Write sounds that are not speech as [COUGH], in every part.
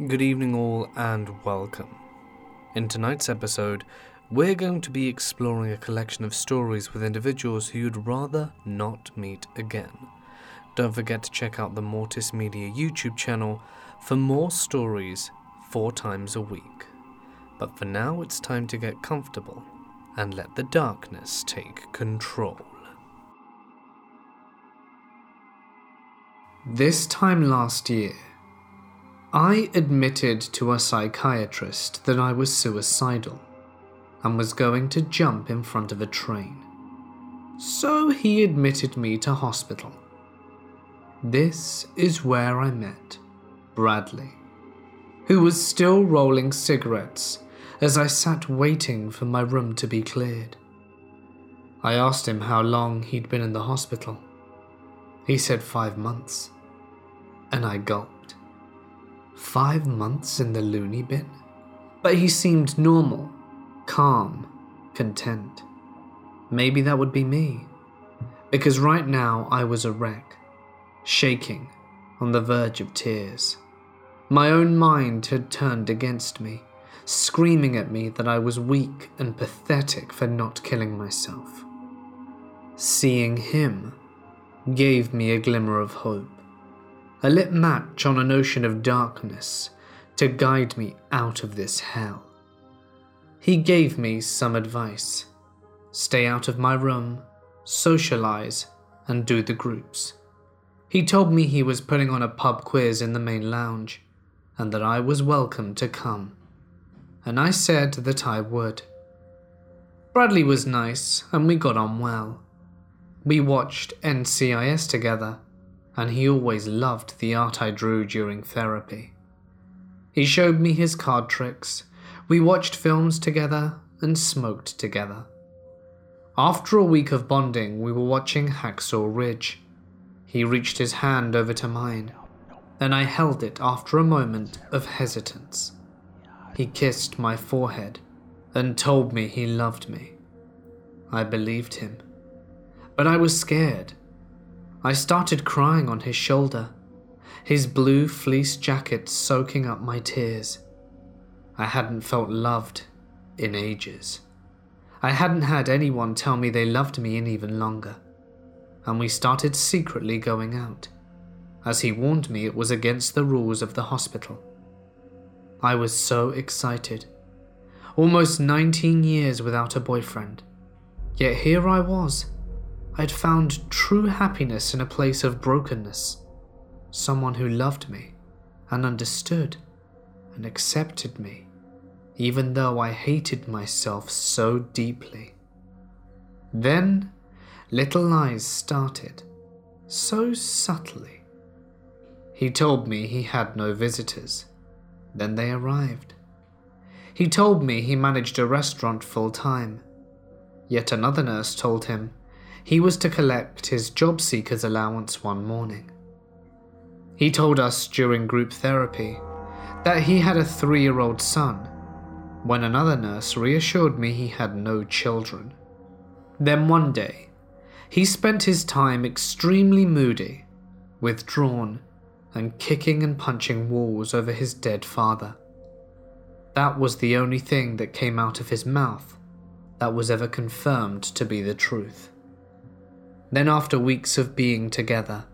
Good evening, all, and welcome. In tonight's episode, we're going to be exploring a collection of stories with individuals who you'd rather not meet again. Don't forget to check out the Mortis Media YouTube channel for more stories four times a week. But for now, it's time to get comfortable and let the darkness take control. This time last year, I admitted to a psychiatrist that I was suicidal and was going to jump in front of a train. So he admitted me to hospital. This is where I met Bradley, who was still rolling cigarettes as I sat waiting for my room to be cleared. I asked him how long he'd been in the hospital. He said five months, and I gulped. Five months in the loony bin? But he seemed normal, calm, content. Maybe that would be me. Because right now I was a wreck, shaking, on the verge of tears. My own mind had turned against me, screaming at me that I was weak and pathetic for not killing myself. Seeing him gave me a glimmer of hope a lit match on an ocean of darkness to guide me out of this hell. He gave me some advice stay out of my room, socialize, and do the groups. He told me he was putting on a pub quiz in the main lounge and that I was welcome to come. And I said that I would. Bradley was nice and we got on well. We watched NCIS together and he always loved the art I drew during therapy. He showed me his card tricks, we watched films together, and smoked together. After a week of bonding, we were watching Hacksaw Ridge. He reached his hand over to mine, and I held it after a moment of hesitance. He kissed my forehead and told me he loved me. I believed him, but I was scared I started crying on his shoulder, his blue fleece jacket soaking up my tears. I hadn't felt loved in ages. I hadn't had anyone tell me they loved me in even longer. And we started secretly going out, as he warned me it was against the rules of the hospital. I was so excited. Almost 19 years without a boyfriend. Yet here I was, I'd found true happiness in a place of brokenness. Someone who loved me and understood and accepted me, even though I hated myself so deeply. Then little lies started, so subtly. He told me he had no visitors. Then they arrived. He told me he managed a restaurant full time. Yet another nurse told him he was to collect his job seeker's allowance one morning. He told us during group therapy that he had a three year old son, when another nurse reassured me he had no children. Then one day, he spent his time extremely moody, withdrawn, and kicking and punching walls over his dead father. That was the only thing that came out of his mouth that was ever confirmed to be the truth. Then, after weeks of being together,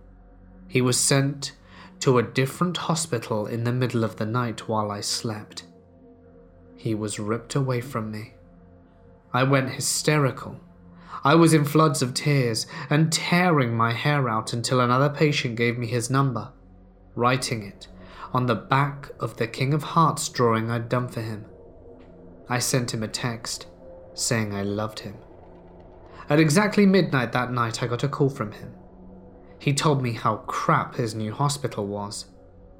he was sent to a different hospital in the middle of the night while I slept. He was ripped away from me. I went hysterical. I was in floods of tears and tearing my hair out until another patient gave me his number, writing it on the back of the King of Hearts drawing I'd done for him. I sent him a text saying I loved him. At exactly midnight that night, I got a call from him. He told me how crap his new hospital was,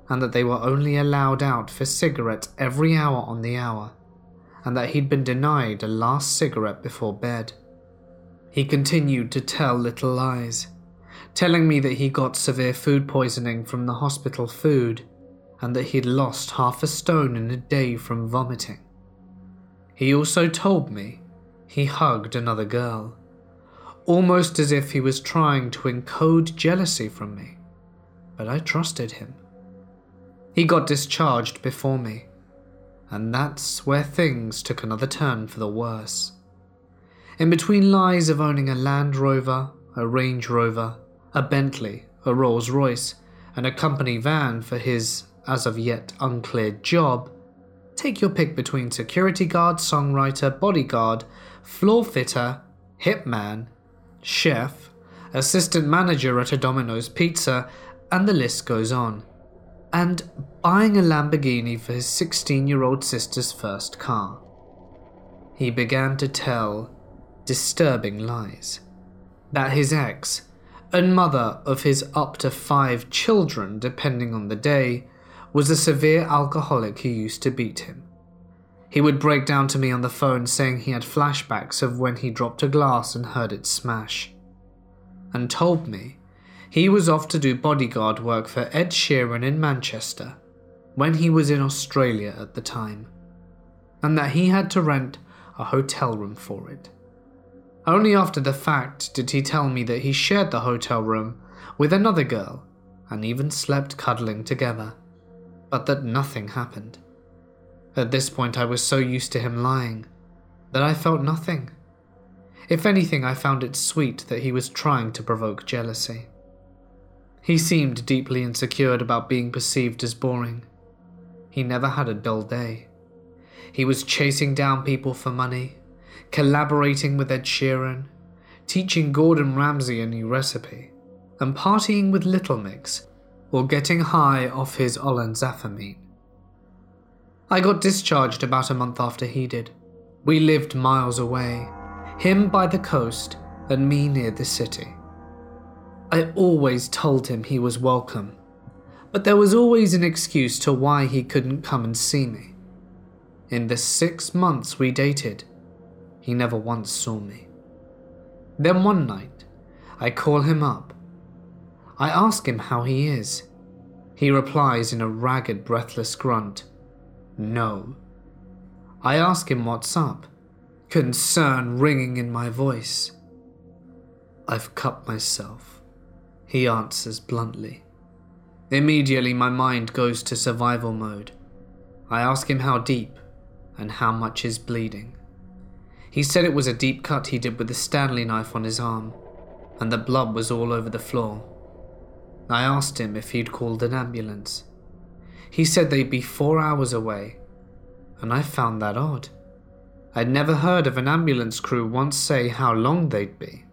and that they were only allowed out for cigarettes every hour on the hour, and that he'd been denied a last cigarette before bed. He continued to tell little lies, telling me that he got severe food poisoning from the hospital food and that he'd lost half a stone in a day from vomiting. He also told me he hugged another girl almost as if he was trying to encode jealousy from me, but I trusted him. He got discharged before me, and that's where things took another turn for the worse. In between lies of owning a Land Rover, a Range Rover, a Bentley, a Rolls Royce, and a company van for his, as of yet uncleared job, take your pick between security guard, songwriter, bodyguard, floor fitter, hitman, chef, assistant manager at a Domino's Pizza, and the list goes on. And buying a Lamborghini for his 16 year old sister's first car. He began to tell disturbing lies. That his ex, and mother of his up to five children, depending on the day, was a severe alcoholic who used to beat him. He would break down to me on the phone saying he had flashbacks of when he dropped a glass and heard it smash, and told me he was off to do bodyguard work for Ed Sheeran in Manchester when he was in Australia at the time, and that he had to rent a hotel room for it. Only after the fact did he tell me that he shared the hotel room with another girl and even slept cuddling together, but that nothing happened. At this point, I was so used to him lying that I felt nothing. If anything, I found it sweet that he was trying to provoke jealousy. He seemed deeply insecure about being perceived as boring. He never had a dull day. He was chasing down people for money, collaborating with Ed Sheeran, teaching Gordon Ramsay a new recipe, and partying with Little Mix, or getting high off his olanzapamine. I got discharged about a month after he did. We lived miles away, him by the coast and me near the city. I always told him he was welcome, but there was always an excuse to why he couldn't come and see me. In the six months we dated, he never once saw me. Then one night, I call him up. I ask him how he is. He replies in a ragged, breathless grunt No. I ask him what's up, concern ringing in my voice. I've cut myself, he answers bluntly. Immediately, my mind goes to survival mode. I ask him how deep and how much is bleeding. He said it was a deep cut he did with a Stanley knife on his arm, and the blood was all over the floor. I asked him if he'd called an ambulance. He said they'd be four hours away, and I found that odd. I'd never heard of an ambulance crew once say how long they'd be.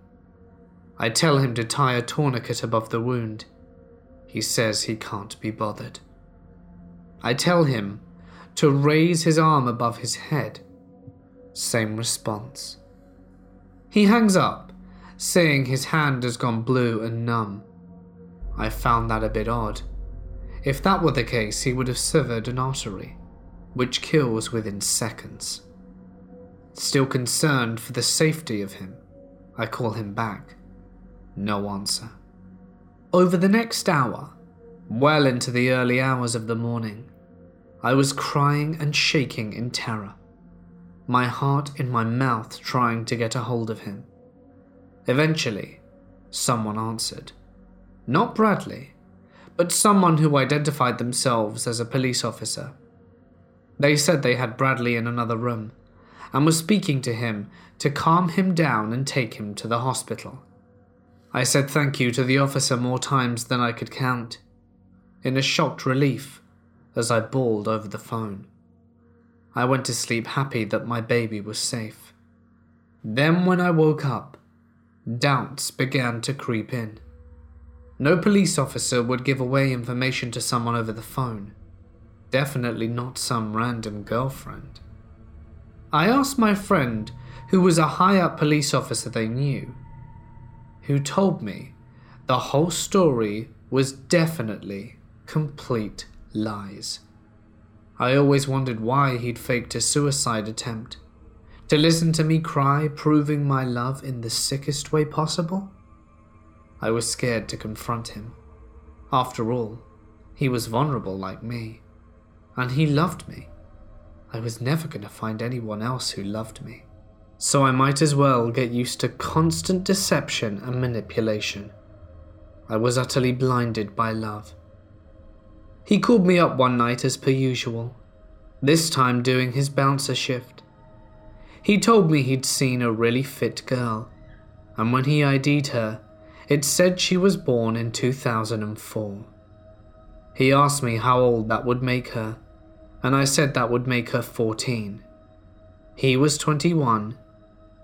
I tell him to tie a tourniquet above the wound. He says he can't be bothered. I tell him to raise his arm above his head same response. He hangs up, saying his hand has gone blue and numb. I found that a bit odd. If that were the case, he would have severed an artery, which kills within seconds. Still concerned for the safety of him, I call him back. No answer. Over the next hour, well into the early hours of the morning, I was crying and shaking in terror my heart in my mouth trying to get a hold of him. Eventually, someone answered. Not Bradley, but someone who identified themselves as a police officer. They said they had Bradley in another room and was speaking to him to calm him down and take him to the hospital. I said thank you to the officer more times than I could count, in a shocked relief as I bawled over the phone. I went to sleep happy that my baby was safe. Then, when I woke up, doubts began to creep in. No police officer would give away information to someone over the phone. Definitely not some random girlfriend. I asked my friend, who was a high up police officer they knew, who told me the whole story was definitely complete lies. I always wondered why he'd faked a suicide attempt. To listen to me cry, proving my love in the sickest way possible? I was scared to confront him. After all, he was vulnerable like me, and he loved me. I was never going to find anyone else who loved me. So I might as well get used to constant deception and manipulation. I was utterly blinded by love. He called me up one night as per usual, this time doing his bouncer shift. He told me he'd seen a really fit girl, and when he ID'd her, it said she was born in 2004. He asked me how old that would make her, and I said that would make her 14. He was 21,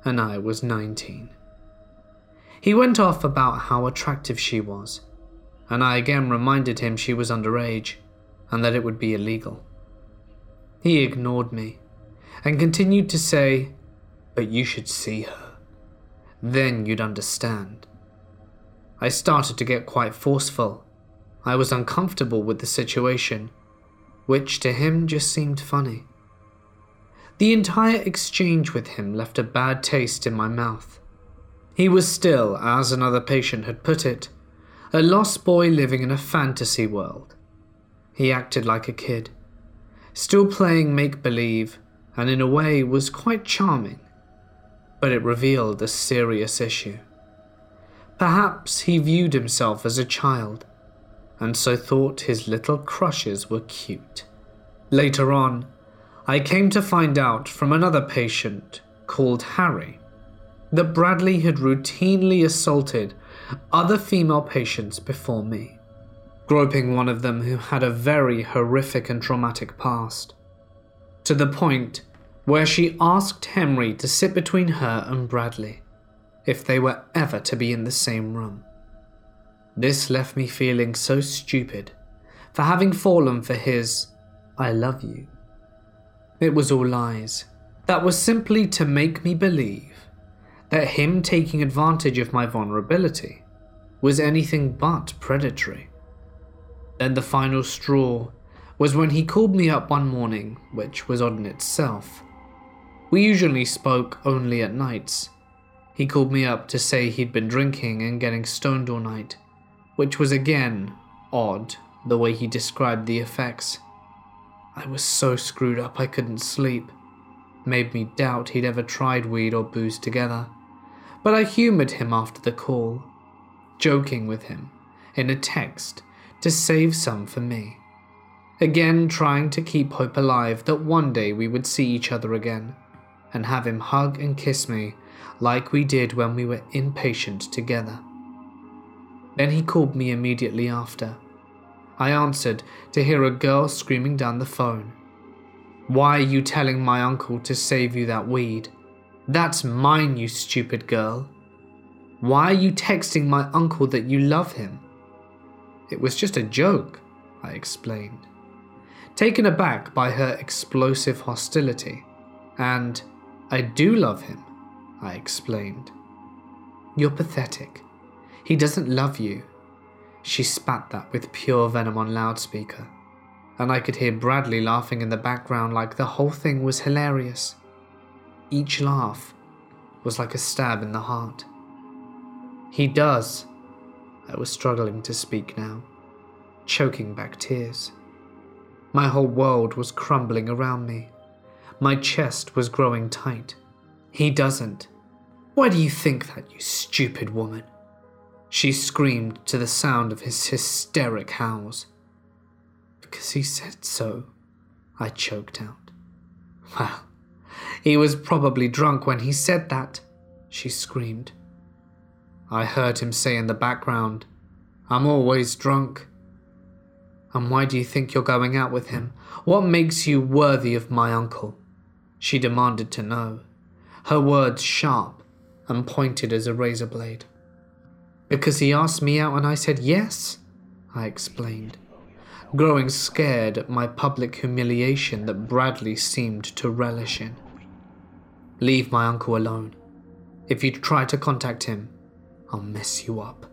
and I was 19. He went off about how attractive she was and I again reminded him she was underage and that it would be illegal. He ignored me and continued to say, But you should see her. Then you'd understand. I started to get quite forceful. I was uncomfortable with the situation, which to him just seemed funny. The entire exchange with him left a bad taste in my mouth. He was still, as another patient had put it, a lost boy living in a fantasy world. He acted like a kid, still playing make believe, and in a way was quite charming, but it revealed a serious issue. Perhaps he viewed himself as a child, and so thought his little crushes were cute. Later on, I came to find out from another patient called Harry that Bradley had routinely assaulted other female patients before me, groping one of them who had a very horrific and traumatic past, to the point where she asked Henry to sit between her and Bradley if they were ever to be in the same room. This left me feeling so stupid for having fallen for his I love you. It was all lies. That was simply to make me believe that him taking advantage of my vulnerability was anything but predatory. Then the final straw was when he called me up one morning, which was odd in itself. We usually spoke only at nights. He called me up to say he'd been drinking and getting stoned all night, which was again odd the way he described the effects. I was so screwed up I couldn't sleep. Made me doubt he'd ever tried weed or booze together but I humoured him after the call, joking with him in a text to save some for me. Again, trying to keep hope alive that one day we would see each other again and have him hug and kiss me like we did when we were inpatient together. Then he called me immediately after. I answered to hear a girl screaming down the phone. Why are you telling my uncle to save you that weed? That's mine, you stupid girl. Why are you texting my uncle that you love him? It was just a joke, I explained. Taken aback by her explosive hostility, and I do love him, I explained. You're pathetic. He doesn't love you. She spat that with pure venom on loudspeaker, and I could hear Bradley laughing in the background like the whole thing was hilarious. Each laugh was like a stab in the heart. He does. I was struggling to speak now, choking back tears. My whole world was crumbling around me. My chest was growing tight. He doesn't. Why do you think that, you stupid woman? She screamed to the sound of his hysteric howls. Because he said so, I choked out. Well, he was probably drunk when he said that, she screamed. I heard him say in the background, I'm always drunk. And why do you think you're going out with him? What makes you worthy of my uncle? She demanded to know, her words sharp and pointed as a razor blade. Because he asked me out and I said yes, I explained, growing scared at my public humiliation that Bradley seemed to relish in. Leave my uncle alone. If you try to contact him, I'll mess you up.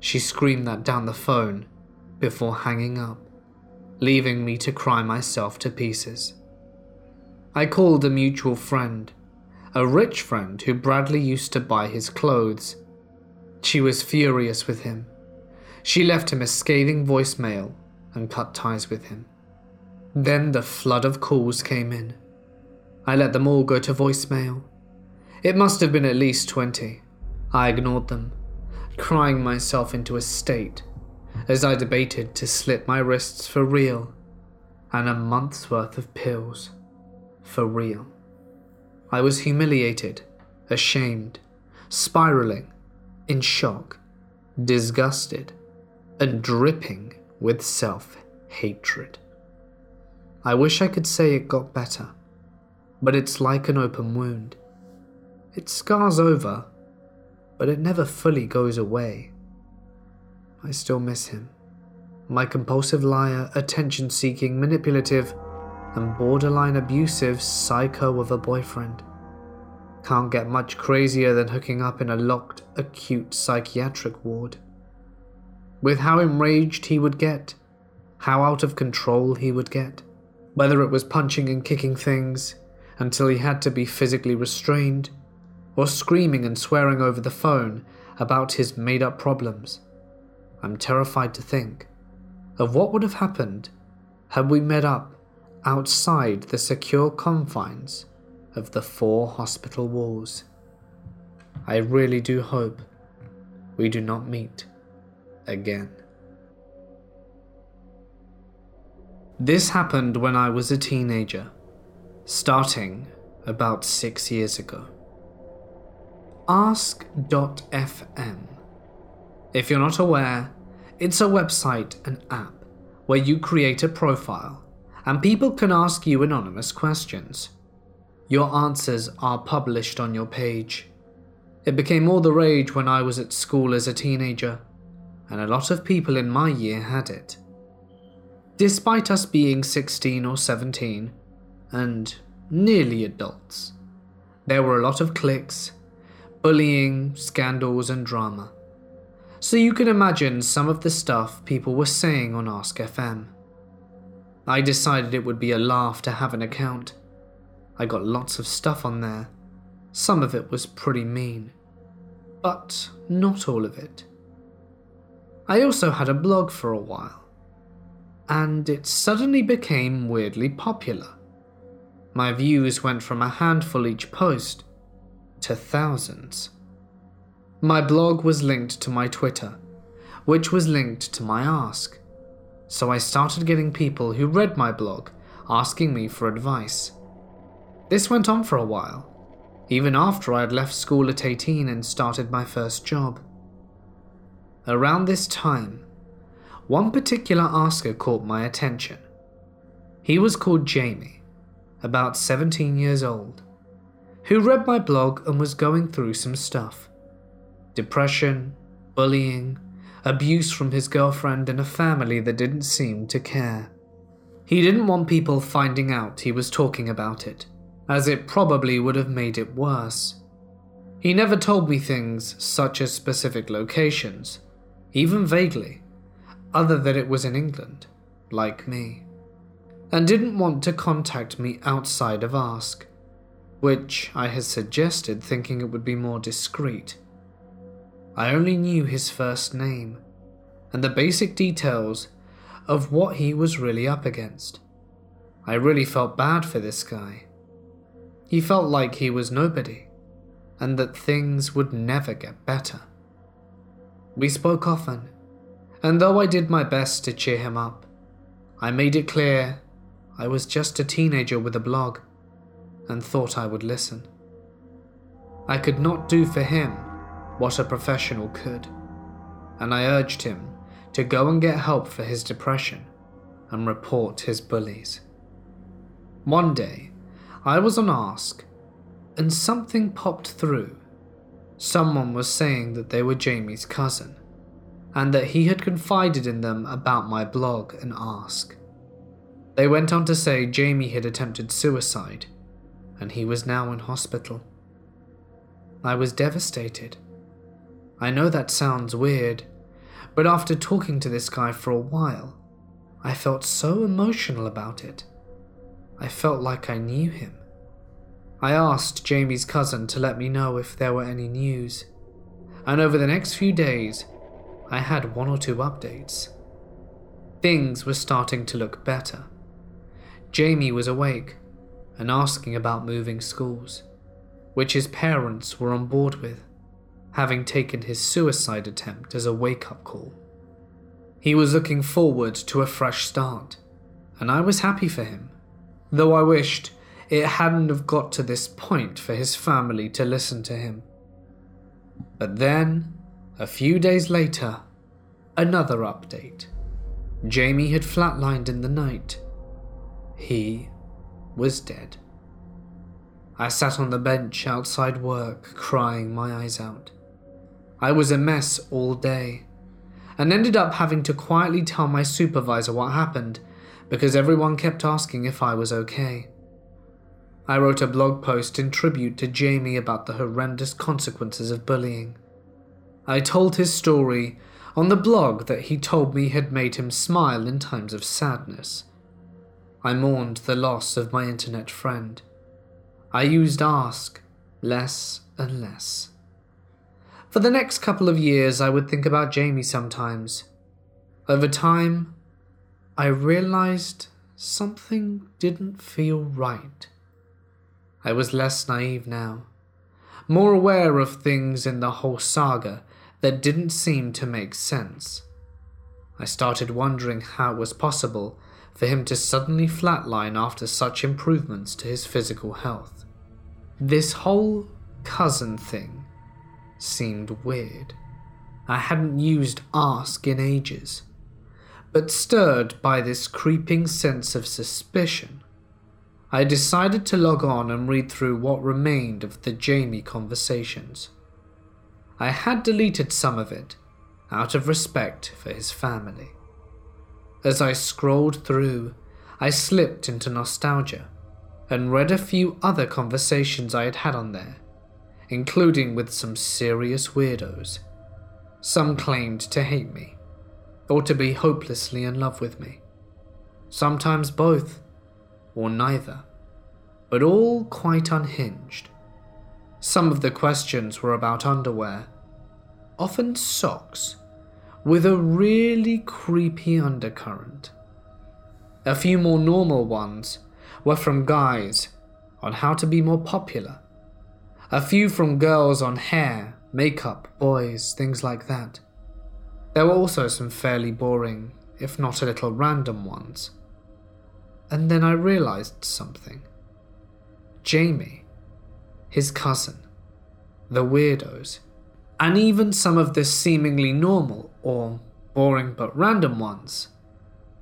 She screamed that down the phone before hanging up, leaving me to cry myself to pieces. I called a mutual friend, a rich friend who Bradley used to buy his clothes. She was furious with him. She left him a scathing voicemail and cut ties with him. Then the flood of calls came in. I let them all go to voicemail. It must have been at least 20. I ignored them, crying myself into a state, as I debated to slit my wrists for real and a month's worth of pills for real. I was humiliated, ashamed, spiraling, in shock, disgusted, and dripping with self hatred. I wish I could say it got better, but it's like an open wound. It scars over, but it never fully goes away. I still miss him. My compulsive liar, attention seeking, manipulative, and borderline abusive psycho of a boyfriend. Can't get much crazier than hooking up in a locked, acute psychiatric ward. With how enraged he would get, how out of control he would get, whether it was punching and kicking things until he had to be physically restrained, or screaming and swearing over the phone about his made up problems. I'm terrified to think of what would have happened had we met up outside the secure confines of the four hospital walls. I really do hope we do not meet again. This happened when I was a teenager, starting about six years ago. Ask.fm. If you're not aware, it's a website and app where you create a profile and people can ask you anonymous questions. Your answers are published on your page. It became all the rage when I was at school as a teenager, and a lot of people in my year had it. Despite us being 16 or 17, and nearly adults, there were a lot of cliques, bullying, scandals, and drama. So you can imagine some of the stuff people were saying on Ask FM. I decided it would be a laugh to have an account. I got lots of stuff on there. Some of it was pretty mean, but not all of it. I also had a blog for a while, and it suddenly became weirdly popular. My views went from a handful each post to thousands. My blog was linked to my Twitter, which was linked to my Ask so I started getting people who read my blog asking me for advice. This went on for a while, even after I had left school at 18 and started my first job. Around this time, one particular asker caught my attention. He was called Jamie, about 17 years old, who read my blog and was going through some stuff depression, bullying, abuse from his girlfriend, and a family that didn't seem to care. He didn't want people finding out he was talking about it, as it probably would have made it worse. He never told me things such as specific locations, even vaguely, other than it was in England, like me, and didn't want to contact me outside of Ask, which I had suggested thinking it would be more discreet. I only knew his first name and the basic details of what he was really up against. I really felt bad for this guy. He felt like he was nobody and that things would never get better. We spoke often, and though I did my best to cheer him up, I made it clear I was just a teenager with a blog and thought I would listen. I could not do for him what a professional could, and I urged him to go and get help for his depression and report his bullies. One day, I was on Ask, and something popped through. Someone was saying that they were Jamie's cousin, and that he had confided in them about my blog and Ask. They went on to say Jamie had attempted suicide, and he was now in hospital. I was devastated. I know that sounds weird, but after talking to this guy for a while, I felt so emotional about it. I felt like I knew him. I asked Jamie's cousin to let me know if there were any news, and over the next few days, I had one or two updates. Things were starting to look better. Jamie was awake and asking about moving schools, which his parents were on board with having taken his suicide attempt as a wake up call. He was looking forward to a fresh start, and I was happy for him, though I wished it hadn't have got to this point for his family to listen to him. But then, a few days later, another update. Jamie had flatlined in the night. He was dead. I sat on the bench outside work, crying my eyes out. I was a mess all day, and ended up having to quietly tell my supervisor what happened because everyone kept asking if I was okay. I wrote a blog post in tribute to Jamie about the horrendous consequences of bullying. I told his story on the blog that he told me had made him smile in times of sadness. I mourned the loss of my internet friend. I used Ask less and less. For the next couple of years, I would think about Jamie sometimes. Over time, I realized something didn't feel right. I was less naive now, more aware of things in the whole saga that didn't seem to make sense. I started wondering how it was possible for him to suddenly flatline after such improvements to his physical health. This whole cousin thing seemed weird. I hadn't used Ask in ages, but stirred by this creeping sense of suspicion, I decided to log on and read through what remained of the Jamie conversations. I had deleted some of it out of respect for his family. As I scrolled through, I slipped into nostalgia and read a few other conversations I had had on there, including with some serious weirdos. Some claimed to hate me, or to be hopelessly in love with me. Sometimes both, or neither, but all quite unhinged. Some of the questions were about underwear, often socks with a really creepy undercurrent. A few more normal ones were from guys on how to be more popular. A few from girls on hair, makeup, boys, things like that. There were also some fairly boring, if not a little random ones. And then I realized something. Jamie, his cousin, the weirdos, and even some of the seemingly normal or boring but random ones.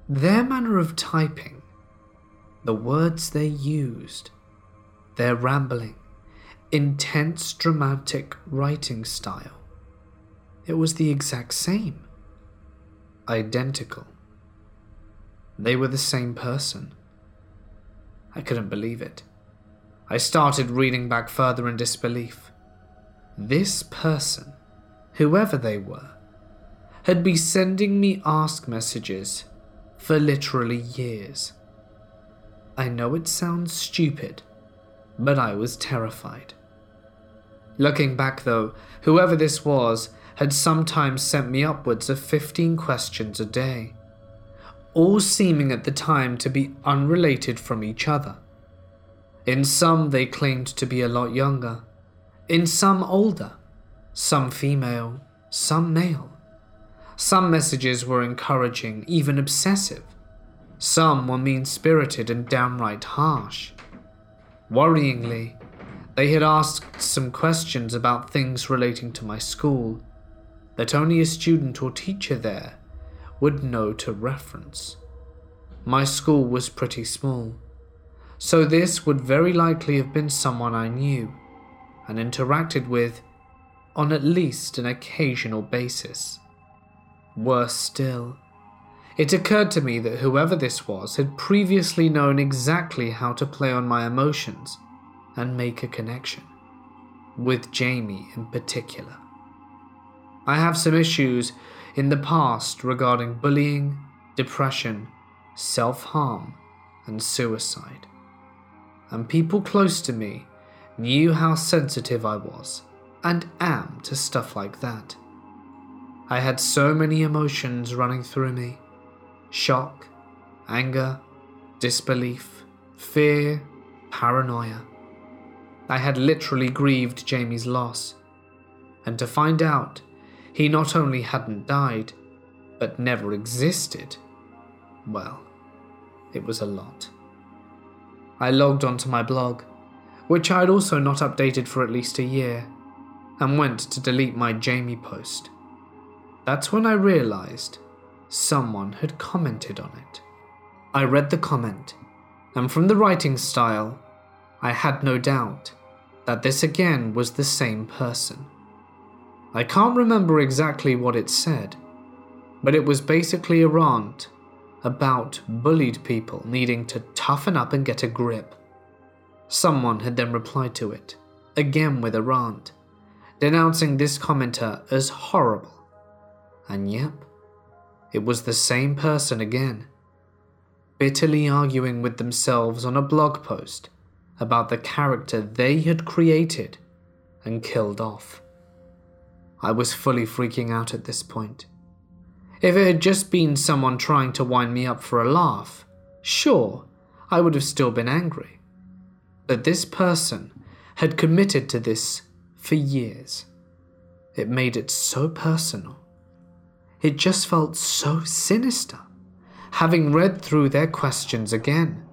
Their manner of typing, the words they used, their rambling, intense dramatic writing style. It was the exact same. Identical. They were the same person. I couldn't believe it. I started reading back further in disbelief. This person, whoever they were, had been sending me ask messages for literally years. I know it sounds stupid, but I was terrified. Looking back though, whoever this was had sometimes sent me upwards of 15 questions a day, all seeming at the time to be unrelated from each other. In some, they claimed to be a lot younger, in some older, some female, some male. Some messages were encouraging, even obsessive. Some were mean spirited and downright harsh. Worryingly, they had asked some questions about things relating to my school that only a student or teacher there would know to reference. My school was pretty small, so this would very likely have been someone I knew and interacted with on at least an occasional basis. Worse still, it occurred to me that whoever this was had previously known exactly how to play on my emotions and make a connection, with Jamie in particular. I have some issues in the past regarding bullying, depression, self harm, and suicide. And people close to me knew how sensitive I was and am to stuff like that. I had so many emotions running through me shock, anger, disbelief, fear, paranoia. I had literally grieved Jamie's loss, and to find out he not only hadn't died, but never existed, well, it was a lot. I logged onto my blog, which I had also not updated for at least a year, and went to delete my Jamie post. That's when I realized someone had commented on it. I read the comment, and from the writing style, I had no doubt that this again was the same person. I can't remember exactly what it said, but it was basically a rant about bullied people needing to toughen up and get a grip. Someone had then replied to it, again with a rant, denouncing this commenter as horrible. And yep, it was the same person again, bitterly arguing with themselves on a blog post about the character they had created and killed off. I was fully freaking out at this point. If it had just been someone trying to wind me up for a laugh, sure, I would have still been angry. But this person had committed to this for years. It made it so personal. It just felt so sinister, having read through their questions again.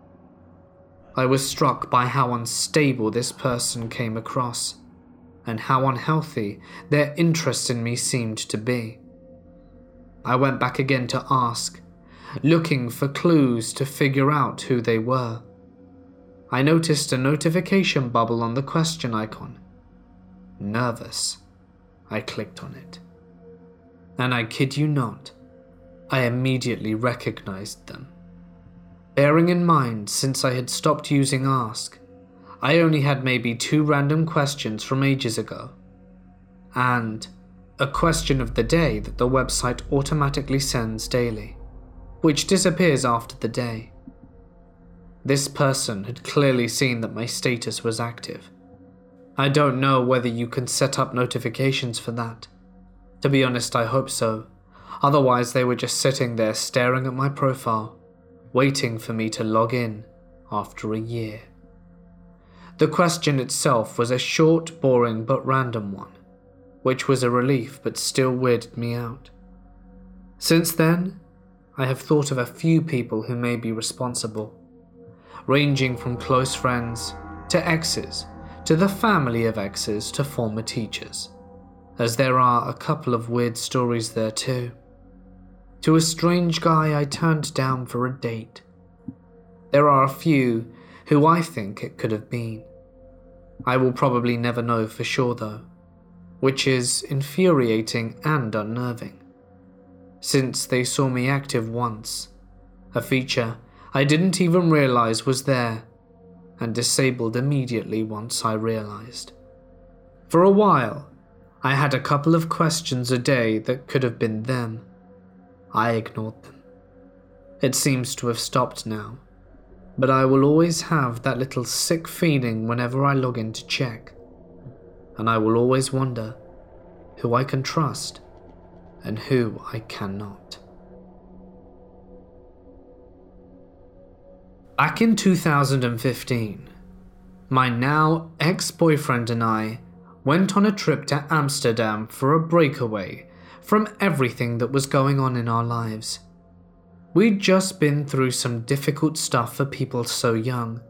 I was struck by how unstable this person came across, and how unhealthy their interest in me seemed to be. I went back again to ask, looking for clues to figure out who they were. I noticed a notification bubble on the question icon. Nervous, I clicked on it. And I kid you not, I immediately recognized them. Bearing in mind, since I had stopped using Ask, I only had maybe two random questions from ages ago. And a question of the day that the website automatically sends daily, which disappears after the day. This person had clearly seen that my status was active. I don't know whether you can set up notifications for that. To be honest, I hope so. Otherwise, they were just sitting there staring at my profile, waiting for me to log in after a year. The question itself was a short, boring, but random one which was a relief but still weirded me out. Since then, I have thought of a few people who may be responsible, ranging from close friends to exes to the family of exes to former teachers, as there are a couple of weird stories there too. To a strange guy I turned down for a date. There are a few who I think it could have been. I will probably never know for sure though which is infuriating and unnerving. Since they saw me active once, a feature I didn't even realize was there, and disabled immediately once I realized. For a while, I had a couple of questions a day that could have been them. I ignored them. It seems to have stopped now, but I will always have that little sick feeling whenever I log in to check and I will always wonder who I can trust and who I cannot. Back in 2015, my now ex boyfriend and I went on a trip to Amsterdam for a breakaway from everything that was going on in our lives. We'd just been through some difficult stuff for people so young,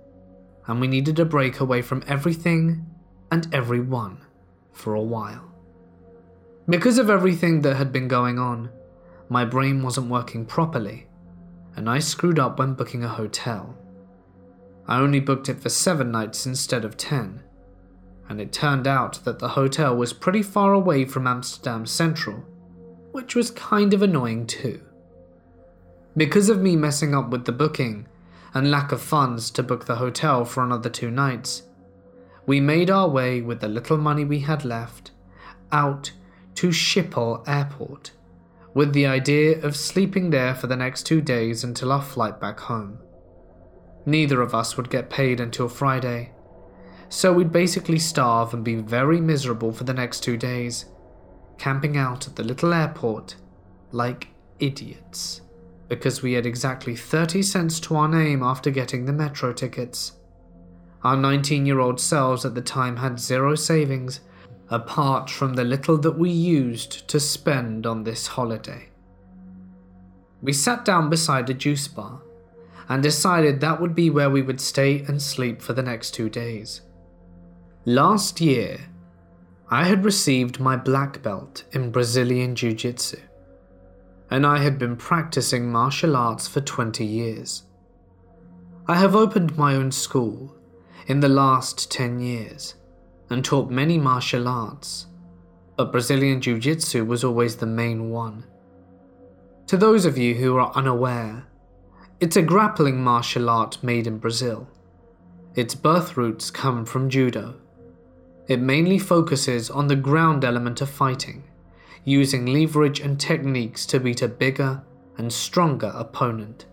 and we needed a break away from everything and everyone for a while. Because of everything that had been going on, my brain wasn't working properly, and I screwed up when booking a hotel. I only booked it for seven nights instead of ten, and it turned out that the hotel was pretty far away from Amsterdam Central, which was kind of annoying too. Because of me messing up with the booking and lack of funds to book the hotel for another two nights, we made our way with the little money we had left out to Schiphol Airport, with the idea of sleeping there for the next two days until our flight back home. Neither of us would get paid until Friday, so we'd basically starve and be very miserable for the next two days, camping out at the little airport like idiots, because we had exactly 30 cents to our name after getting the metro tickets. Our 19 year old selves at the time had zero savings, apart from the little that we used to spend on this holiday. we sat down beside a juice bar and decided that would be where we would stay and sleep for the next two days. Last year, I had received my black belt in Brazilian Jiu Jitsu, and I had been practicing martial arts for 20 years. I have opened my own school in the last 10 years and taught many martial arts, but Brazilian Jiu Jitsu was always the main one. To those of you who are unaware, it's a grappling martial art made in Brazil. Its birth roots come from judo. It mainly focuses on the ground element of fighting, using leverage and techniques to beat a bigger and stronger opponent.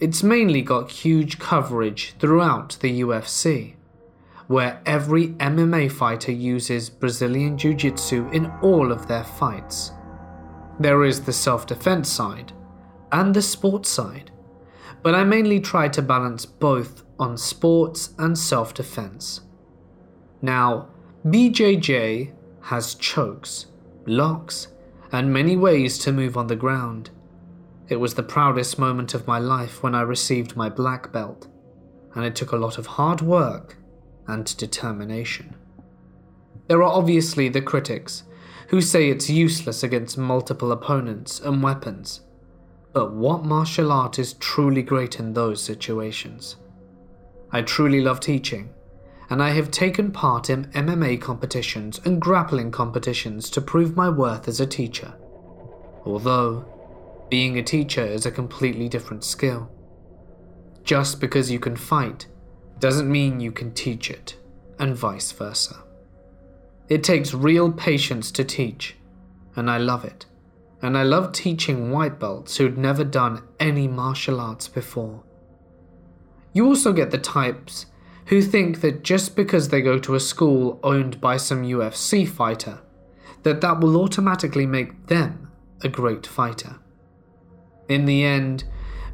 It's mainly got huge coverage throughout the UFC, where every MMA fighter uses Brazilian Jiu Jitsu in all of their fights. There is the self defense side and the sports side, but I mainly try to balance both on sports and self defense. Now, BJJ has chokes, locks, and many ways to move on the ground. It was the proudest moment of my life when I received my black belt, and it took a lot of hard work and determination. There are obviously the critics who say it's useless against multiple opponents and weapons, but what martial art is truly great in those situations? I truly love teaching, and I have taken part in MMA competitions and grappling competitions to prove my worth as a teacher. Although, being a teacher is a completely different skill. Just because you can fight doesn't mean you can teach it, and vice versa. It takes real patience to teach, and I love it and I love teaching white belts who'd never done any martial arts before. You also get the types who think that just because they go to a school owned by some UFC fighter, that that will automatically make them a great fighter. In the end,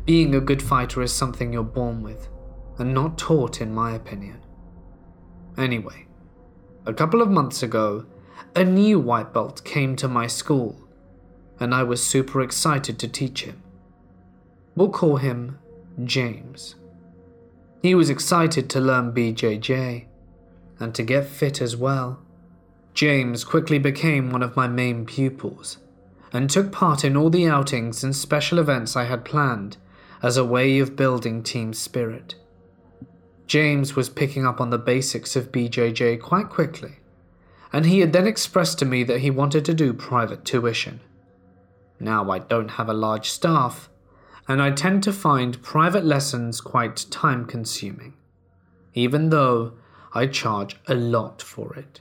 being a good fighter is something you're born with, and not taught, in my opinion. Anyway, a couple of months ago, a new white belt came to my school and I was super excited to teach him. We'll call him James. He was excited to learn BJJ and to get fit as well. James quickly became one of my main pupils and took part in all the outings and special events I had planned as a way of building team spirit. James was picking up on the basics of BJJ quite quickly, and he had then expressed to me that he wanted to do private tuition. Now I don't have a large staff, and I tend to find private lessons quite time consuming, even though I charge a lot for it.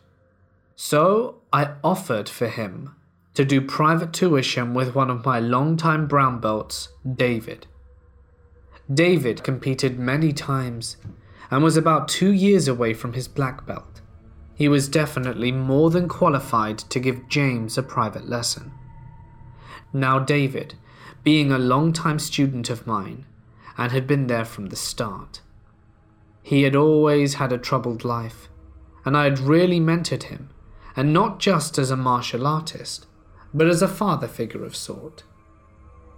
So I offered for him to do private tuition with one of my longtime brown belts, David. David competed many times and was about two years away from his black belt. He was definitely more than qualified to give James a private lesson. Now, David, being a long-time student of mine, and had been there from the start. He had always had a troubled life, and I had really mentored him, and not just as a martial artist, but as a father figure of sort.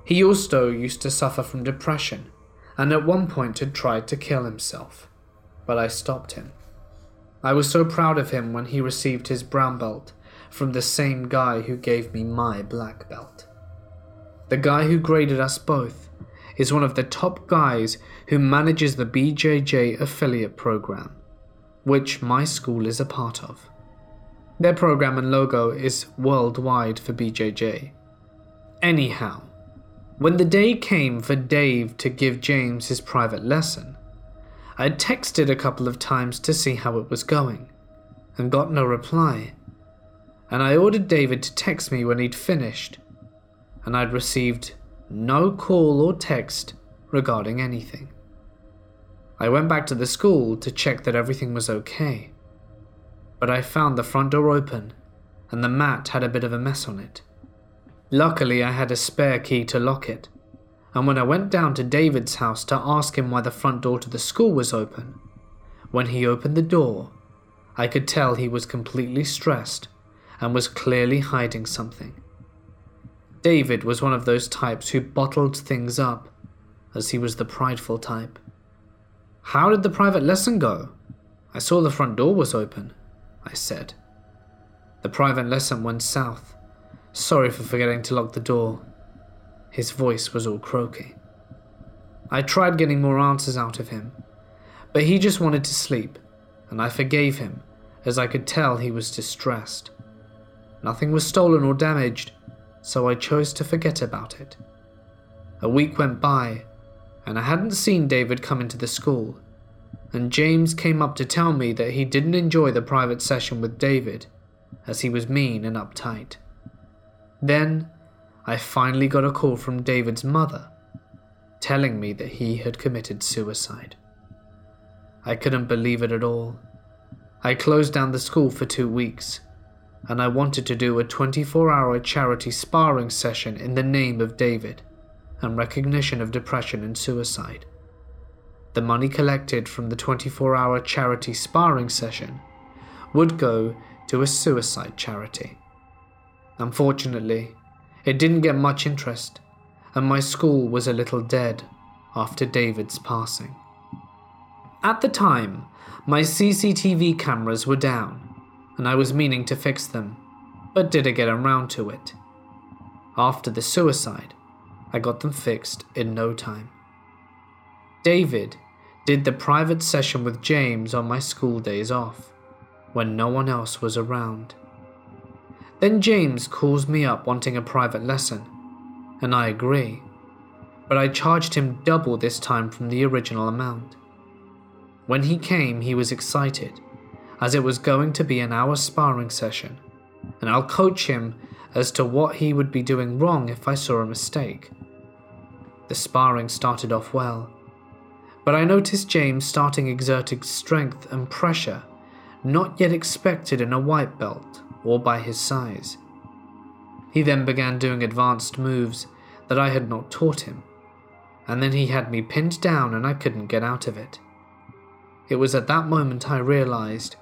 He also used to suffer from depression, and at one point had tried to kill himself, but I stopped him. I was so proud of him when he received his brown belt from the same guy who gave me my black belt. The guy who graded us both is one of the top guys who manages the BJJ affiliate program, which my school is a part of. Their program and logo is worldwide for BJJ. Anyhow, when the day came for Dave to give James his private lesson, I texted a couple of times to see how it was going, and got no reply. And I ordered David to text me when he'd finished and I'd received no call or text regarding anything. I went back to the school to check that everything was okay, but I found the front door open and the mat had a bit of a mess on it. Luckily, I had a spare key to lock it, and when I went down to David's house to ask him why the front door to the school was open, when he opened the door, I could tell he was completely stressed and was clearly hiding something. David was one of those types who bottled things up, as he was the prideful type. How did the private lesson go? I saw the front door was open, I said. The private lesson went south. Sorry for forgetting to lock the door. His voice was all croaky. I tried getting more answers out of him, but he just wanted to sleep, and I forgave him, as I could tell he was distressed. Nothing was stolen or damaged, so I chose to forget about it. A week went by, and I hadn't seen David come into the school, and James came up to tell me that he didn't enjoy the private session with David, as he was mean and uptight. Then, I finally got a call from David's mother, telling me that he had committed suicide. I couldn't believe it at all. I closed down the school for two weeks, and I wanted to do a 24 hour charity sparring session in the name of David and recognition of depression and suicide. The money collected from the 24 hour charity sparring session would go to a suicide charity. Unfortunately, it didn't get much interest, and my school was a little dead after David's passing. At the time, my CCTV cameras were down, and I was meaning to fix them, but didn't get around to it. After the suicide, I got them fixed in no time. David did the private session with James on my school days off, when no one else was around. Then James calls me up wanting a private lesson, and I agree, but I charged him double this time from the original amount. When he came, he was excited, as it was going to be an hour sparring session, and I'll coach him as to what he would be doing wrong if I saw a mistake. The sparring started off well, but I noticed James starting exerting strength and pressure not yet expected in a white belt or by his size. He then began doing advanced moves that I had not taught him, and then he had me pinned down and I couldn't get out of it. It was at that moment I realized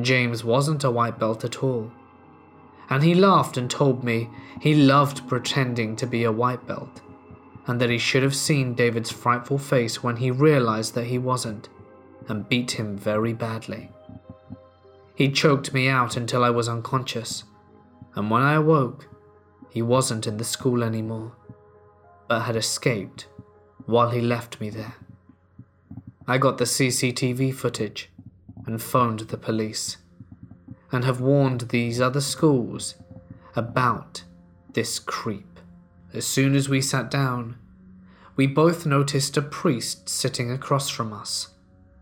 James wasn't a white belt at all. And he laughed and told me he loved pretending to be a white belt, and that he should have seen David's frightful face when he realized that he wasn't, and beat him very badly. He choked me out until I was unconscious, and when I awoke, he wasn't in the school anymore, but had escaped while he left me there. I got the CCTV footage and phoned the police, and have warned these other schools about this creep. As soon as we sat down, we both noticed a priest sitting across from us,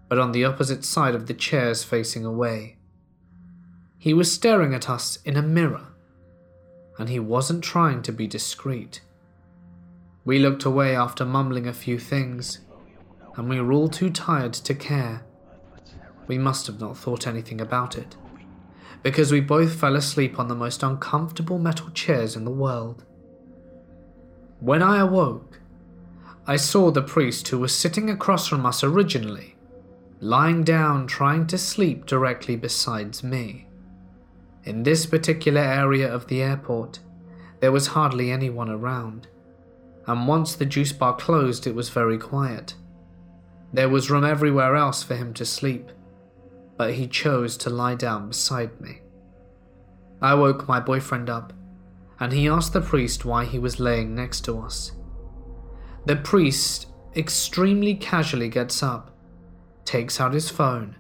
but on the opposite side of the chairs facing away. He was staring at us in a mirror, and he wasn't trying to be discreet. We looked away after mumbling a few things, and we were all too tired to care we must have not thought anything about it, because we both fell asleep on the most uncomfortable metal chairs in the world. When I awoke, I saw the priest who was sitting across from us originally, lying down trying to sleep directly beside me. In this particular area of the airport, there was hardly anyone around, and once the juice bar closed, it was very quiet. There was room everywhere else for him to sleep, but he chose to lie down beside me. I woke my boyfriend up, and he asked the priest why he was laying next to us. The priest extremely casually gets up, takes out his phone,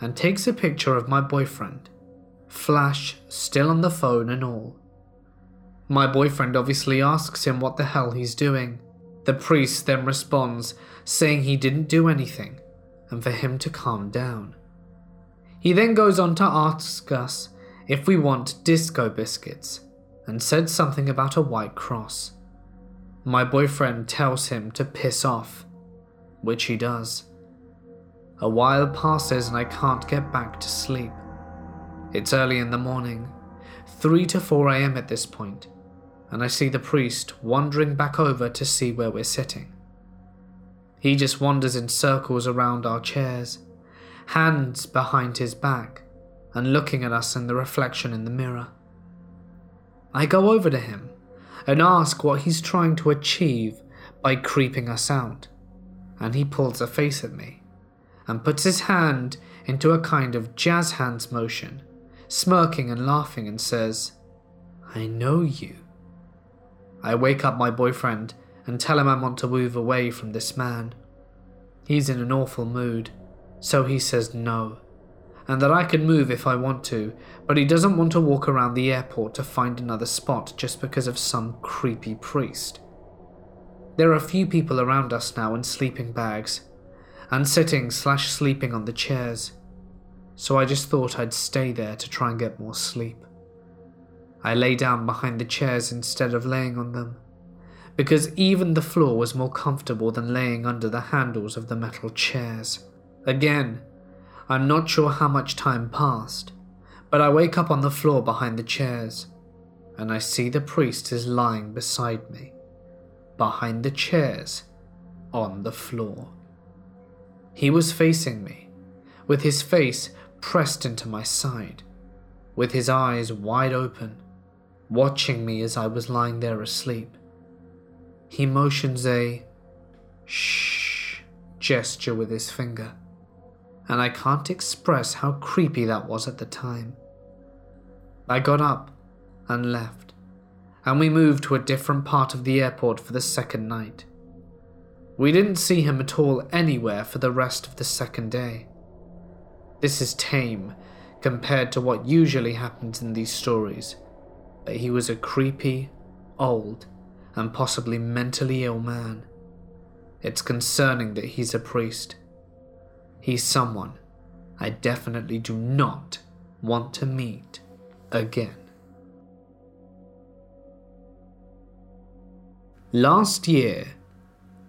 and takes a picture of my boyfriend, flash still on the phone and all. My boyfriend obviously asks him what the hell he's doing. The priest then responds, saying he didn't do anything and for him to calm down. He then goes on to ask us if we want disco biscuits and said something about a white cross. My boyfriend tells him to piss off, which he does. A while passes and I can't get back to sleep. It's early in the morning, 3 to 4 am at this point, and I see the priest wandering back over to see where we're sitting. He just wanders in circles around our chairs hands behind his back, and looking at us in the reflection in the mirror. I go over to him and ask what he's trying to achieve by creeping us out. And he pulls a face at me and puts his hand into a kind of jazz hands motion, smirking and laughing, and says, I know you. I wake up my boyfriend and tell him I want to move away from this man. He's in an awful mood, so he says no, and that I can move if I want to, but he doesn't want to walk around the airport to find another spot just because of some creepy priest. There are a few people around us now in sleeping bags, and sitting slash sleeping on the chairs, so I just thought I'd stay there to try and get more sleep. I lay down behind the chairs instead of laying on them because even the floor was more comfortable than laying under the handles of the metal chairs. Again, I'm not sure how much time passed, but I wake up on the floor behind the chairs, and I see the priest is lying beside me, behind the chairs, on the floor. He was facing me, with his face pressed into my side, with his eyes wide open, watching me as I was lying there asleep. He motions a shh gesture with his finger, and I can't express how creepy that was at the time. I got up and left, and we moved to a different part of the airport for the second night. We didn't see him at all anywhere for the rest of the second day. This is tame compared to what usually happens in these stories, but he was a creepy, old, and possibly mentally ill man. It's concerning that he's a priest. He's someone I definitely do not want to meet again. Last year,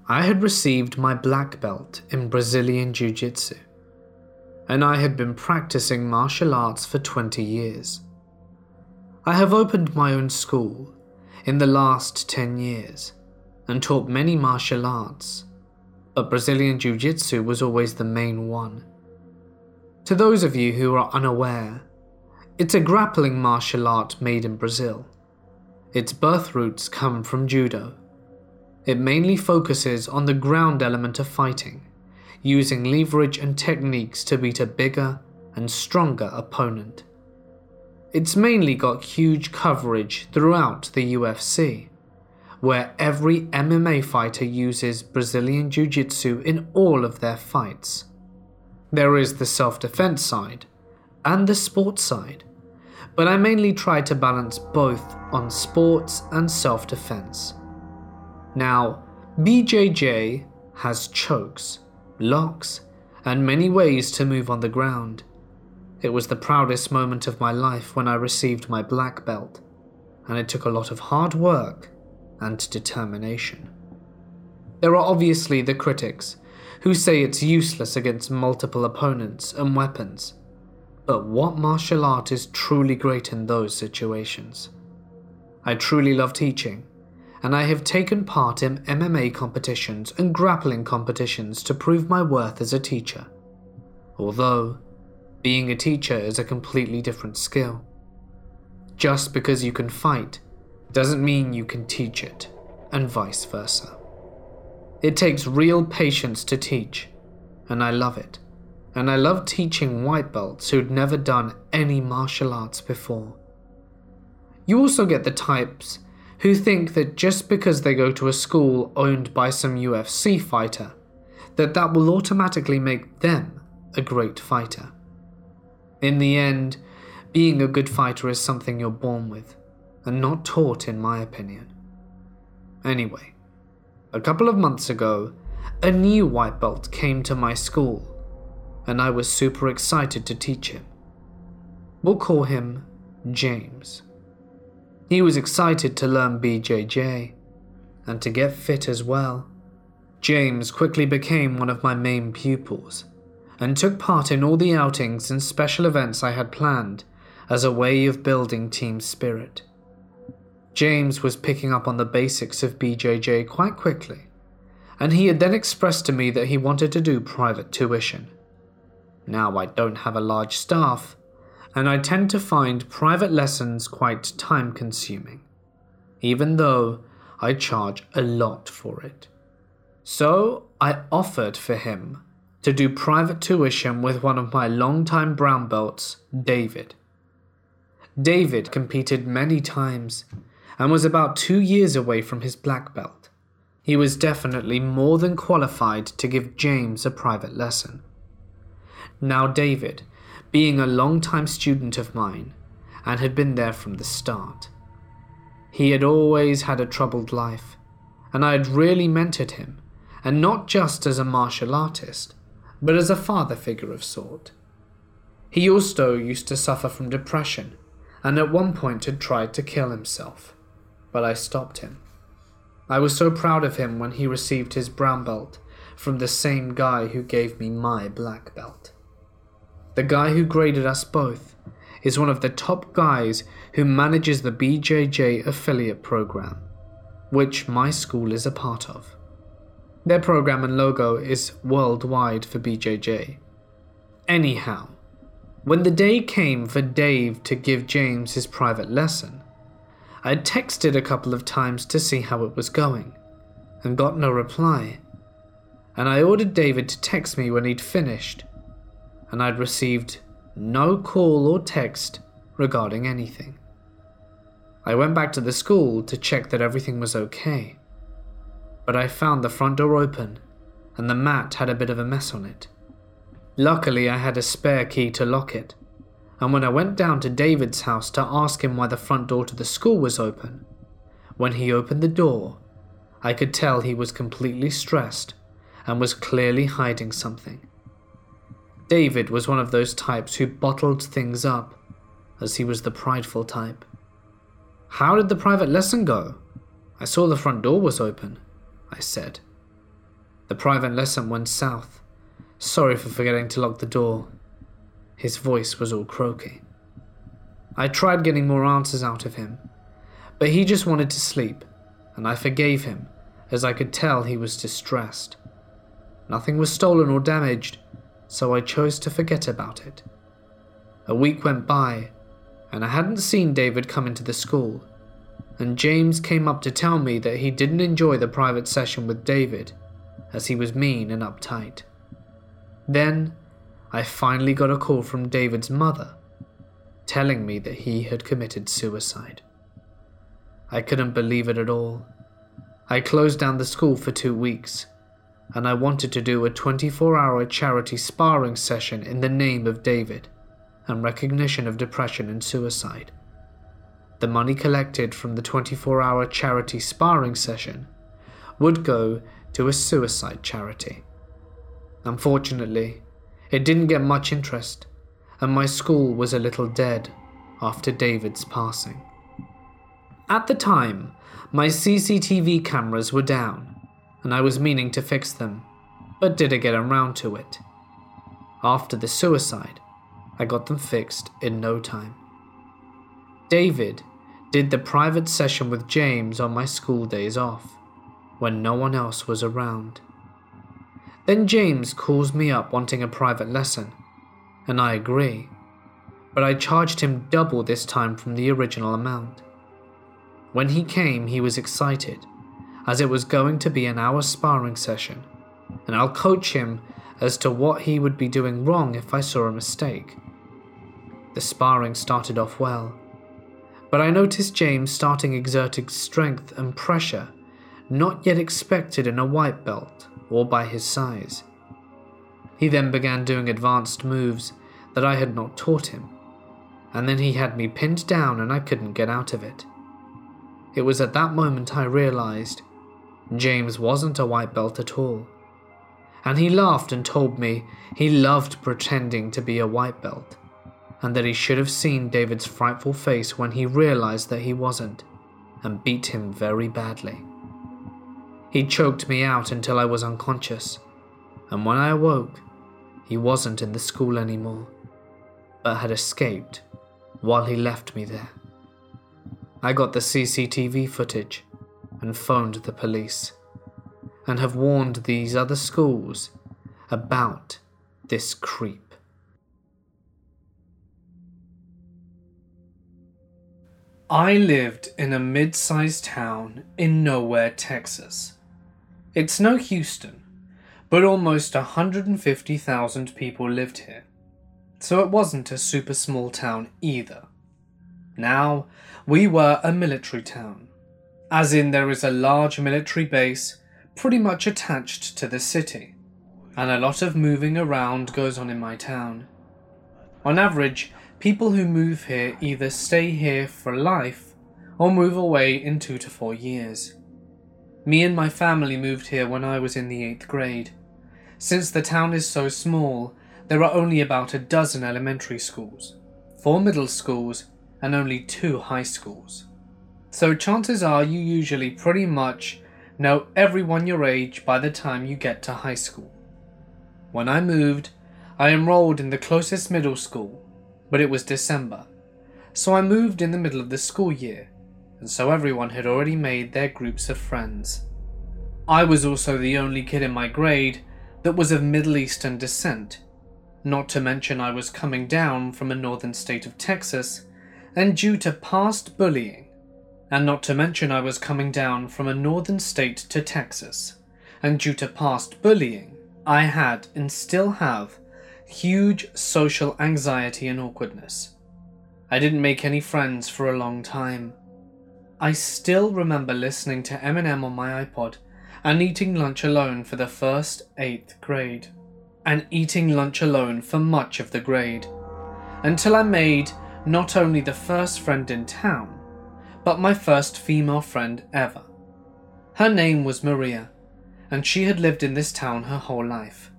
I had received my black belt in Brazilian Jiu Jitsu, and I had been practicing martial arts for 20 years. I have opened my own school in the last 10 years and taught many martial arts, but Brazilian Jiu Jitsu was always the main one. To those of you who are unaware, it's a grappling martial art made in Brazil. Its birth roots come from judo. It mainly focuses on the ground element of fighting, using leverage and techniques to beat a bigger and stronger opponent. It's mainly got huge coverage throughout the UFC, where every MMA fighter uses Brazilian Jiu Jitsu in all of their fights. There is the self defense side and the sports side, but I mainly try to balance both on sports and self defense. Now, BJJ has chokes, locks, and many ways to move on the ground. It was the proudest moment of my life when I received my black belt, and it took a lot of hard work and determination. There are obviously the critics who say it's useless against multiple opponents and weapons, but what martial art is truly great in those situations? I truly love teaching, and I have taken part in MMA competitions and grappling competitions to prove my worth as a teacher. Although, being a teacher is a completely different skill. Just because you can fight doesn't mean you can teach it, and vice versa. It takes real patience to teach, and I love it. And I love teaching white belts who'd never done any martial arts before. You also get the types who think that just because they go to a school owned by some UFC fighter, that that will automatically make them a great fighter. In the end, being a good fighter is something you're born with, and not taught, in my opinion. Anyway, a couple of months ago, a new white belt came to my school, and I was super excited to teach him. We'll call him James. He was excited to learn BJJ and to get fit as well. James quickly became one of my main pupils and took part in all the outings and special events I had planned as a way of building team spirit. James was picking up on the basics of BJJ quite quickly, and he had then expressed to me that he wanted to do private tuition. Now, I don't have a large staff, and I tend to find private lessons quite time consuming. even though I charge a lot for it. So I offered for him to do private tuition with one of my longtime brown belts, David. David competed many times and was about two years away from his black belt. He was definitely more than qualified to give James a private lesson. Now, David, being a long-time student of mine, and had been there from the start, he had always had a troubled life, and I had really mentored him, and not just as a martial artist, but as a father figure of sort. He also used to suffer from depression, and at one point had tried to kill himself, but I stopped him. I was so proud of him when he received his brown belt from the same guy who gave me my black belt. The guy who graded us both is one of the top guys who manages the BJJ affiliate program, which my school is a part of. Their program and logo is worldwide for BJJ. Anyhow, when the day came for Dave to give James his private lesson, I had texted a couple of times to see how it was going, and got no reply. And I ordered David to text me when he'd finished, and I'd received no call or text regarding anything. I went back to the school to check that everything was okay, but I found the front door open and the mat had a bit of a mess on it. Luckily, I had a spare key to lock it, and when I went down to David's house to ask him why the front door to the school was open, when he opened the door, I could tell he was completely stressed and was clearly hiding something. David was one of those types who bottled things up, as he was the prideful type. How did the private lesson go? I saw the front door was open, I said. The private lesson went south. Sorry for forgetting to lock the door. His voice was all croaky. I tried getting more answers out of him, but he just wanted to sleep, and I forgave him, as I could tell he was distressed. Nothing was stolen or damaged, so I chose to forget about it. A week went by, and I hadn't seen David come into the school, and James came up to tell me that he didn't enjoy the private session with David, as he was mean and uptight. Then, I finally got a call from David's mother, telling me that he had committed suicide. I couldn't believe it at all. I closed down the school for two weeks and I wanted to do a 24 hour charity sparring session in the name of David and recognition of depression and suicide. The money collected from the 24 hour charity sparring session would go to a suicide charity. Unfortunately, it didn't get much interest, and my school was a little dead after David's passing. At the time, my CCTV cameras were down, and I was meaning to fix them, but didn't get around to it. After the suicide, I got them fixed in no time. David did the private session with James on my school days off, when no one else was around. Then James calls me up wanting a private lesson, and I agree, but I charged him double this time from the original amount. When he came, he was excited as it was going to be an hour sparring session, and I'll coach him as to what he would be doing wrong if I saw a mistake. The sparring started off well, but I noticed James starting exerting strength and pressure not yet expected in a white belt or by his size. He then began doing advanced moves that I had not taught him, and then he had me pinned down and I couldn't get out of it. It was at that moment I realized James wasn't a white belt at all. And he laughed and told me he loved pretending to be a white belt, and that he should have seen David's frightful face when he realized that he wasn't, and beat him very badly. He choked me out until I was unconscious, and when I awoke, he wasn't in the school anymore, but had escaped while he left me there. I got the CCTV footage and phoned the police, and have warned these other schools about this creep. I lived in a mid sized town in nowhere, Texas. It's no Houston, but almost 150,000 people lived here, so it wasn't a super small town either. Now, we were a military town, as in there is a large military base pretty much attached to the city, and a lot of moving around goes on in my town. On average, people who move here either stay here for life or move away in two to four years. Me and my family moved here when I was in the eighth grade. Since the town is so small, there are only about a dozen elementary schools, four middle schools, and only two high schools. So chances are you usually pretty much know everyone your age by the time you get to high school. When I moved, I enrolled in the closest middle school, but it was December, so I moved in the middle of the school year, and so everyone had already made their groups of friends. I was also the only kid in my grade that was of Middle Eastern descent, not to mention I was coming down from a northern state of Texas, and due to past bullying, and not to mention I was coming down from a northern state to Texas, and due to past bullying, I had and still have huge social anxiety and awkwardness. I didn't make any friends for a long time. I still remember listening to Eminem on my iPod and eating lunch alone for the first eighth grade, and eating lunch alone for much of the grade, until I made not only the first friend in town, but my first female friend ever. Her name was Maria, and she had lived in this town her whole life.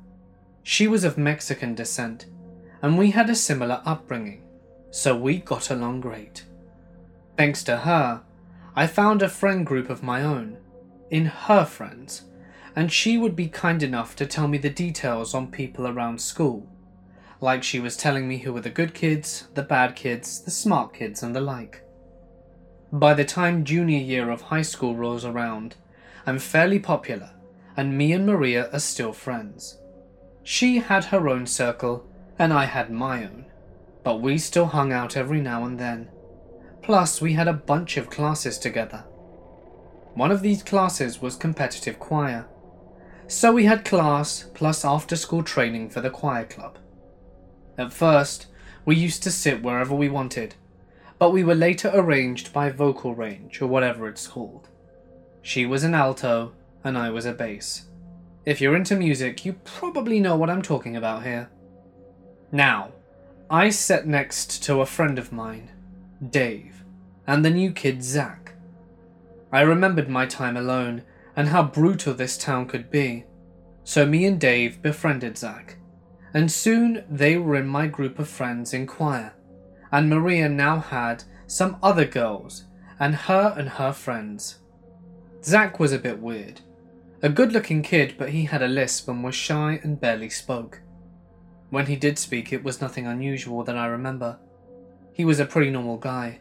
She was of Mexican descent, and we had a similar upbringing, so we got along great. Thanks to her, I found a friend group of my own, in her friends, and she would be kind enough to tell me the details on people around school, like she was telling me who were the good kids, the bad kids, the smart kids, and the like. By the time junior year of high school rolls around, I'm fairly popular, and me and Maria are still friends. She had her own circle, and I had my own, but we still hung out every now and then. Plus, we had a bunch of classes together. One of these classes was competitive choir, so we had class plus after school training for the choir club. At first, we used to sit wherever we wanted, but we were later arranged by vocal range or whatever it's called. She was an alto, and I was a bass. If you're into music, you probably know what I'm talking about here. Now, I sat next to a friend of mine, Dave, and the new kid, Zach. I remembered my time alone and how brutal this town could be, so me and Dave befriended Zach, and soon they were in my group of friends in choir, and Maria now had some other girls, and her and her friends. Zach was a bit weird. A good looking kid, but he had a lisp and was shy and barely spoke. When he did speak, it was nothing unusual that I remember. He was a pretty normal guy,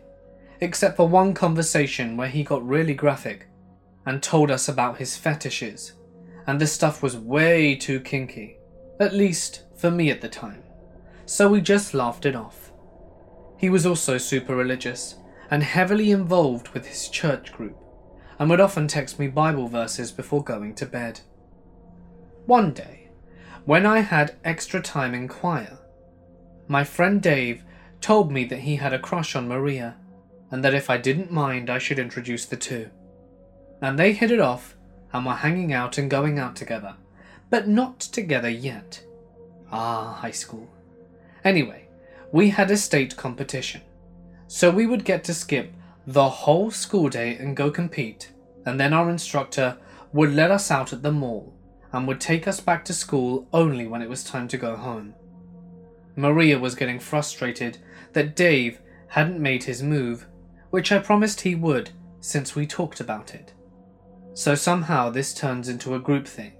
except for one conversation where he got really graphic and told us about his fetishes, and this stuff was way too kinky, at least for me at the time, so we just laughed it off. He was also super religious and heavily involved with his church group and would often text me Bible verses before going to bed. One day, when I had extra time in choir, my friend Dave told me that he had a crush on Maria and that if I didn't mind, I should introduce the two. And they hit it off and were hanging out and going out together, but not together yet. Ah, high school. Anyway, we had a state competition, so we would get to skip the whole school day and go compete, and then our instructor would let us out at the mall and would take us back to school only when it was time to go home. Maria was getting frustrated that Dave hadn't made his move, which I promised he would since we talked about it. So somehow this turns into a group thing.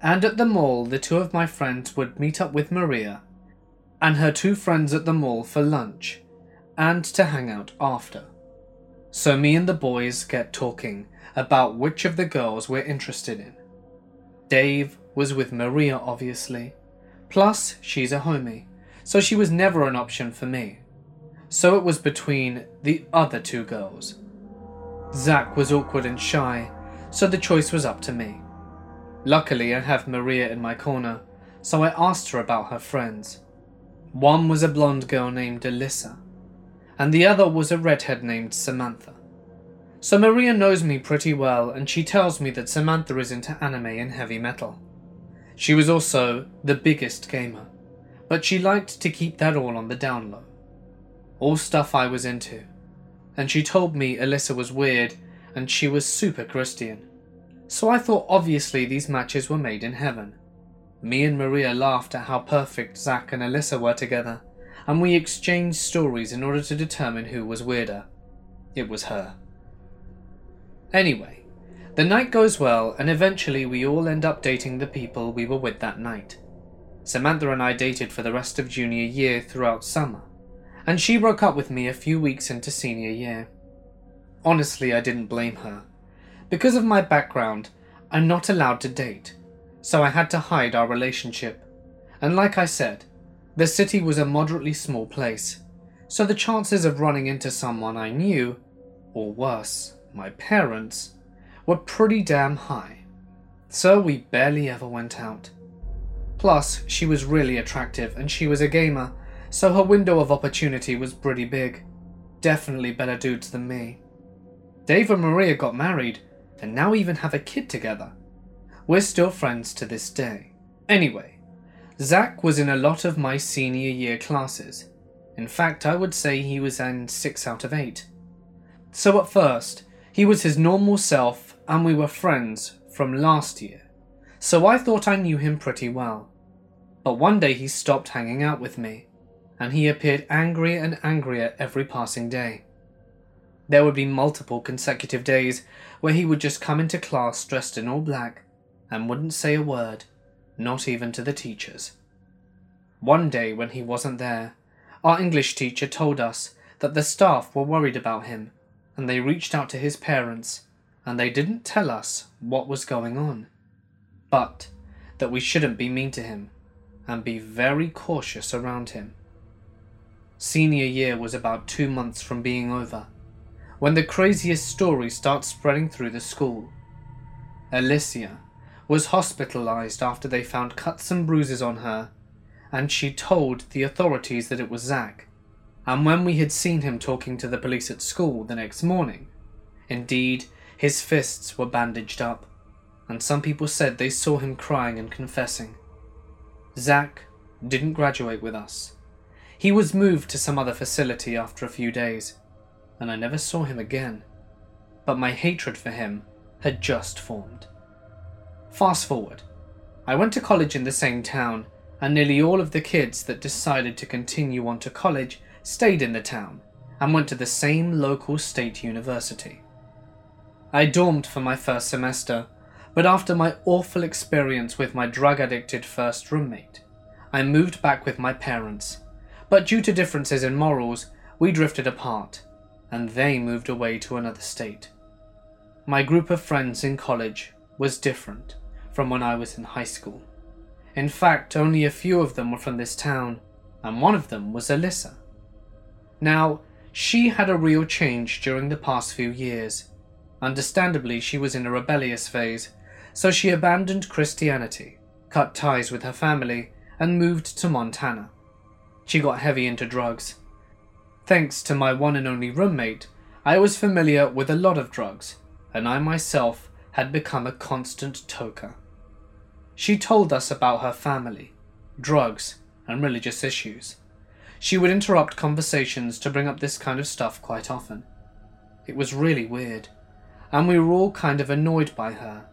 And at the mall, the two of my friends would meet up with Maria and her two friends at the mall for lunch and to hang out after. So me and the boys get talking about which of the girls we're interested in. Dave was with Maria, obviously. Plus, she's a homie, so she was never an option for me. So it was between the other two girls. Zach was awkward and shy, so the choice was up to me. Luckily, I have Maria in my corner, so I asked her about her friends. One was a blonde girl named Alyssa, and the other was a redhead named Samantha. So Maria knows me pretty well, and she tells me that Samantha is into anime and heavy metal. She was also the biggest gamer, but she liked to keep that all on the down low. All stuff I was into. And she told me Alyssa was weird and she was super Christian. So I thought obviously these matches were made in heaven. Me and Maria laughed at how perfect Zach and Alyssa were together, and we exchanged stories in order to determine who was weirder. It was her. Anyway, the night goes well, and eventually we all end up dating the people we were with that night. Samantha and I dated for the rest of junior year throughout summer, and she broke up with me a few weeks into senior year. Honestly, I didn't blame her. Because of my background, I'm not allowed to date, so I had to hide our relationship. And like I said, the city was a moderately small place, so the chances of running into someone I knew, or worse, my parents, were pretty damn high. So we barely ever went out. Plus, she was really attractive and she was a gamer, so her window of opportunity was pretty big. Definitely better dudes than me. Dave and Maria got married and now even have a kid together. We're still friends to this day. Anyway, Zach was in a lot of my senior year classes. In fact, I would say he was in 6 out of 8. So at first, he was his normal self and we were friends from last year. So I thought I knew him pretty well. But one day he stopped hanging out with me, and he appeared angrier and angrier every passing day. There would be multiple consecutive days where he would just come into class dressed in all black and wouldn't say a word, not even to the teachers. One day when he wasn't there, our English teacher told us that the staff were worried about him and they reached out to his parents and they didn't tell us what was going on, but that we shouldn't be mean to him and be very cautious around him. Senior year was about two months from being over when the craziest story starts spreading through the school. Alicia was hospitalized after they found cuts and bruises on her, and she told the authorities that it was Zach. And when we had seen him talking to the police at school the next morning, indeed, his fists were bandaged up, and some people said they saw him crying and confessing. Zach didn't graduate with us. He was moved to some other facility after a few days, and I never saw him again. But my hatred for him had just formed. Fast forward. I went to college in the same town, and nearly all of the kids that decided to continue on to college stayed in the town and went to the same local state university. I dormed for my first semester but after my awful experience with my drug addicted first roommate, I moved back with my parents. But due to differences in morals, we drifted apart, and they moved away to another state. My group of friends in college was different from when I was in high school. In fact, only a few of them were from this town, and one of them was Alyssa. Now, she had a real change during the past few years. Understandably, she was in a rebellious phase so she abandoned Christianity, cut ties with her family, and moved to Montana. She got heavy into drugs. Thanks to my one and only roommate, I was familiar with a lot of drugs, and I myself had become a constant toker. She told us about her family, drugs, and religious issues. She would interrupt conversations to bring up this kind of stuff quite often. It was really weird, and we were all kind of annoyed by her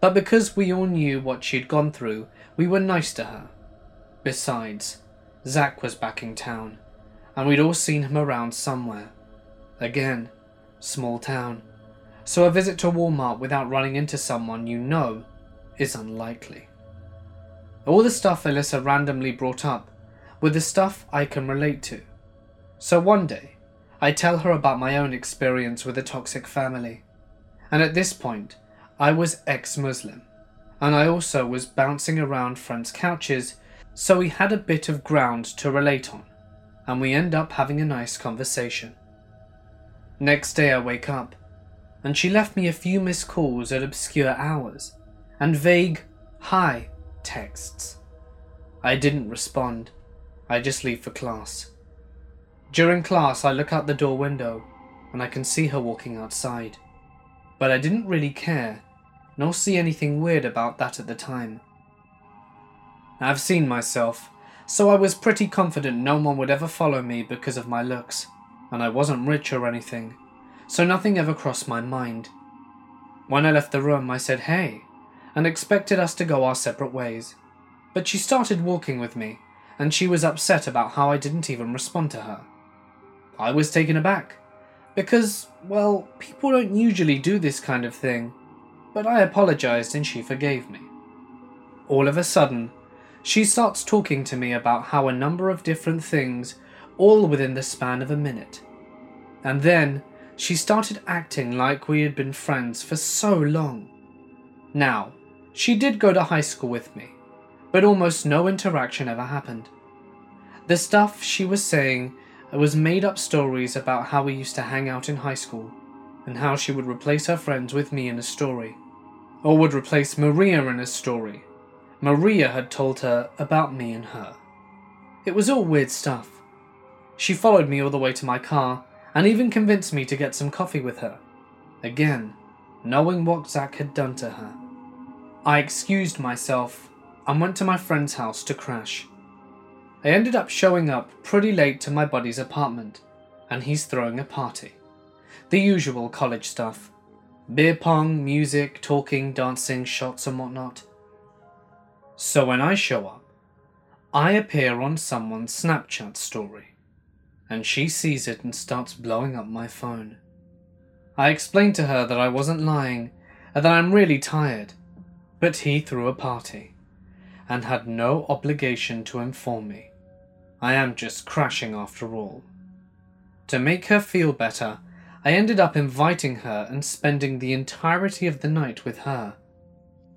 but because we all knew what she'd gone through, we were nice to her. Besides, Zach was back in town, and we'd all seen him around somewhere. Again, small town, so a visit to Walmart without running into someone you know is unlikely. All the stuff Alyssa randomly brought up were the stuff I can relate to. So one day, I tell her about my own experience with a toxic family, and at this point, I was ex Muslim, and I also was bouncing around friends' couches, so we had a bit of ground to relate on. and we end up having a nice conversation. Next day, I wake up, and she left me a few missed calls at obscure hours and vague hi texts. I didn't respond, I just leave for class. During class, I look out the door window and I can see her walking outside, but I didn't really care nor see anything weird about that at the time. I've seen myself, so I was pretty confident no one would ever follow me because of my looks, and I wasn't rich or anything, so nothing ever crossed my mind. When I left the room, I said hey, and expected us to go our separate ways, but she started walking with me, and she was upset about how I didn't even respond to her. I was taken aback, because, well, people don't usually do this kind of thing, but I apologized and she forgave me. All of a sudden, she starts talking to me about how a number of different things, all within the span of a minute. And then she started acting like we had been friends for so long. Now, she did go to high school with me, but almost no interaction ever happened. The stuff she was saying was made up stories about how we used to hang out in high school, and how she would replace her friends with me in a story or would replace Maria in a story. Maria had told her about me and her. It was all weird stuff. She followed me all the way to my car and even convinced me to get some coffee with her. Again, knowing what Zach had done to her. I excused myself and went to my friend's house to crash. I ended up showing up pretty late to my buddy's apartment, and he's throwing a party. The usual college stuff beer pong, music, talking, dancing, shots, and whatnot. So when I show up, I appear on someone's Snapchat story, and she sees it and starts blowing up my phone. I explained to her that I wasn't lying and that I'm really tired, but he threw a party and had no obligation to inform me. I am just crashing after all. To make her feel better, I ended up inviting her and spending the entirety of the night with her.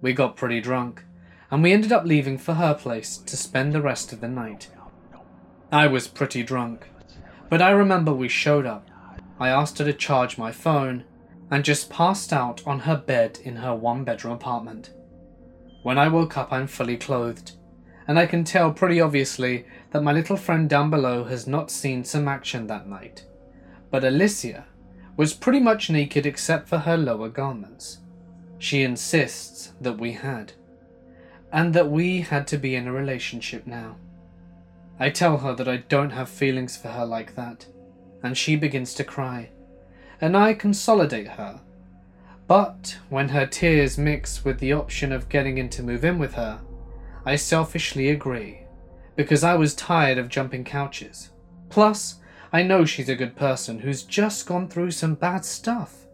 We got pretty drunk, and we ended up leaving for her place to spend the rest of the night. I was pretty drunk, but I remember we showed up. I asked her to charge my phone and just passed out on her bed in her one bedroom apartment. When I woke up, I'm fully clothed, and I can tell pretty obviously that my little friend down below has not seen some action that night. But Alicia was pretty much naked except for her lower garments. She insists that we had, and that we had to be in a relationship now. I tell her that I don't have feelings for her like that, and she begins to cry, and I consolidate her. But when her tears mix with the option of getting in to move in with her, I selfishly agree, because I was tired of jumping couches. Plus, I know she's a good person who's just gone through some bad stuff,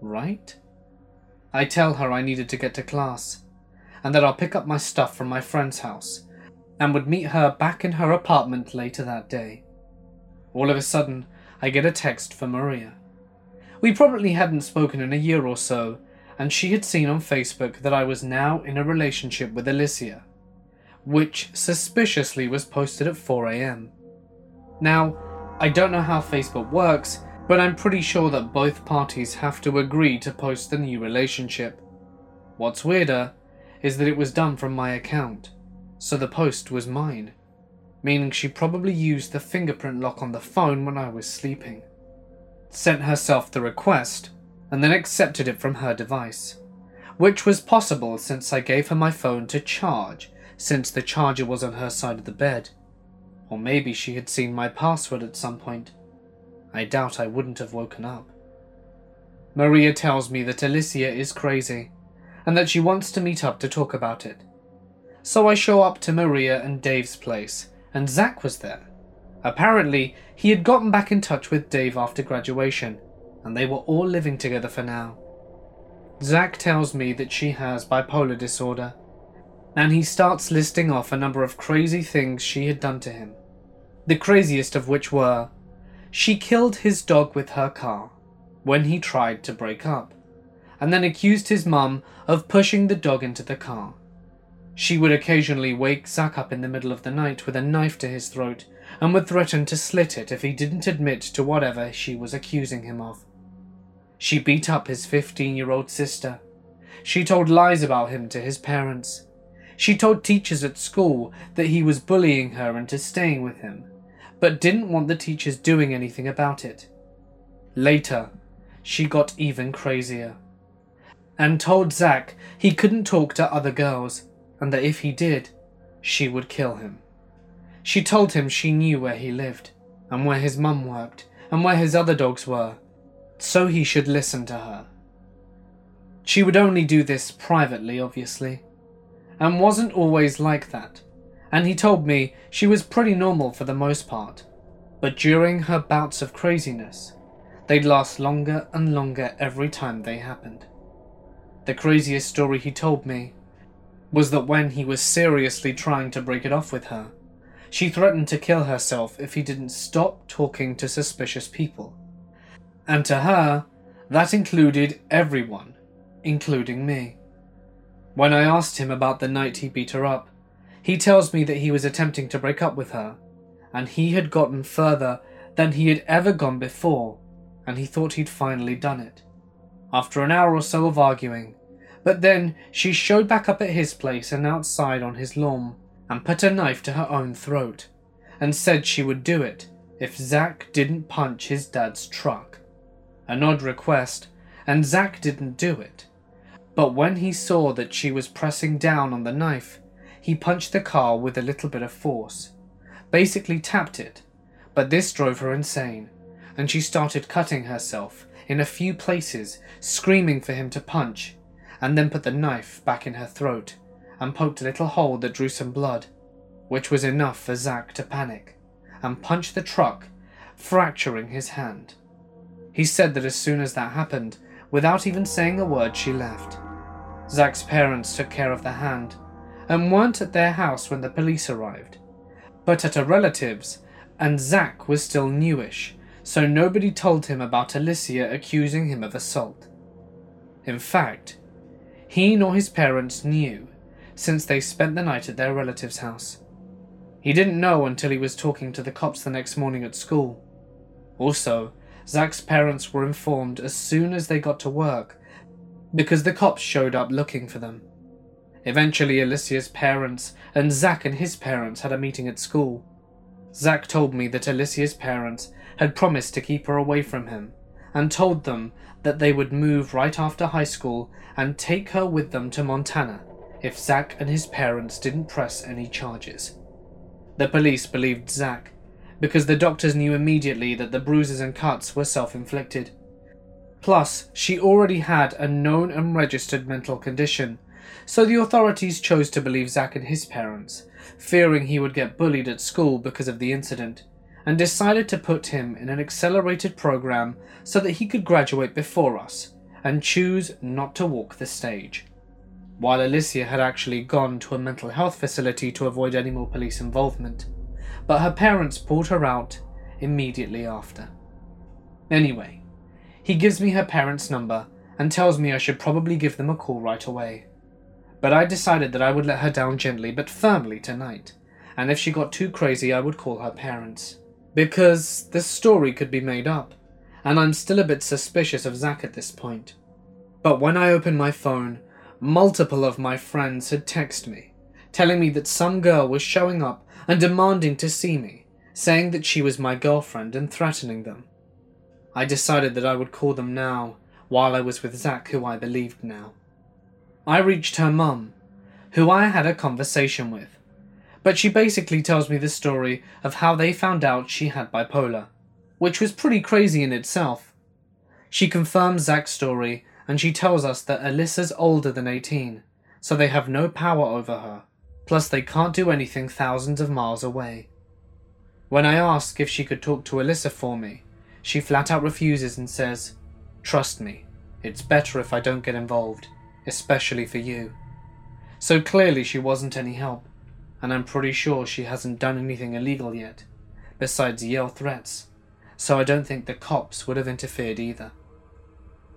right? I tell her I needed to get to class, and that I'll pick up my stuff from my friend's house, and would meet her back in her apartment later that day. All of a sudden, I get a text from Maria. We probably hadn't spoken in a year or so, and she had seen on Facebook that I was now in a relationship with Alicia, which suspiciously was posted at 4am. Now, I don't know how Facebook works, but I'm pretty sure that both parties have to agree to post the new relationship. What's weirder is that it was done from my account, so the post was mine, meaning she probably used the fingerprint lock on the phone when I was sleeping. Sent herself the request, and then accepted it from her device, which was possible since I gave her my phone to charge since the charger was on her side of the bed. Or maybe she had seen my password at some point. I doubt I wouldn't have woken up. Maria tells me that Alicia is crazy, and that she wants to meet up to talk about it. So I show up to Maria and Dave's place, and Zach was there. Apparently, he had gotten back in touch with Dave after graduation, and they were all living together for now. Zach tells me that she has bipolar disorder, and he starts listing off a number of crazy things she had done to him the craziest of which were she killed his dog with her car when he tried to break up, and then accused his mum of pushing the dog into the car. She would occasionally wake Zach up in the middle of the night with a knife to his throat and would threaten to slit it if he didn't admit to whatever she was accusing him of. She beat up his 15 year old sister. She told lies about him to his parents. She told teachers at school that he was bullying her into staying with him, but didn't want the teachers doing anything about it. Later, she got even crazier and told Zach he couldn't talk to other girls and that if he did, she would kill him. She told him she knew where he lived, and where his mum worked, and where his other dogs were, so he should listen to her. She would only do this privately, obviously, and wasn't always like that, and he told me she was pretty normal for the most part, but during her bouts of craziness, they'd last longer and longer every time they happened. The craziest story he told me was that when he was seriously trying to break it off with her, she threatened to kill herself if he didn't stop talking to suspicious people. And to her, that included everyone, including me. When I asked him about the night he beat her up, he tells me that he was attempting to break up with her, and he had gotten further than he had ever gone before, and he thought he'd finally done it. After an hour or so of arguing, but then she showed back up at his place and outside on his lawn and put a knife to her own throat and said she would do it if Zack didn't punch his dad's truck. An odd request, and Zack didn't do it. But when he saw that she was pressing down on the knife, he punched the car with a little bit of force. Basically tapped it, but this drove her insane, and she started cutting herself in a few places, screaming for him to punch and then put the knife back in her throat and poked a little hole that drew some blood, which was enough for Zack to panic and punch the truck, fracturing his hand. He said that as soon as that happened, without even saying a word, she left. Zack's parents took care of the hand and weren't at their house when the police arrived, but at a relative's, and Zack was still newish, so nobody told him about Alicia accusing him of assault. In fact, he nor his parents knew, since they spent the night at their relative's house. He didn't know until he was talking to the cops the next morning at school. Also, Zack's parents were informed as soon as they got to work, because the cops showed up looking for them. Eventually, Alicia's parents and Zack and his parents had a meeting at school. Zack told me that Alicia's parents had promised to keep her away from him, and told them that they would move right after high school and take her with them to Montana if Zack and his parents didn't press any charges. The police believed Zack because the doctors knew immediately that the bruises and cuts were self inflicted. Plus, she already had a known and registered mental condition, so the authorities chose to believe Zack and his parents, fearing he would get bullied at school because of the incident, and decided to put him in an accelerated program so that he could graduate before us and choose not to walk the stage. While Alicia had actually gone to a mental health facility to avoid any more police involvement, but her parents pulled her out immediately after. Anyway, he gives me her parents' number and tells me I should probably give them a call right away. But I decided that I would let her down gently but firmly tonight, and if she got too crazy, I would call her parents. Because this story could be made up and I'm still a bit suspicious of Zack at this point. But when I opened my phone, multiple of my friends had texted me, telling me that some girl was showing up and demanding to see me, saying that she was my girlfriend and threatening them. I decided that I would call them now, while I was with Zack, who I believed now. I reached her mum, who I had a conversation with, but she basically tells me the story of how they found out she had bipolar which was pretty crazy in itself. She confirms Zach's story and she tells us that Alicia's older than 18, so they have no power over her, plus they can't do anything thousands of miles away. When I ask if she could talk to Alicia for me, she flat out refuses and says, Trust me, it's better if I don't get involved, especially for you. So clearly she wasn't any help, and I'm pretty sure she hasn't done anything illegal yet, besides yell threats so I don't think the cops would have interfered either.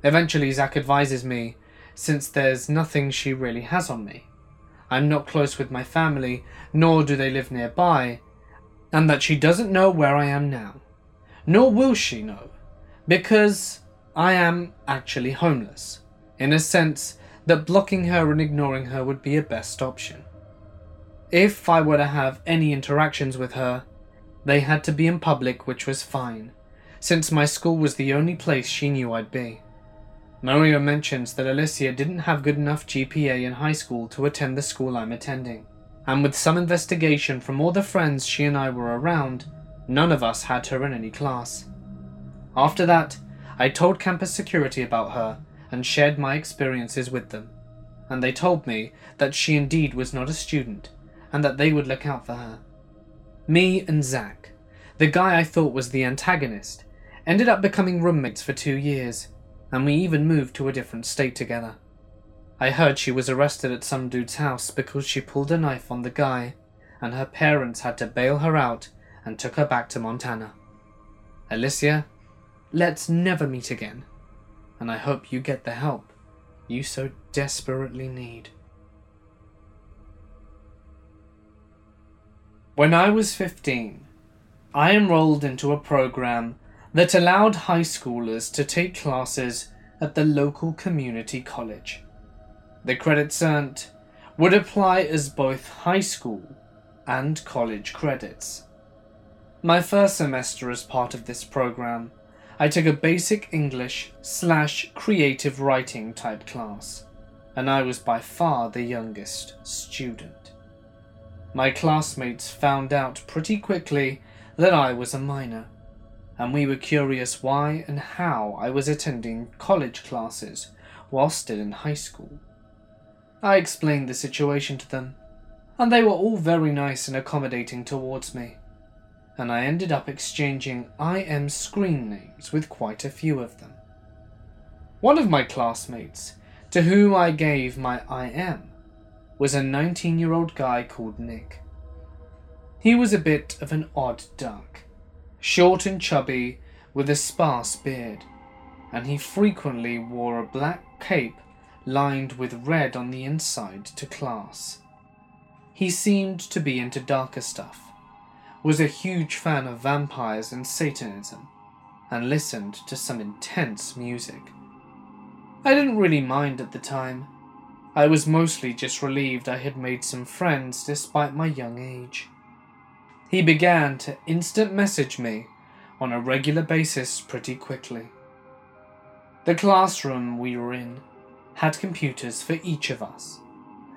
Eventually, Zack advises me, since there's nothing she really has on me, I'm not close with my family, nor do they live nearby, and that she doesn't know where I am now. Nor will she know, because I am actually homeless, in a sense that blocking her and ignoring her would be a best option. If I were to have any interactions with her, they had to be in public, which was fine, since my school was the only place she knew I'd be. Mario mentions that Alicia didn't have good enough GPA in high school to attend the school I'm attending, and with some investigation from all the friends she and I were around, none of us had her in any class. After that, I told campus security about her and shared my experiences with them, and they told me that she indeed was not a student and that they would look out for her. Me and Zach, the guy I thought was the antagonist, ended up becoming roommates for two years and we even moved to a different state together. I heard she was arrested at some dude's house because she pulled a knife on the guy, and her parents had to bail her out and took her back to Montana. Alicia, let's never meet again, and I hope you get the help you so desperately need. When I was 15, I enrolled into a program that allowed high schoolers to take classes at the local community college. The credits earned would apply as both high school and college credits. My first semester as part of this program, I took a basic English slash creative writing type class, and I was by far the youngest student. My classmates found out pretty quickly that I was a minor and we were curious why and how I was attending college classes while still in high school. I explained the situation to them, and they were all very nice and accommodating towards me, and I ended up exchanging IM screen names with quite a few of them. One of my classmates, to whom I gave my IM, was a 19 year old guy called Nick. He was a bit of an odd duck short and chubby, with a sparse beard, and he frequently wore a black cape lined with red on the inside to class. He seemed to be into darker stuff, was a huge fan of vampires and Satanism, and listened to some intense music. I didn't really mind at the time. I was mostly just relieved I had made some friends despite my young age. He began to instant message me on a regular basis pretty quickly. The classroom we were in had computers for each of us,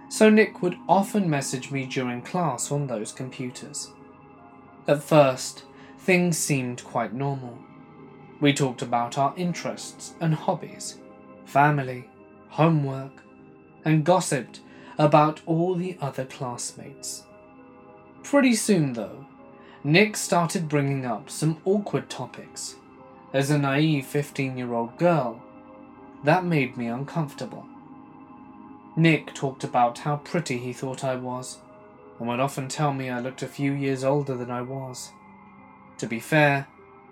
so Nick would often message me during class on those computers. At first, things seemed quite normal. We talked about our interests and hobbies, family, homework, and gossiped about all the other classmates. Pretty soon, though, Nick started bringing up some awkward topics. As a naive 15 year old girl, that made me uncomfortable. Nick talked about how pretty he thought I was, and would often tell me I looked a few years older than I was. To be fair,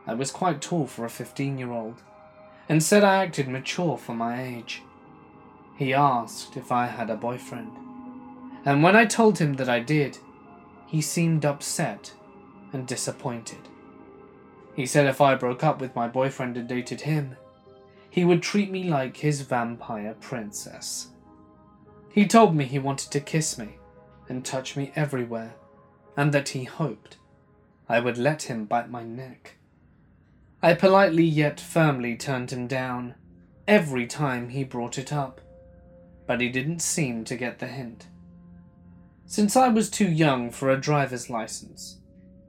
I was quite tall for a 15 year old, and said I acted mature for my age. He asked if I had a boyfriend, and when I told him that I did, he seemed upset and disappointed. He said if I broke up with my boyfriend and dated him, he would treat me like his vampire princess. He told me he wanted to kiss me and touch me everywhere, and that he hoped I would let him bite my neck. I politely yet firmly turned him down every time he brought it up, but he didn't seem to get the hint. Since I was too young for a driver's license,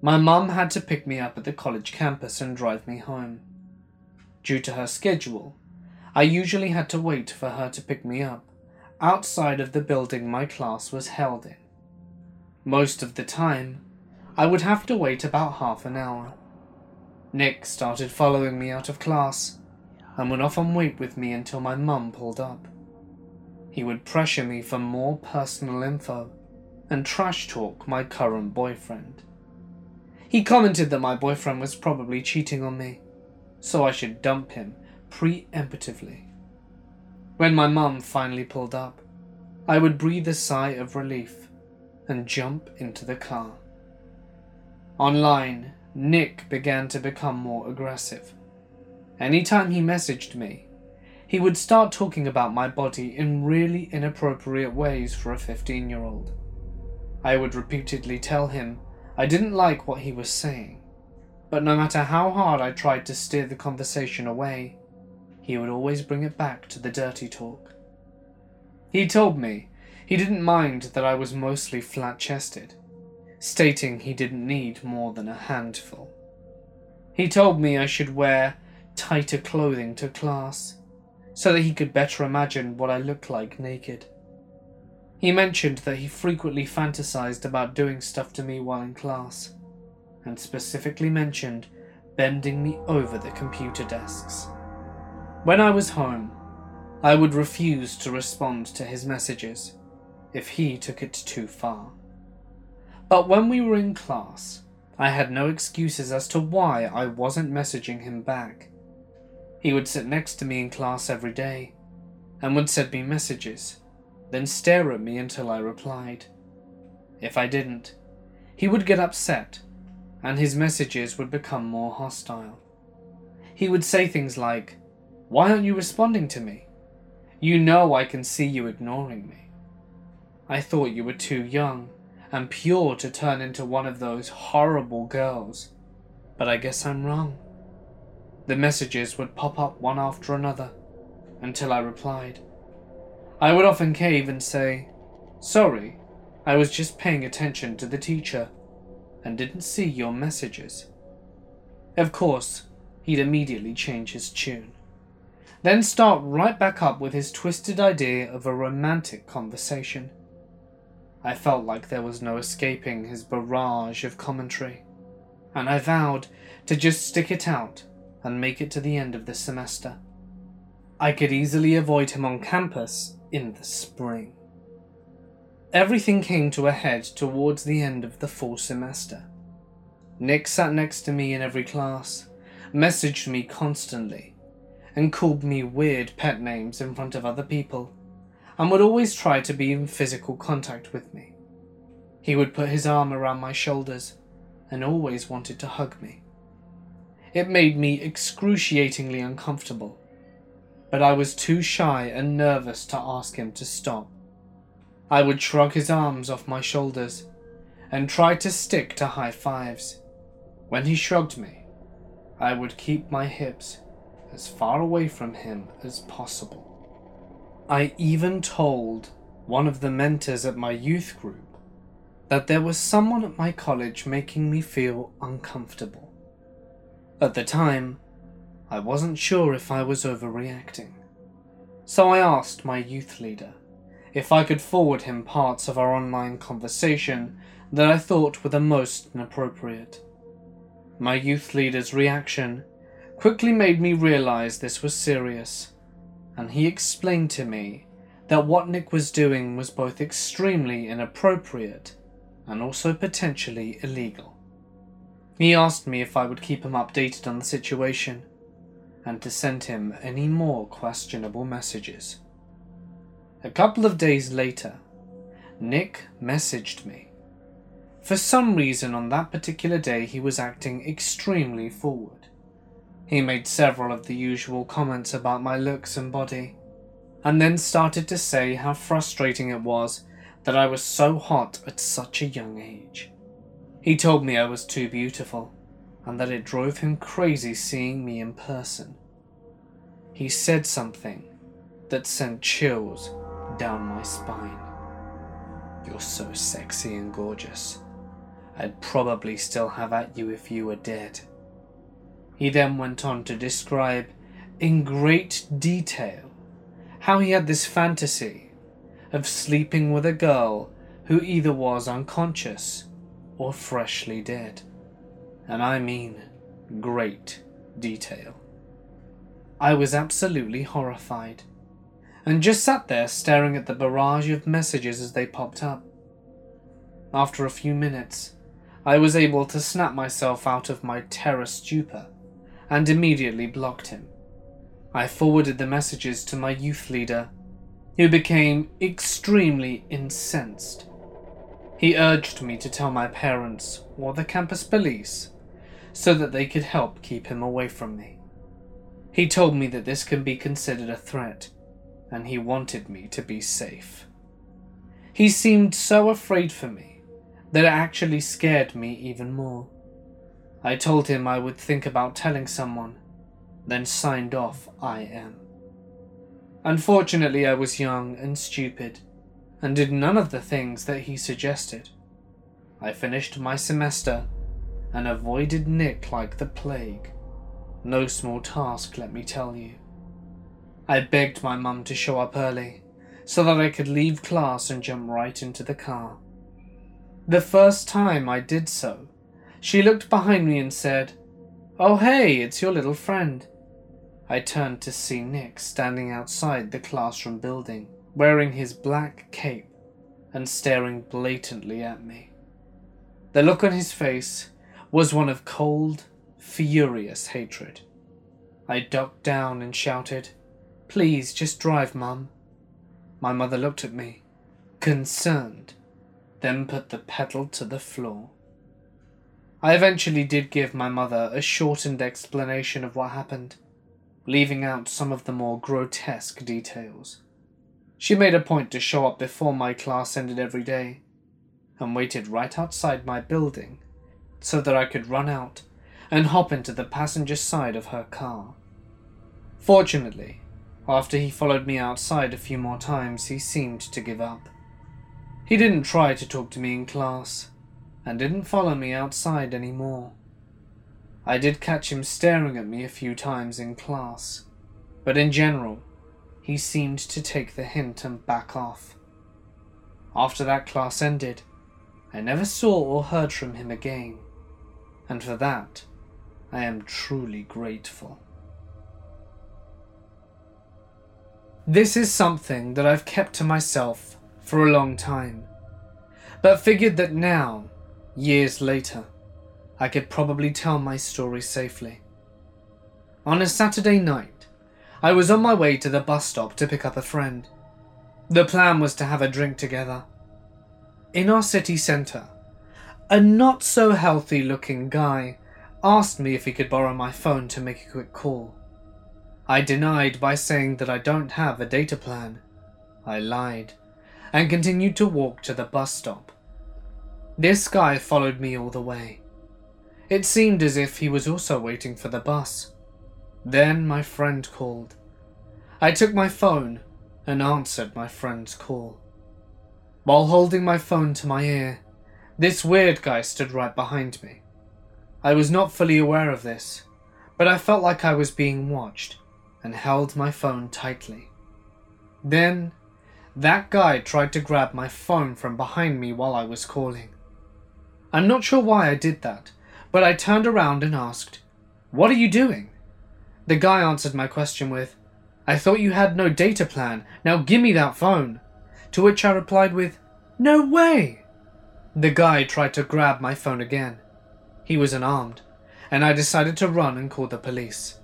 my mum had to pick me up at the college campus and drive me home. Due to her schedule, I usually had to wait for her to pick me up outside of the building my class was held in. Most of the time, I would have to wait about half an hour. Nick started following me out of class and would often wait with me until my mum pulled up. He would pressure me for more personal info and trash talk my current boyfriend. He commented that my boyfriend was probably cheating on me, so I should dump him preemptively. When my mum finally pulled up, I would breathe a sigh of relief and jump into the car. Online, Nick began to become more aggressive. Anytime he messaged me, he would start talking about my body in really inappropriate ways for a 15 year old. I would repeatedly tell him I didn't like what he was saying, but no matter how hard I tried to steer the conversation away, he would always bring it back to the dirty talk. He told me he didn't mind that I was mostly flat chested, stating he didn't need more than a handful. He told me I should wear tighter clothing to class, so that he could better imagine what I looked like naked. He mentioned that he frequently fantasized about doing stuff to me while in class, and specifically mentioned bending me over the computer desks. When I was home, I would refuse to respond to his messages if he took it too far. But when we were in class, I had no excuses as to why I wasn't messaging him back. He would sit next to me in class every day and would send me messages then stare at me until I replied. If I didn't, he would get upset, and his messages would become more hostile. He would say things like, Why aren't you responding to me? You know I can see you ignoring me. I thought you were too young and pure to turn into one of those horrible girls, but I guess I'm wrong. The messages would pop up one after another until I replied. I would often cave and say, Sorry, I was just paying attention to the teacher and didn't see your messages. Of course, he'd immediately change his tune, then start right back up with his twisted idea of a romantic conversation. I felt like there was no escaping his barrage of commentary, and I vowed to just stick it out and make it to the end of the semester. I could easily avoid him on campus in the spring. Everything came to a head towards the end of the fall semester. Nick sat next to me in every class, messaged me constantly, and called me weird pet names in front of other people, and would always try to be in physical contact with me. He would put his arm around my shoulders and always wanted to hug me. It made me excruciatingly uncomfortable but I was too shy and nervous to ask him to stop. I would shrug his arms off my shoulders and try to stick to high fives. When he shrugged me, I would keep my hips as far away from him as possible. I even told one of the mentors at my youth group that there was someone at my college making me feel uncomfortable. At the time, I wasn't sure if I was overreacting. So I asked my youth leader if I could forward him parts of our online conversation that I thought were the most inappropriate. My youth leader's reaction quickly made me realize this was serious, and he explained to me that what Nick was doing was both extremely inappropriate and also potentially illegal. He asked me if I would keep him updated on the situation, and to send him any more questionable messages. A couple of days later, Nick messaged me. For some reason, on that particular day, he was acting extremely forward. He made several of the usual comments about my looks and body, and then started to say how frustrating it was that I was so hot at such a young age. He told me I was too beautiful, and that it drove him crazy seeing me in person. He said something that sent chills down my spine. You're so sexy and gorgeous. I'd probably still have at you if you were dead. He then went on to describe in great detail how he had this fantasy of sleeping with a girl who either was unconscious or freshly dead and I mean great detail. I was absolutely horrified, and just sat there staring at the barrage of messages as they popped up. After a few minutes, I was able to snap myself out of my terror stupor and immediately blocked him. I forwarded the messages to my youth leader, who became extremely incensed. He urged me to tell my parents or the campus police so that they could help keep him away from me. He told me that this can be considered a threat, and he wanted me to be safe. He seemed so afraid for me that it actually scared me even more. I told him I would think about telling someone, then signed off AIM. Unfortunately, I was young and stupid, and did none of the things that he suggested. I finished my semester and avoided Nick like the plague. No small task, let me tell you. I begged my mum to show up early so that I could leave class and jump right into the car. The first time I did so, she looked behind me and said, Oh, hey, it's your little friend. I turned to see Nick standing outside the classroom building, wearing his black cape and staring blatantly at me. The look on his face was one of cold, furious hatred. I ducked down and shouted, Please, just drive, Mum. My mother looked at me, concerned, then put the pedal to the floor. I eventually did give my mother a shortened explanation of what happened leaving out some of the more grotesque details. She made a point to show up before my class ended every day, and waited right outside my building so that I could run out and hop into the passenger side of her car. Fortunately, after he followed me outside a few more times, he seemed to give up. He didn't try to talk to me in class, and didn't follow me outside anymore. I did catch him staring at me a few times in class, but in general, he seemed to take the hint and back off. After that class ended, I never saw or heard from him again, and for that, I am truly grateful. This is something that I've kept to myself for a long time, but figured that now, years later, I could probably tell my story safely. On a Saturday night, I was on my way to the bus stop to pick up a friend. The plan was to have a drink together. In our city centre, a not so healthy looking guy asked me if he could borrow my phone to make a quick call. I denied by saying that I don't have a data plan. I lied and continued to walk to the bus stop. This guy followed me all the way. It seemed as if he was also waiting for the bus. Then my friend called. I took my phone and answered my friend's call. While holding my phone to my ear, this weird guy stood right behind me. I was not fully aware of this, but I felt like I was being watched and held my phone tightly. Then, that guy tried to grab my phone from behind me while I was calling. I'm not sure why I did that, but I turned around and asked, What are you doing? The guy answered my question with, I thought you had no data plan, now gimme that phone. To which I replied with, No way! The guy tried to grab my phone again. He was unarmed, and I decided to run and call the police.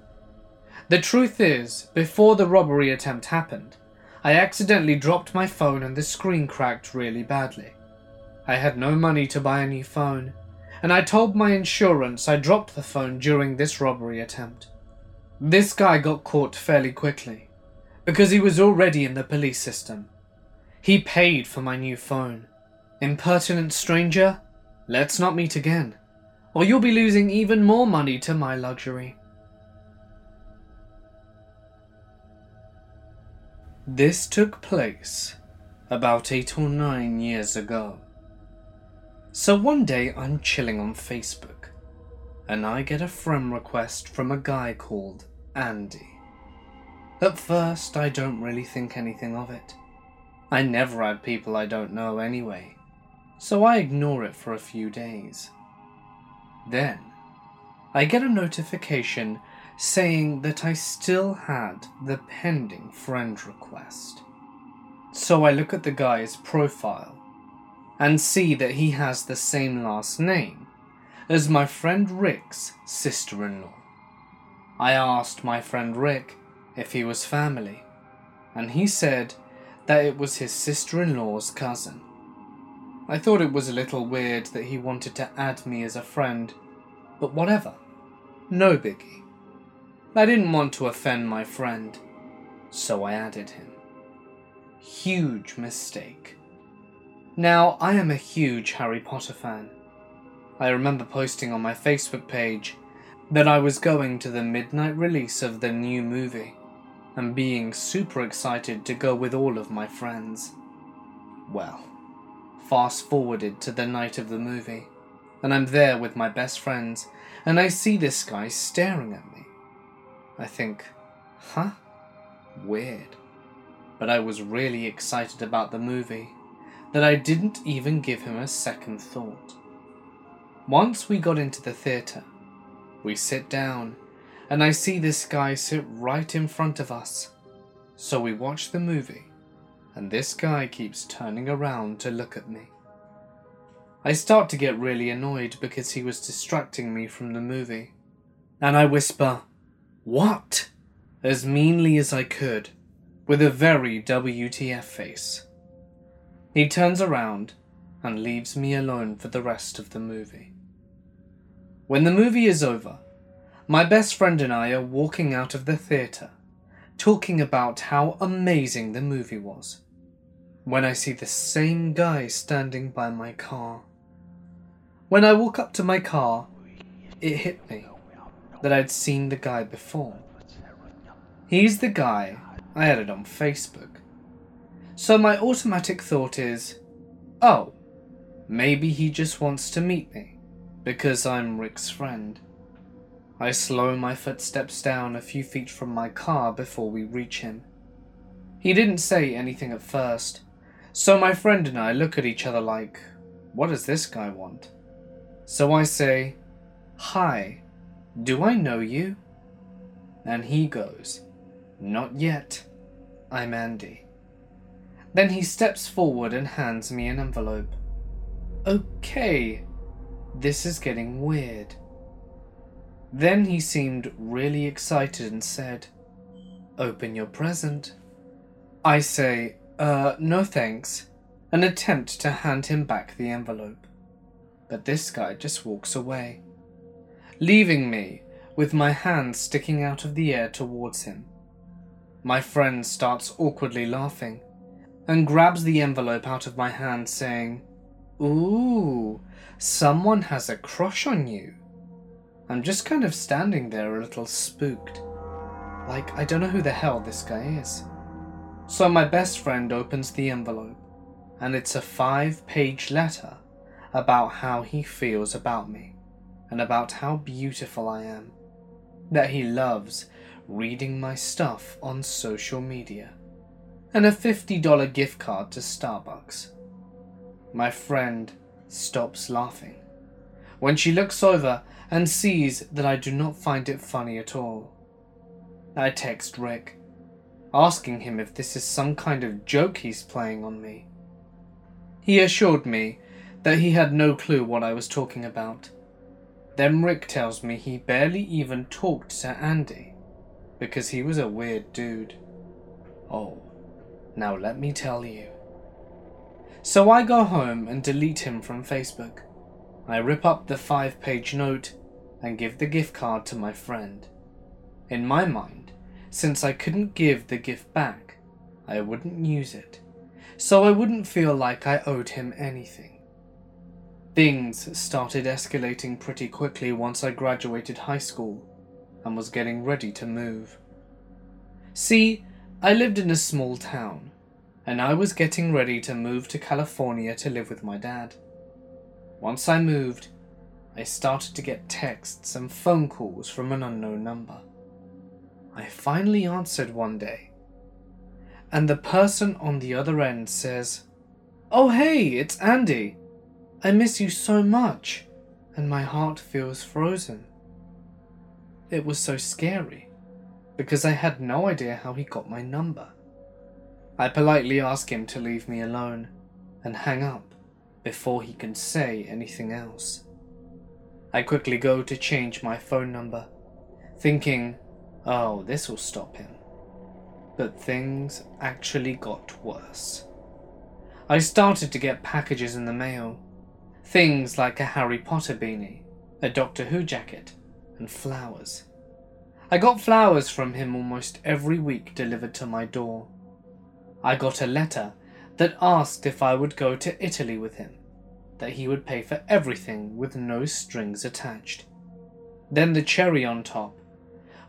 The truth is, before the robbery attempt happened, I accidentally dropped my phone and the screen cracked really badly. I had no money to buy a new phone, and I told my insurance I dropped the phone during this robbery attempt. This guy got caught fairly quickly, because he was already in the police system. He paid for my new phone. Impertinent stranger, let's not meet again, or you'll be losing even more money to my luxury. This took place about eight or nine years ago. So one day I'm chilling on Facebook, and I get a friend request from a guy called Andy. At first, I don't really think anything of it. I never add people I don't know anyway, so I ignore it for a few days. Then, I get a notification saying that I still had the pending friend request. So I look at the guy's profile and see that he has the same last name as my friend Rick's sister in law. I asked my friend Rick if he was family, and he said that it was his sister in law's cousin. I thought it was a little weird that he wanted to add me as a friend, but whatever. No biggie. I didn't want to offend my friend, so I added him. Huge mistake. Now, I am a huge Harry Potter fan. I remember posting on my Facebook page that I was going to the midnight release of the new movie and being super excited to go with all of my friends. Well, fast forwarded to the night of the movie, and I'm there with my best friends, and I see this guy staring at me. I think, huh? Weird. But I was really excited about the movie that I didn't even give him a second thought. Once we got into the theatre, we sit down and I see this guy sit right in front of us. So we watch the movie, and this guy keeps turning around to look at me. I start to get really annoyed because he was distracting me from the movie, and I whisper, What? as meanly as I could, with a very WTF face. He turns around and leaves me alone for the rest of the movie. When the movie is over, my best friend and I are walking out of the theatre, talking about how amazing the movie was, when I see the same guy standing by my car. When I walk up to my car, it hit me that I'd seen the guy before. He's the guy I added on Facebook. So my automatic thought is, oh, maybe he just wants to meet me because I'm Rick's friend. I slow my footsteps down a few feet from my car before we reach him. He didn't say anything at first, so my friend and I look at each other like, what does this guy want? So I say, Hi, do I know you? And he goes, Not yet. I'm Andy. Then he steps forward and hands me an envelope. Okay, this is getting weird. Then he seemed really excited and said, Open your present. I say, Uh, no thanks, and attempt to hand him back the envelope. But this guy just walks away, leaving me with my hand sticking out of the air towards him. My friend starts awkwardly laughing and grabs the envelope out of my hand, saying, Ooh, someone has a crush on you. I'm just kind of standing there a little spooked. Like, I don't know who the hell this guy is. So my best friend opens the envelope, and it's a five page letter about how he feels about me, and about how beautiful I am. That he loves reading my stuff on social media, and a $50 gift card to Starbucks. My friend stops laughing. When she looks over and sees that I do not find it funny at all. I text Rick, asking him if this is some kind of joke he's playing on me. He assured me that he had no clue what I was talking about. Then Rick tells me he barely even talked to Andy because he was a weird dude. Oh, now let me tell you. So I go home and delete him from Facebook. I rip up the five page note and give the gift card to my friend. In my mind, since I couldn't give the gift back, I wouldn't use it, so I wouldn't feel like I owed him anything. Things started escalating pretty quickly once I graduated high school and was getting ready to move. See, I lived in a small town, and I was getting ready to move to California to live with my dad. Once I moved, I started to get texts and phone calls from an unknown number. I finally answered one day, and the person on the other end says, Oh, hey, it's Andy. I miss you so much, and my heart feels frozen. It was so scary because I had no idea how he got my number. I politely ask him to leave me alone and hang up before he can say anything else. I quickly go to change my phone number, thinking, oh, this will stop him. But things actually got worse. I started to get packages in the mail. Things like a Harry Potter beanie, a Doctor Who jacket, and flowers. I got flowers from him almost every week delivered to my door. I got a letter that asked if I would go to Italy with him, that he would pay for everything with no strings attached. Then the cherry on top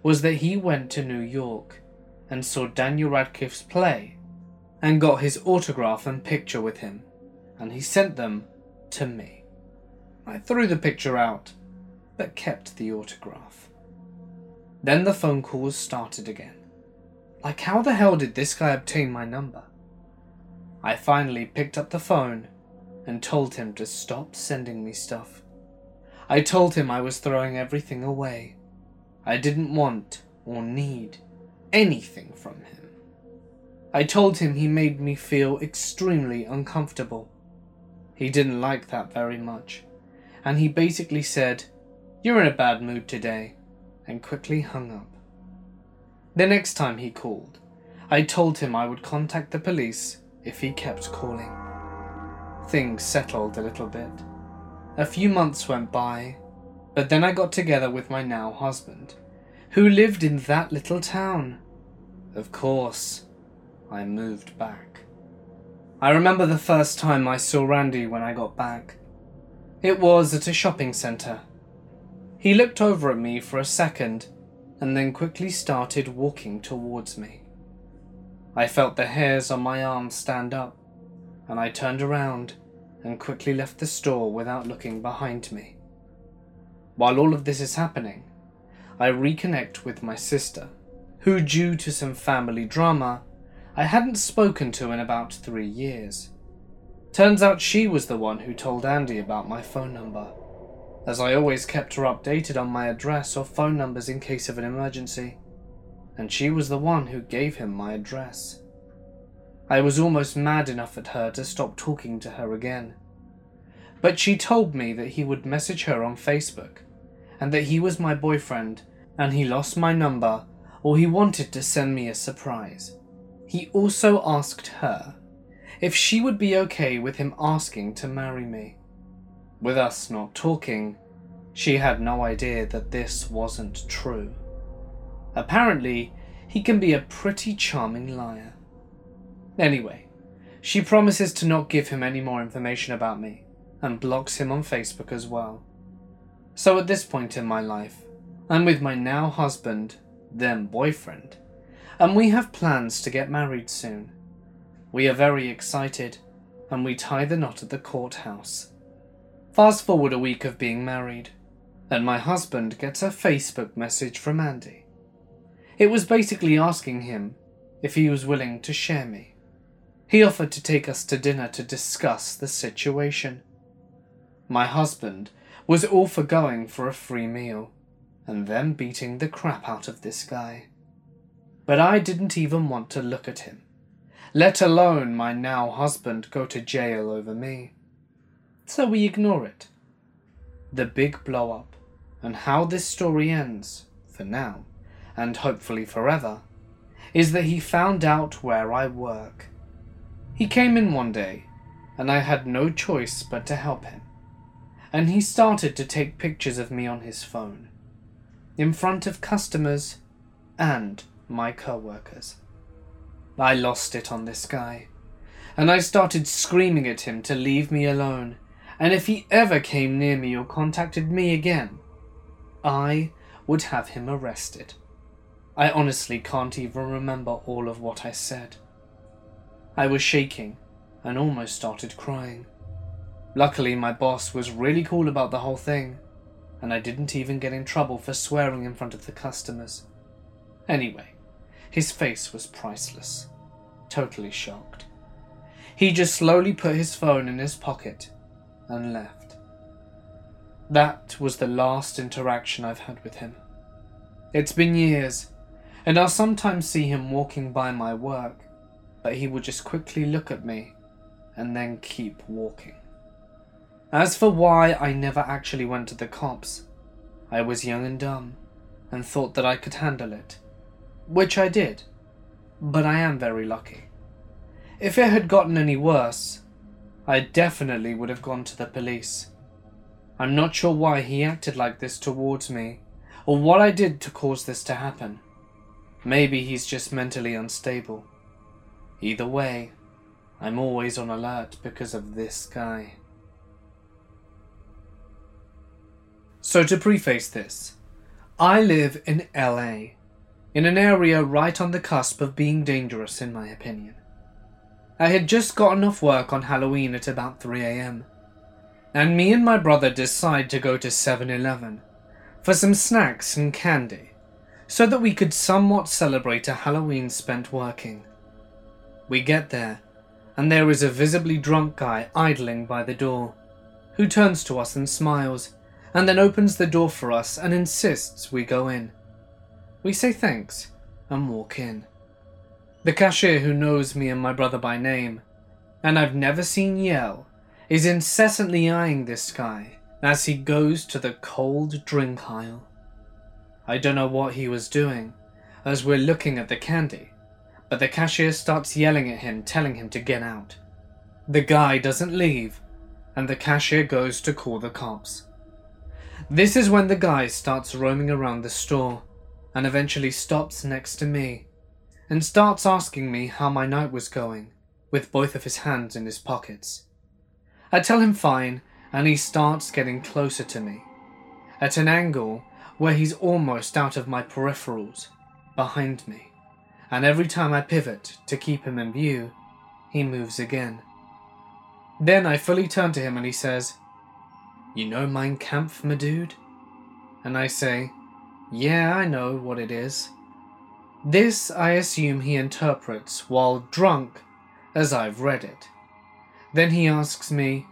was that he went to New York and saw Daniel Radcliffe's play and got his autograph and picture with him, and he sent them to me. I threw the picture out, but kept the autograph. Then the phone calls started again. Like, how the hell did this guy obtain my number? I finally picked up the phone and told him to stop sending me stuff. I told him I was throwing everything away. I didn't want or need anything from him. I told him he made me feel extremely uncomfortable. He didn't like that very much, and he basically said, You're in a bad mood today, and quickly hung up. The next time he called, I told him I would contact the police if he kept calling. Things settled a little bit. A few months went by, but then I got together with my now husband, who lived in that little town. Of course, I moved back. I remember the first time I saw Randy when I got back. It was at a shopping centre. He looked over at me for a second and then quickly started walking towards me. I felt the hairs on my arms stand up, and I turned around and quickly left the store without looking behind me. While all of this is happening, I reconnect with my sister, who, due to some family drama, I hadn't spoken to in about three years. Turns out she was the one who told Andy about my phone number as I always kept her updated on my address or phone numbers in case of an emergency, and she was the one who gave him my address. I was almost mad enough at her to stop talking to her again. But she told me that he would message her on Facebook, and that he was my boyfriend, and he lost my number, or he wanted to send me a surprise. He also asked her if she would be okay with him asking to marry me. With us not talking, she had no idea that this wasn't true. Apparently, he can be a pretty charming liar. Anyway, she promises to not give him any more information about me and blocks him on Facebook as well. So at this point in my life, I'm with my now husband, then boyfriend, and we have plans to get married soon. We are very excited, and we tie the knot at the courthouse. Fast forward a week of being married, and my husband gets a Facebook message from Andy. It was basically asking him if he was willing to share me. He offered to take us to dinner to discuss the situation. My husband was all for going for a free meal and then beating the crap out of this guy. But I didn't even want to look at him, let alone my now husband go to jail over me so we ignore it. The big blow up, and how this story ends, for now, and hopefully forever, is that he found out where I work. He came in one day, and I had no choice but to help him. And he started to take pictures of me on his phone, in front of customers and my co-workers. I lost it on this guy, and I started screaming at him to leave me alone and if he ever came near me or contacted me again, I would have him arrested. I honestly can't even remember all of what I said. I was shaking and almost started crying. Luckily, my boss was really cool about the whole thing, and I didn't even get in trouble for swearing in front of the customers. Anyway, his face was priceless. Totally shocked. He just slowly put his phone in his pocket and left. That was the last interaction I've had with him. It's been years, and I'll sometimes see him walking by my work, but he would just quickly look at me and then keep walking. As for why I never actually went to the cops, I was young and dumb and thought that I could handle it, which I did. but I am very lucky. If it had gotten any worse, I definitely would have gone to the police. I'm not sure why he acted like this towards me, or what I did to cause this to happen. Maybe he's just mentally unstable. Either way, I'm always on alert because of this guy. So, to preface this, I live in LA, in an area right on the cusp of being dangerous, in my opinion. I had just gotten off work on Halloween at about 3am, and me and my brother decide to go to 7 Eleven for some snacks and candy so that we could somewhat celebrate a Halloween spent working. We get there, and there is a visibly drunk guy idling by the door, who turns to us and smiles and then opens the door for us and insists we go in. We say thanks and walk in. The cashier, who knows me and my brother by name, and I've never seen yell, is incessantly eyeing this guy as he goes to the cold drink aisle. I don't know what he was doing as we're looking at the candy, but the cashier starts yelling at him, telling him to get out. The guy doesn't leave, and the cashier goes to call the cops. This is when the guy starts roaming around the store and eventually stops next to me and starts asking me how my night was going with both of his hands in his pockets. I tell him fine and he starts getting closer to me at an angle where he's almost out of my peripherals behind me and every time I pivot to keep him in view, he moves again. Then I fully turn to him and he says, you know Mein Kampf, my dude? And I say, Yeah, I know what it is. This I assume he interprets while drunk, as I've read it. Then he asks me,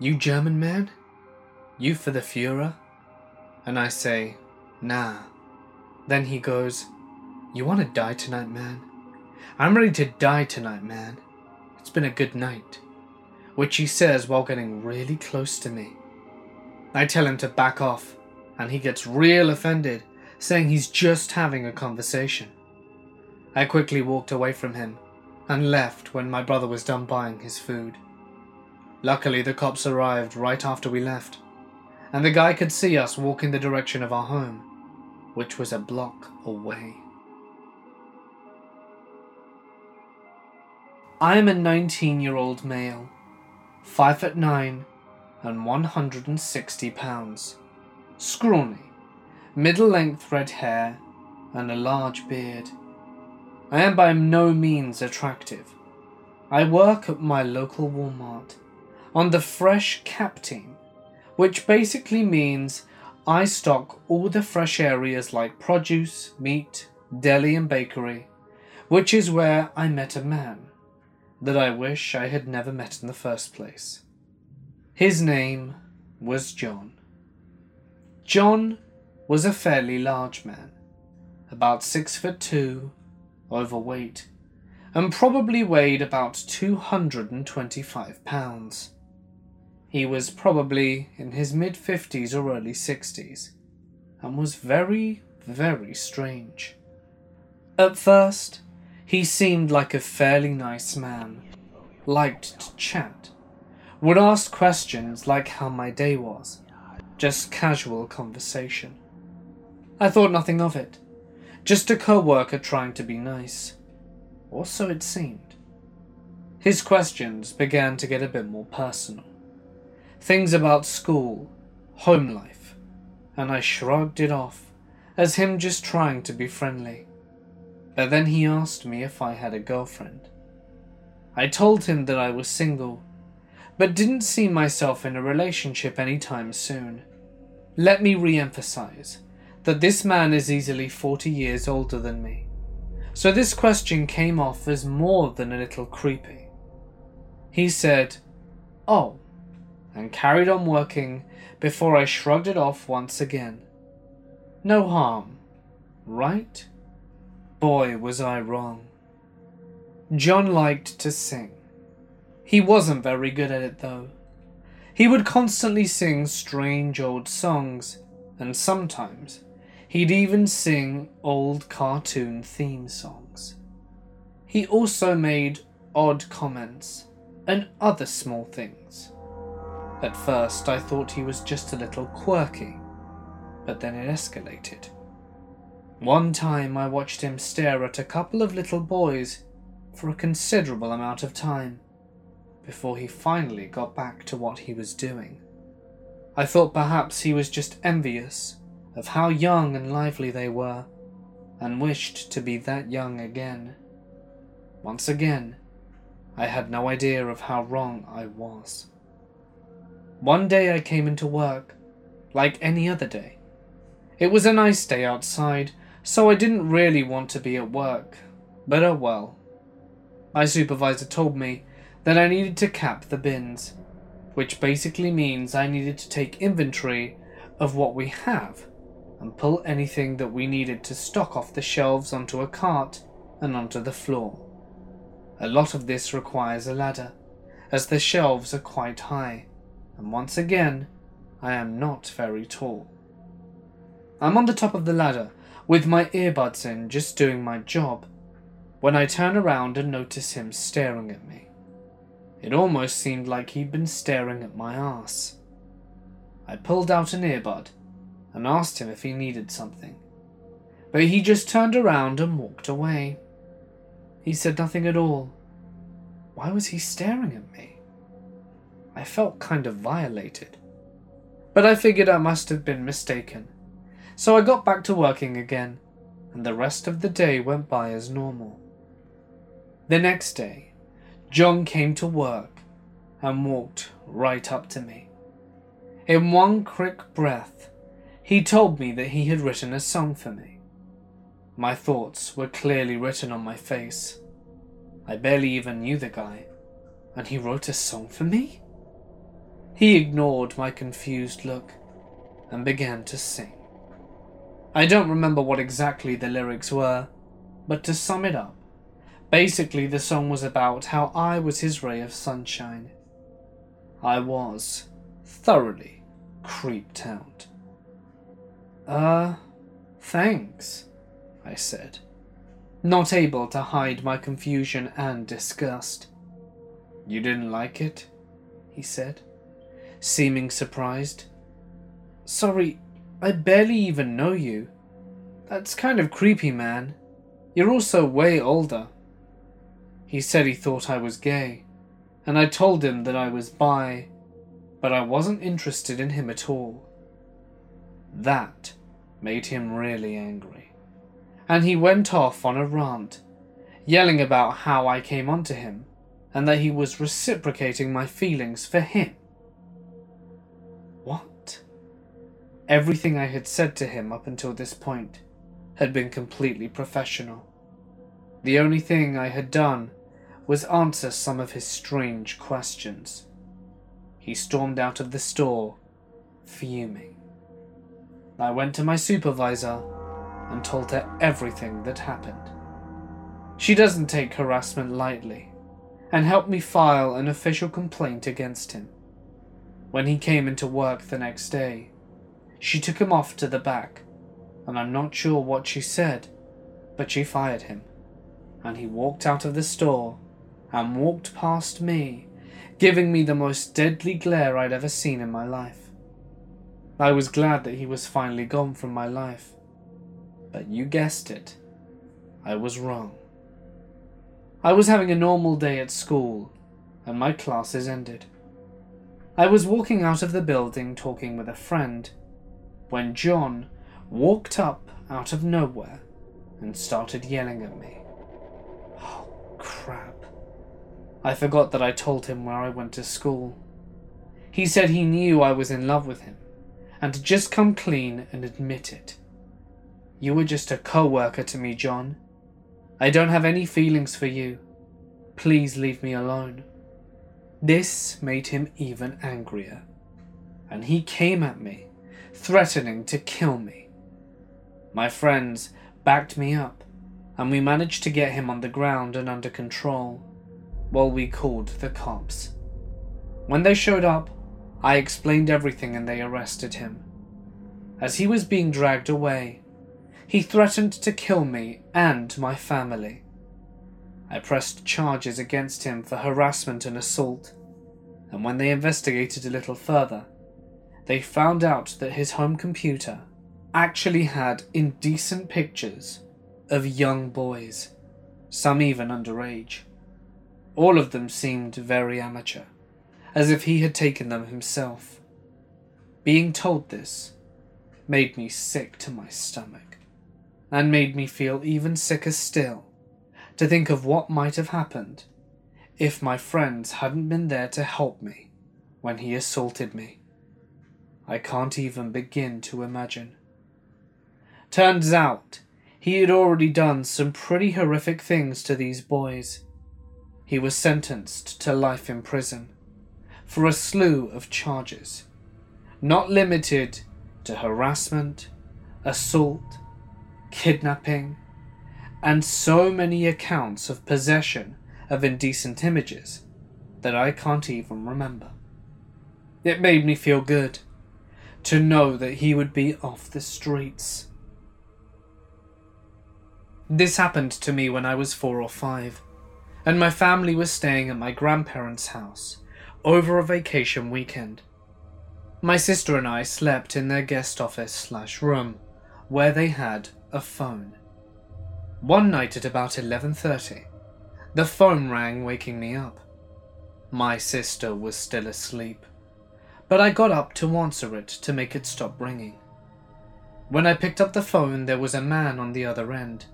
You German man? You for the Fuhrer? And I say, Nah. Then he goes, You want to die tonight, man? I'm ready to die tonight, man. It's been a good night. Which he says while getting really close to me. I tell him to back off, and he gets real offended, saying he's just having a conversation. I quickly walked away from him and left when my brother was done buying his food. Luckily, the cops arrived right after we left, and the guy could see us walk in the direction of our home, which was a block away. I am a 19 year old male, 5 foot 9 and 160 pounds. Scrawny, middle length red hair, and a large beard. I am by no means attractive. I work at my local Walmart on the fresh cap team, which basically means I stock all the fresh areas like produce, meat, deli, and bakery, which is where I met a man that I wish I had never met in the first place. His name was John. John was a fairly large man, about six foot two, overweight, and probably weighed about 225 pounds. He was probably in his mid 50s or early 60s, and was very, very strange. At first, he seemed like a fairly nice man, liked to chat, would ask questions like how my day was, just casual conversation. I thought nothing of it, just a co worker trying to be nice. Or so it seemed. His questions began to get a bit more personal. Things about school, home life, and I shrugged it off as him just trying to be friendly. But then he asked me if I had a girlfriend. I told him that I was single but didn't see myself in a relationship anytime soon. Let me re emphasize that this man is easily 40 years older than me, so this question came off as more than a little creepy. He said, Oh, and carried on working before I shrugged it off once again. No harm, right? Boy, was I wrong. John liked to sing. He wasn't very good at it though. He would constantly sing strange old songs, and sometimes he'd even sing old cartoon theme songs. He also made odd comments and other small things. At first, I thought he was just a little quirky, but then it escalated. One time, I watched him stare at a couple of little boys for a considerable amount of time before he finally got back to what he was doing. I thought perhaps he was just envious of how young and lively they were and wished to be that young again. Once again, I had no idea of how wrong I was. One day I came into work, like any other day. It was a nice day outside, so I didn't really want to be at work, but oh well. My supervisor told me that I needed to cap the bins, which basically means I needed to take inventory of what we have and pull anything that we needed to stock off the shelves onto a cart and onto the floor. A lot of this requires a ladder, as the shelves are quite high, and once again, I am not very tall. I'm on the top of the ladder, with my earbuds in, just doing my job, when I turn around and notice him staring at me. It almost seemed like he'd been staring at my ass. I pulled out an earbud and asked him if he needed something, but he just turned around and walked away. He said nothing at all. Why was he staring at me? I felt kind of violated. But I figured I must have been mistaken. So I got back to working again, and the rest of the day went by as normal. The next day, John came to work and walked right up to me. In one quick breath, he told me that he had written a song for me. My thoughts were clearly written on my face. I barely even knew the guy, and he wrote a song for me? He ignored my confused look and began to sing. I don't remember what exactly the lyrics were, but to sum it up, basically the song was about how I was his ray of sunshine. I was thoroughly creeped out. Uh, thanks. I said, not able to hide my confusion and disgust. You didn't like it? he said, seeming surprised. Sorry, I barely even know you. That's kind of creepy, man. You're also way older. He said he thought I was gay, and I told him that I was bi, but I wasn't interested in him at all. That made him really angry and he went off on a rant, yelling about how I came onto him and that he was reciprocating my feelings for him. What? Everything I had said to him up until this point had been completely professional. The only thing I had done was answer some of his strange questions. He stormed out of the store, fuming. I went to my supervisor and told her everything that happened. She doesn't take harassment lightly and helped me file an official complaint against him. When he came into work the next day, she took him off to the back, and I'm not sure what she said, but she fired him, and he walked out of the store and walked past me, giving me the most deadly glare I'd ever seen in my life. I was glad that he was finally gone from my life but you guessed it. I was wrong. I was having a normal day at school, and my classes ended. I was walking out of the building talking with a friend when John walked up out of nowhere and started yelling at me. Oh, crap. I forgot that I told him where I went to school. He said he knew I was in love with him and just come clean and admit it. You were just a co-worker to me, John. I don't have any feelings for you. Please leave me alone. This made him even angrier, and he came at me, threatening to kill me. My friends backed me up, and we managed to get him on the ground and under control, while we called the cops. When they showed up, I explained everything and they arrested him. As he was being dragged away, he threatened to kill me and my family. I pressed charges against him for harassment and assault, and when they investigated a little further, they found out that his home computer actually had indecent pictures of young boys, some even underage. All of them seemed very amateur, as if he had taken them himself. Being told this made me sick to my stomach, and made me feel even sicker still to think of what might have happened if my friends hadn't been there to help me when he assaulted me. I can't even begin to imagine. Turns out, he had already done some pretty horrific things to these boys. He was sentenced to life in prison for a slew of charges, not limited to harassment, assault, kidnapping, and so many accounts of possession of indecent images that I can't even remember. It made me feel good to know that he would be off the streets. This happened to me when I was four or five, and my family was staying at my grandparents' house over a vacation weekend. My sister and I slept in their guest office slash room, where they had a phone. One night at about 11:30, the phone rang waking me up. My sister was still asleep, but I got up to answer it to make it stop ringing. When I picked up the phone, there was a man on the other end.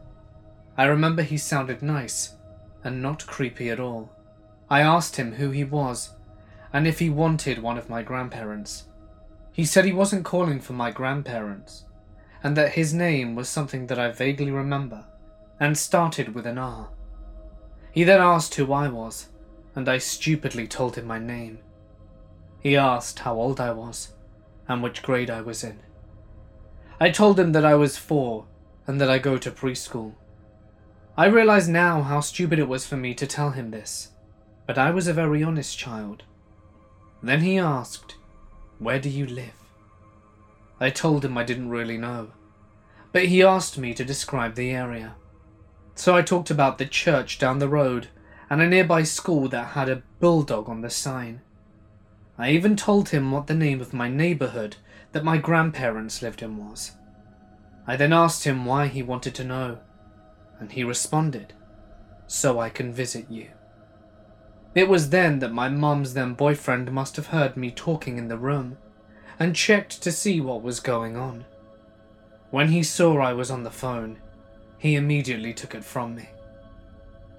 I remember he sounded nice and not creepy at all. I asked him who he was and if he wanted one of my grandparents. He said he wasn't calling for my grandparents and that his name was something that I vaguely remember and started with an R. He then asked who I was, and I stupidly told him my name. He asked how old I was and which grade I was in. I told him that I was four and that I go to preschool. I realize now how stupid it was for me to tell him this, but I was a very honest child. Then he asked, Where do you live? I told him I didn't really know, but he asked me to describe the area. So I talked about the church down the road and a nearby school that had a bulldog on the sign. I even told him what the name of my neighbourhood that my grandparents lived in was. I then asked him why he wanted to know, and he responded, So I can visit you. It was then that my mum's then boyfriend must have heard me talking in the room and checked to see what was going on. When he saw I was on the phone, he immediately took it from me.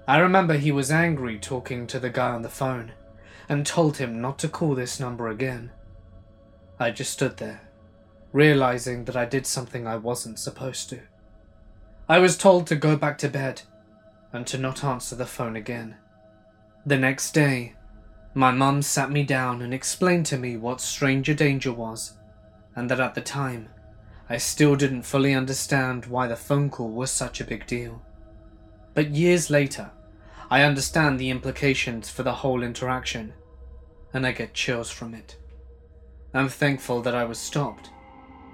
I remember he was angry talking to the guy on the phone and told him not to call this number again. I just stood there, realizing that I did something I wasn't supposed to. I was told to go back to bed and to not answer the phone again. The next day, my mum sat me down and explained to me what stranger danger was, and that at the time, I still didn't fully understand why the phone call was such a big deal. But years later, I understand the implications for the whole interaction, and I get chills from it. I'm thankful that I was stopped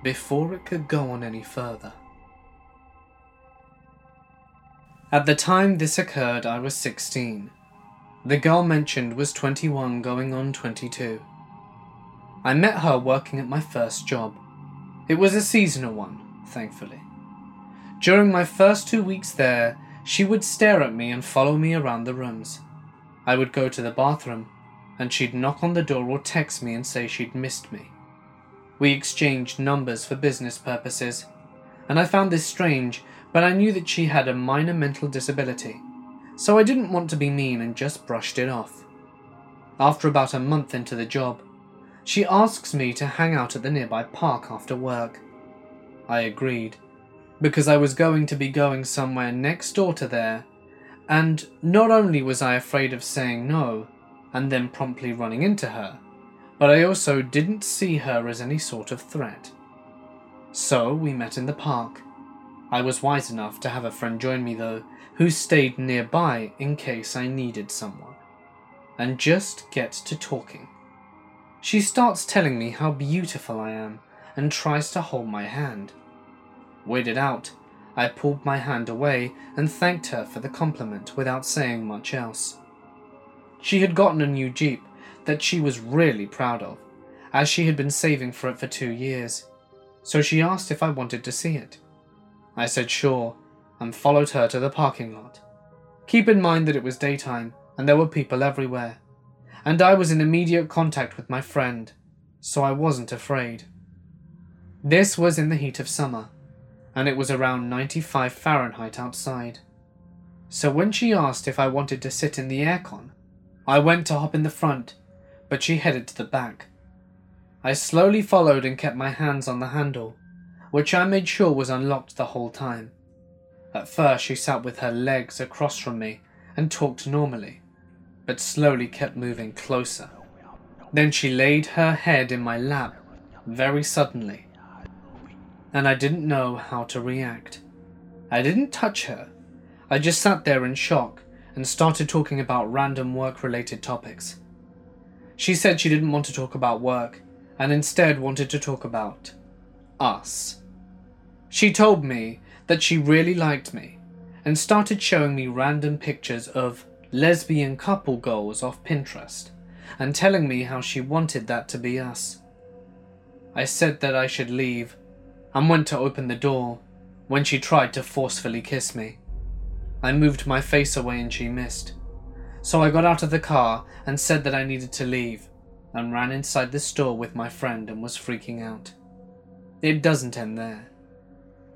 before it could go on any further. At the time this occurred, I was 16. The girl mentioned was 21 going on 22. I met her working at my first job. It was a seasonal one, thankfully. During my first two weeks there, she would stare at me and follow me around the rooms. I would go to the bathroom, and she'd knock on the door or text me and say she'd missed me. We exchanged numbers for business purposes, and I found this strange, but I knew that she had a minor mental disability, so I didn't want to be mean and just brushed it off. After about a month into the job, she asks me to hang out at the nearby park after work. I agreed, because I was going to be going somewhere next door to there, and not only was I afraid of saying no and then promptly running into her, but I also didn't see her as any sort of threat. So we met in the park. I was wise enough to have a friend join me though, who stayed nearby in case I needed someone, and just get to talking. She starts telling me how beautiful I am and tries to hold my hand. Weirded out, I pulled my hand away and thanked her for the compliment without saying much else. She had gotten a new Jeep that she was really proud of, as she had been saving for it for two years, so she asked if I wanted to see it. I said sure, and followed her to the parking lot. Keep in mind that it was daytime, and there were people everywhere, and I was in immediate contact with my friend, so I wasn't afraid. This was in the heat of summer, and it was around 95 Fahrenheit outside. So when she asked if I wanted to sit in the aircon, I went to hop in the front, but she headed to the back. I slowly followed and kept my hands on the handle, which I made sure was unlocked the whole time. At first, she sat with her legs across from me and talked normally, but slowly kept moving closer. Then she laid her head in my lap very suddenly and I didn't know how to react. I didn't touch her. I just sat there in shock and started talking about random work related topics. She said she didn't want to talk about work and instead wanted to talk about us. She told me that she really liked me and started showing me random pictures of lesbian couple goals off Pinterest and telling me how she wanted that to be us. I said that I should leave and went to open the door when she tried to forcefully kiss me. I moved my face away and she missed. So I got out of the car and said that I needed to leave and ran inside the store with my friend and was freaking out. It doesn't end there.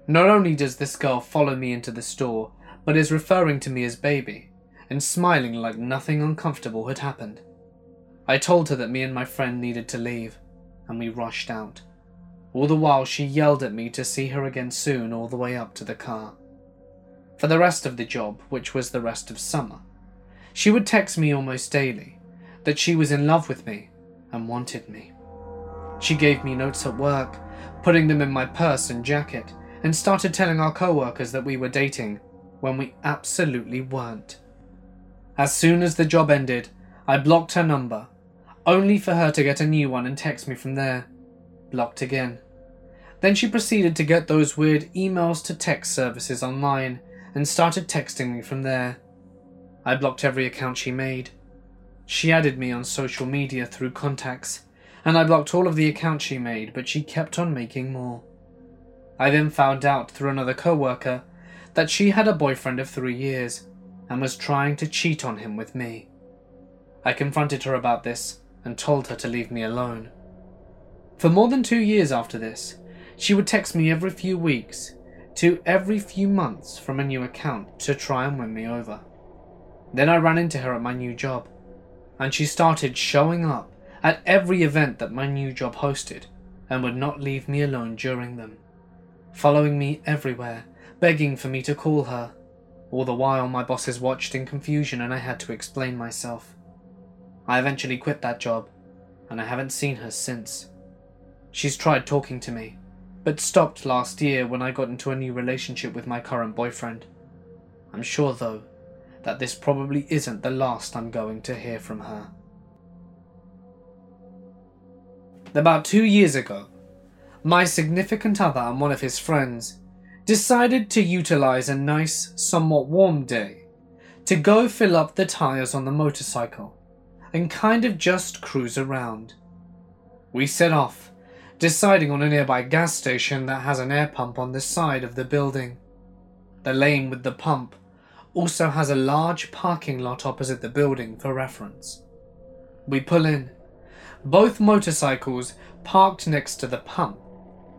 Not only does this girl follow me into the store, but is referring to me as baby and smiling like nothing uncomfortable had happened. I told her that me and my friend needed to leave, and we rushed out. All the while she yelled at me to see her again soon all the way up to the car. For the rest of the job, which was the rest of summer, she would text me almost daily that she was in love with me and wanted me. She gave me notes at work, putting them in my purse and jacket, and started telling our co-workers that we were dating when we absolutely weren't. As soon as the job ended, I blocked her number, only for her to get a new one and text me from there. Blocked again. Then she proceeded to get those weird emails to text services online and started texting me from there. I blocked every account she made. She added me on social media through contacts, and I blocked all of the accounts she made, but she kept on making more. I then found out through another co-worker that she had a boyfriend of three years and was trying to cheat on him with me. I confronted her about this and told her to leave me alone. For more than two years after this, she would text me every few weeks to every few months from a new account to try and win me over. Then I ran into her at my new job, and she started showing up at every event that my new job hosted and would not leave me alone during them, following me everywhere, begging for me to call her. All the while, my bosses watched in confusion and I had to explain myself. I eventually quit that job, and I haven't seen her since. She's tried talking to me, but stopped last year when I got into a new relationship with my current boyfriend. I'm sure, though, that this probably isn't the last I'm going to hear from her. About two years ago, my significant other and one of his friends decided to utilize a nice, somewhat warm day to go fill up the tyres on the motorcycle and kind of just cruise around. We set off deciding on a nearby gas station that has an air pump on the side of the building. The lane with the pump also has a large parking lot opposite the building for reference. We pull in, both motorcycles parked next to the pump,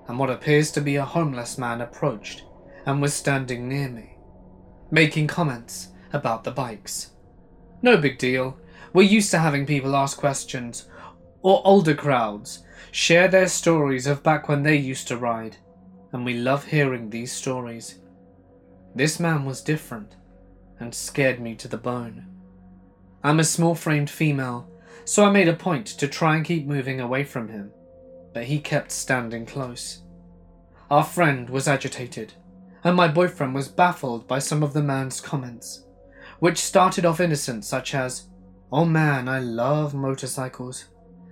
and what appears to be a homeless man approached and was standing near me, making comments about the bikes. No big deal, we're used to having people ask questions, or older crowds share their stories of back when they used to ride, and we love hearing these stories. This man was different and scared me to the bone. I'm a small framed female, so I made a point to try and keep moving away from him, but he kept standing close. Our friend was agitated, and my boyfriend was baffled by some of the man's comments, which started off innocent, such as, Oh man, I love motorcycles.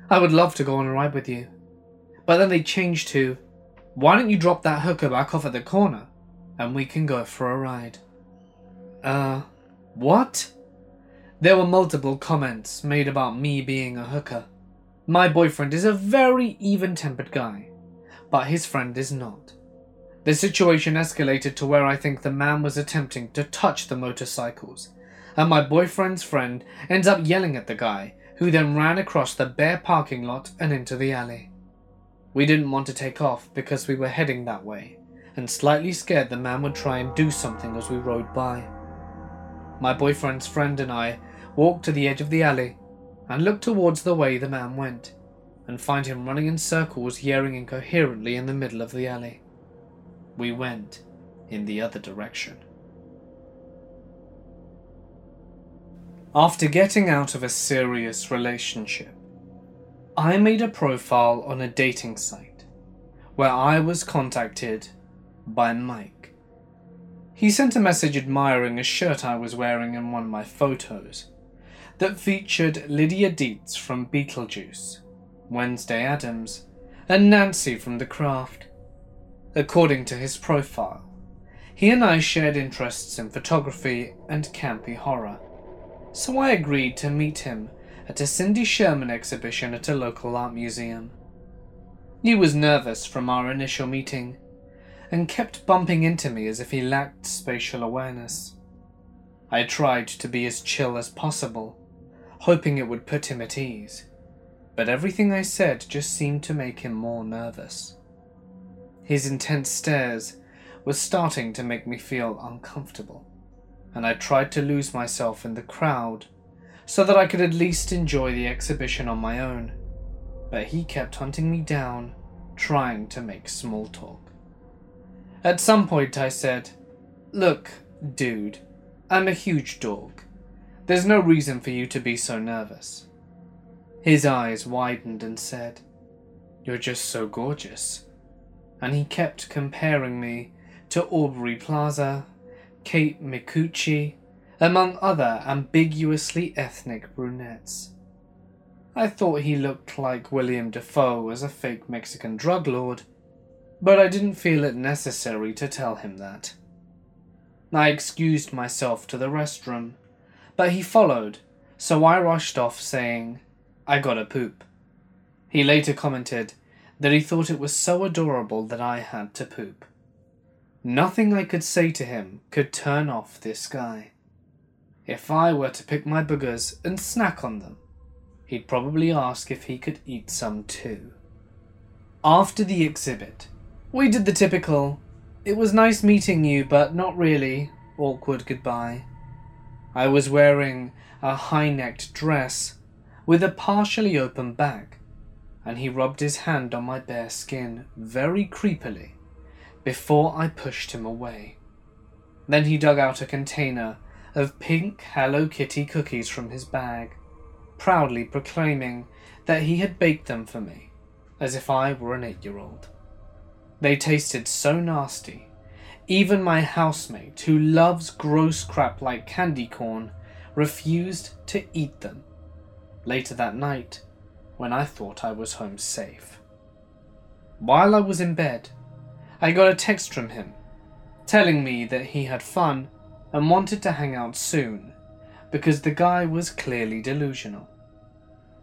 I would love to go on a ride with you. But then they changed to, why don't you drop that hooker back off at the corner? and we can go for a ride. Uh, what? There were multiple comments made about me being a hooker. My boyfriend is a very even tempered guy, but his friend is not. The situation escalated to where I think the man was attempting to touch the motorcycles, and my boyfriend's friend ends up yelling at the guy, who then ran across the bare parking lot and into the alley. We didn't want to take off because we were heading that way, and slightly scared the man would try and do something as we rode by. My boyfriend's friend and I walked to the edge of the alley and look towards the way the man went, and find him running in circles, yelling incoherently in the middle of the alley we went in the other direction. After getting out of a serious relationship, I made a profile on a dating site where I was contacted by Mike. He sent a message admiring a shirt I was wearing in one of my photos that featured Lydia Deetz from Beetlejuice, Wednesday Addams, and Nancy from The Craft according to his profile. He and I shared interests in photography and campy horror, so I agreed to meet him at a Cindy Sherman exhibition at a local art museum. He was nervous from our initial meeting and kept bumping into me as if he lacked spatial awareness. I tried to be as chill as possible, hoping it would put him at ease, but everything I said just seemed to make him more nervous. His intense stares were starting to make me feel uncomfortable, and I tried to lose myself in the crowd so that I could at least enjoy the exhibition on my own. But he kept hunting me down, trying to make small talk. At some point, I said, Look, dude, I'm a huge dog. There's no reason for you to be so nervous. His eyes widened and said, You're just so gorgeous and he kept comparing me to Aubrey Plaza, Kate Micucci, among other ambiguously ethnic brunettes. I thought he looked like William Dafoe as a fake Mexican drug lord, but I didn't feel it necessary to tell him that. I excused myself to the restroom, but he followed, so I rushed off saying, I gotta poop. He later commented, that he thought it was so adorable that I had to poop. Nothing I could say to him could turn off this guy. If I were to pick my boogers and snack on them, he'd probably ask if he could eat some too. After the exhibit, we did the typical, it was nice meeting you, but not really, awkward goodbye. I was wearing a high necked dress with a partially open back and he rubbed his hand on my bare skin very creepily before I pushed him away. Then he dug out a container of pink Hello Kitty cookies from his bag, proudly proclaiming that he had baked them for me, as if I were an eight year old. They tasted so nasty, even my housemate, who loves gross crap like candy corn, refused to eat them. Later that night, when I thought I was home safe. While I was in bed, I got a text from him telling me that he had fun and wanted to hang out soon because the guy was clearly delusional.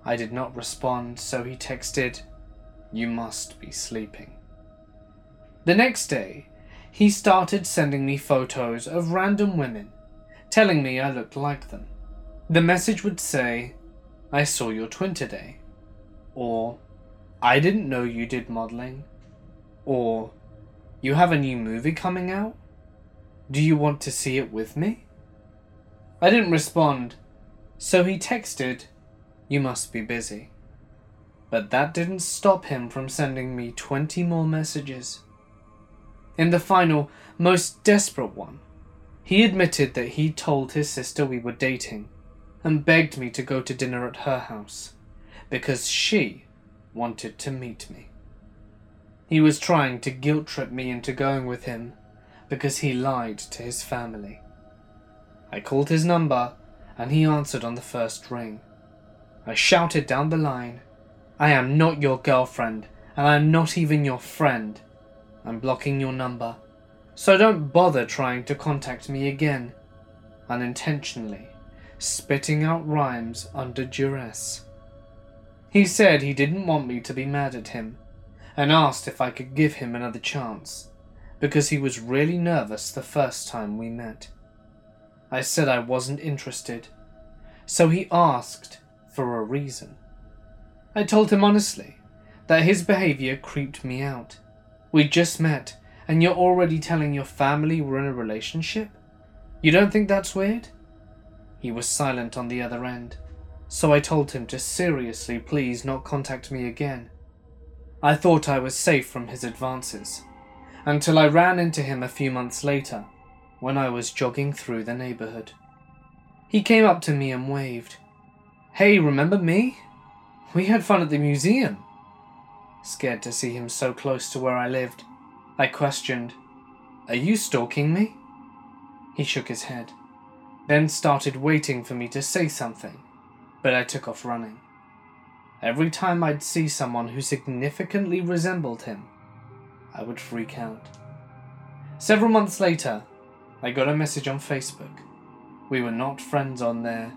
I did not respond, so he texted, You must be sleeping. The next day, he started sending me photos of random women, telling me I looked like them. The message would say, I saw your twin today. Or, I didn't know you did modeling. Or, you have a new movie coming out? Do you want to see it with me? I didn't respond, so he texted, You must be busy. But that didn't stop him from sending me 20 more messages. In the final, most desperate one, he admitted that he told his sister we were dating and begged me to go to dinner at her house because she wanted to meet me. He was trying to guilt trip me into going with him because he lied to his family. I called his number and he answered on the first ring. I shouted down the line, I am not your girlfriend and I am not even your friend. I'm blocking your number. So don't bother trying to contact me again, unintentionally, spitting out rhymes under duress. He said he didn't want me to be mad at him, and asked if I could give him another chance, because he was really nervous the first time we met. I said I wasn't interested, so he asked for a reason. I told him honestly that his behavior creeped me out. We just met, and you're already telling your family we're in a relationship? You don't think that's weird? He was silent on the other end, so I told him to seriously please not contact me again. I thought I was safe from his advances, until I ran into him a few months later when I was jogging through the neighborhood. He came up to me and waved. Hey, remember me? We had fun at the museum. Scared to see him so close to where I lived, I questioned, Are you stalking me? He shook his head, then started waiting for me to say something, but I took off running. Every time I'd see someone who significantly resembled him, I would freak out. Several months later, I got a message on Facebook. We were not friends on there,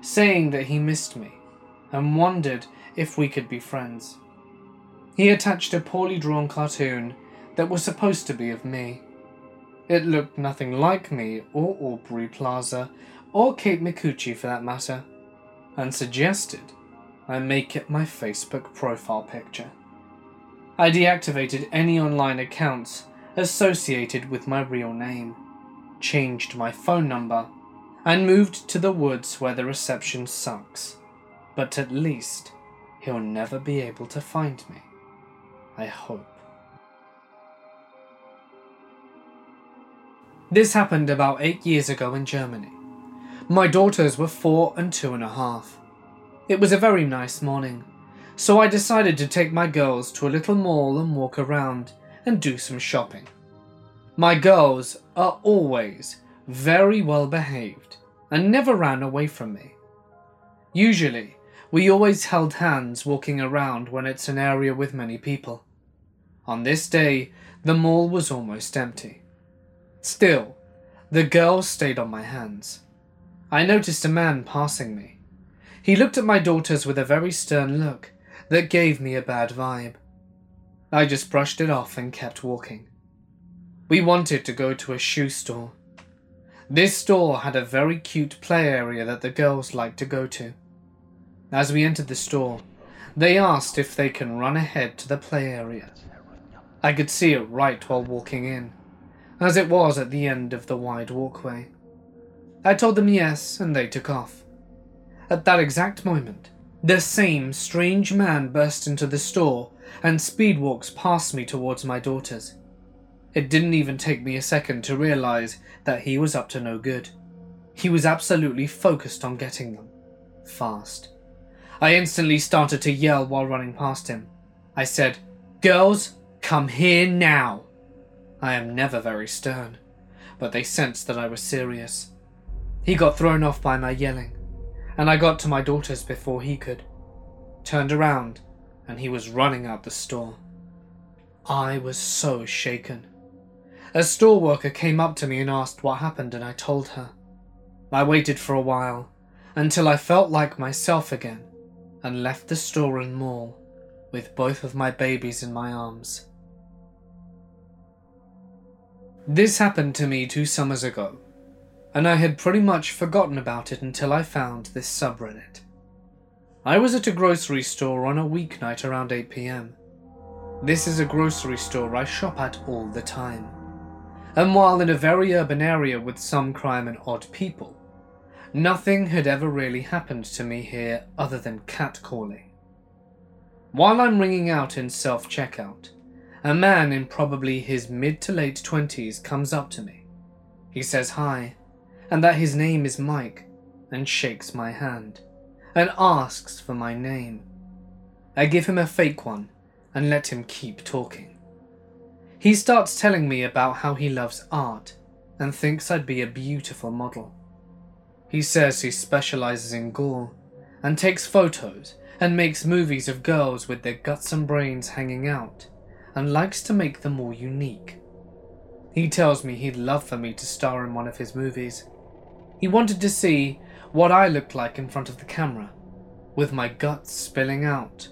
saying that he missed me and wondered if we could be friends. He attached a poorly drawn cartoon that was supposed to be of me. It looked nothing like me or Aubrey Plaza or Kate Micucci for that matter, and suggested I make it my Facebook profile picture. I deactivated any online accounts associated with my real name, changed my phone number, and moved to the woods where the reception sucks. But at least he'll never be able to find me. I hope. This happened about eight years ago in Germany. My daughters were four and two and a half. It was a very nice morning, so I decided to take my girls to a little mall and walk around and do some shopping. My girls are always very well behaved and never ran away from me. Usually, we always held hands walking around when it's an area with many people. On this day, the mall was almost empty. Still, the girls stayed on my hands. I noticed a man passing me. He looked at my daughters with a very stern look that gave me a bad vibe. I just brushed it off and kept walking. We wanted to go to a shoe store. This store had a very cute play area that the girls liked to go to. As we entered the store, they asked if they can run ahead to the play area. I could see it right while walking in, as it was at the end of the wide walkway. I told them yes, and they took off. At that exact moment, the same strange man burst into the store and speedwalks past me towards my daughters. It didn't even take me a second to realize that he was up to no good. He was absolutely focused on getting them. Fast. I instantly started to yell while running past him. I said, Girls, come here now. I am never very stern, but they sensed that I was serious. He got thrown off by my yelling, and I got to my daughters before he could. Turned around, and he was running out the store. I was so shaken. A store worker came up to me and asked what happened, and I told her. I waited for a while, until I felt like myself again and left the store and mall with both of my babies in my arms. This happened to me two summers ago, and I had pretty much forgotten about it until I found this subreddit. I was at a grocery store on a weeknight around 8pm. This is a grocery store I shop at all the time. And while in a very urban area with some crime and odd people, Nothing had ever really happened to me here other than catcalling. While I'm ringing out in self checkout, a man in probably his mid to late 20s comes up to me. He says hi, and that his name is Mike, and shakes my hand, and asks for my name. I give him a fake one and let him keep talking. He starts telling me about how he loves art and thinks I'd be a beautiful model. He says he specializes in gore and takes photos and makes movies of girls with their guts and brains hanging out and likes to make them more unique. He tells me he'd love for me to star in one of his movies. He wanted to see what I looked like in front of the camera, with my guts spilling out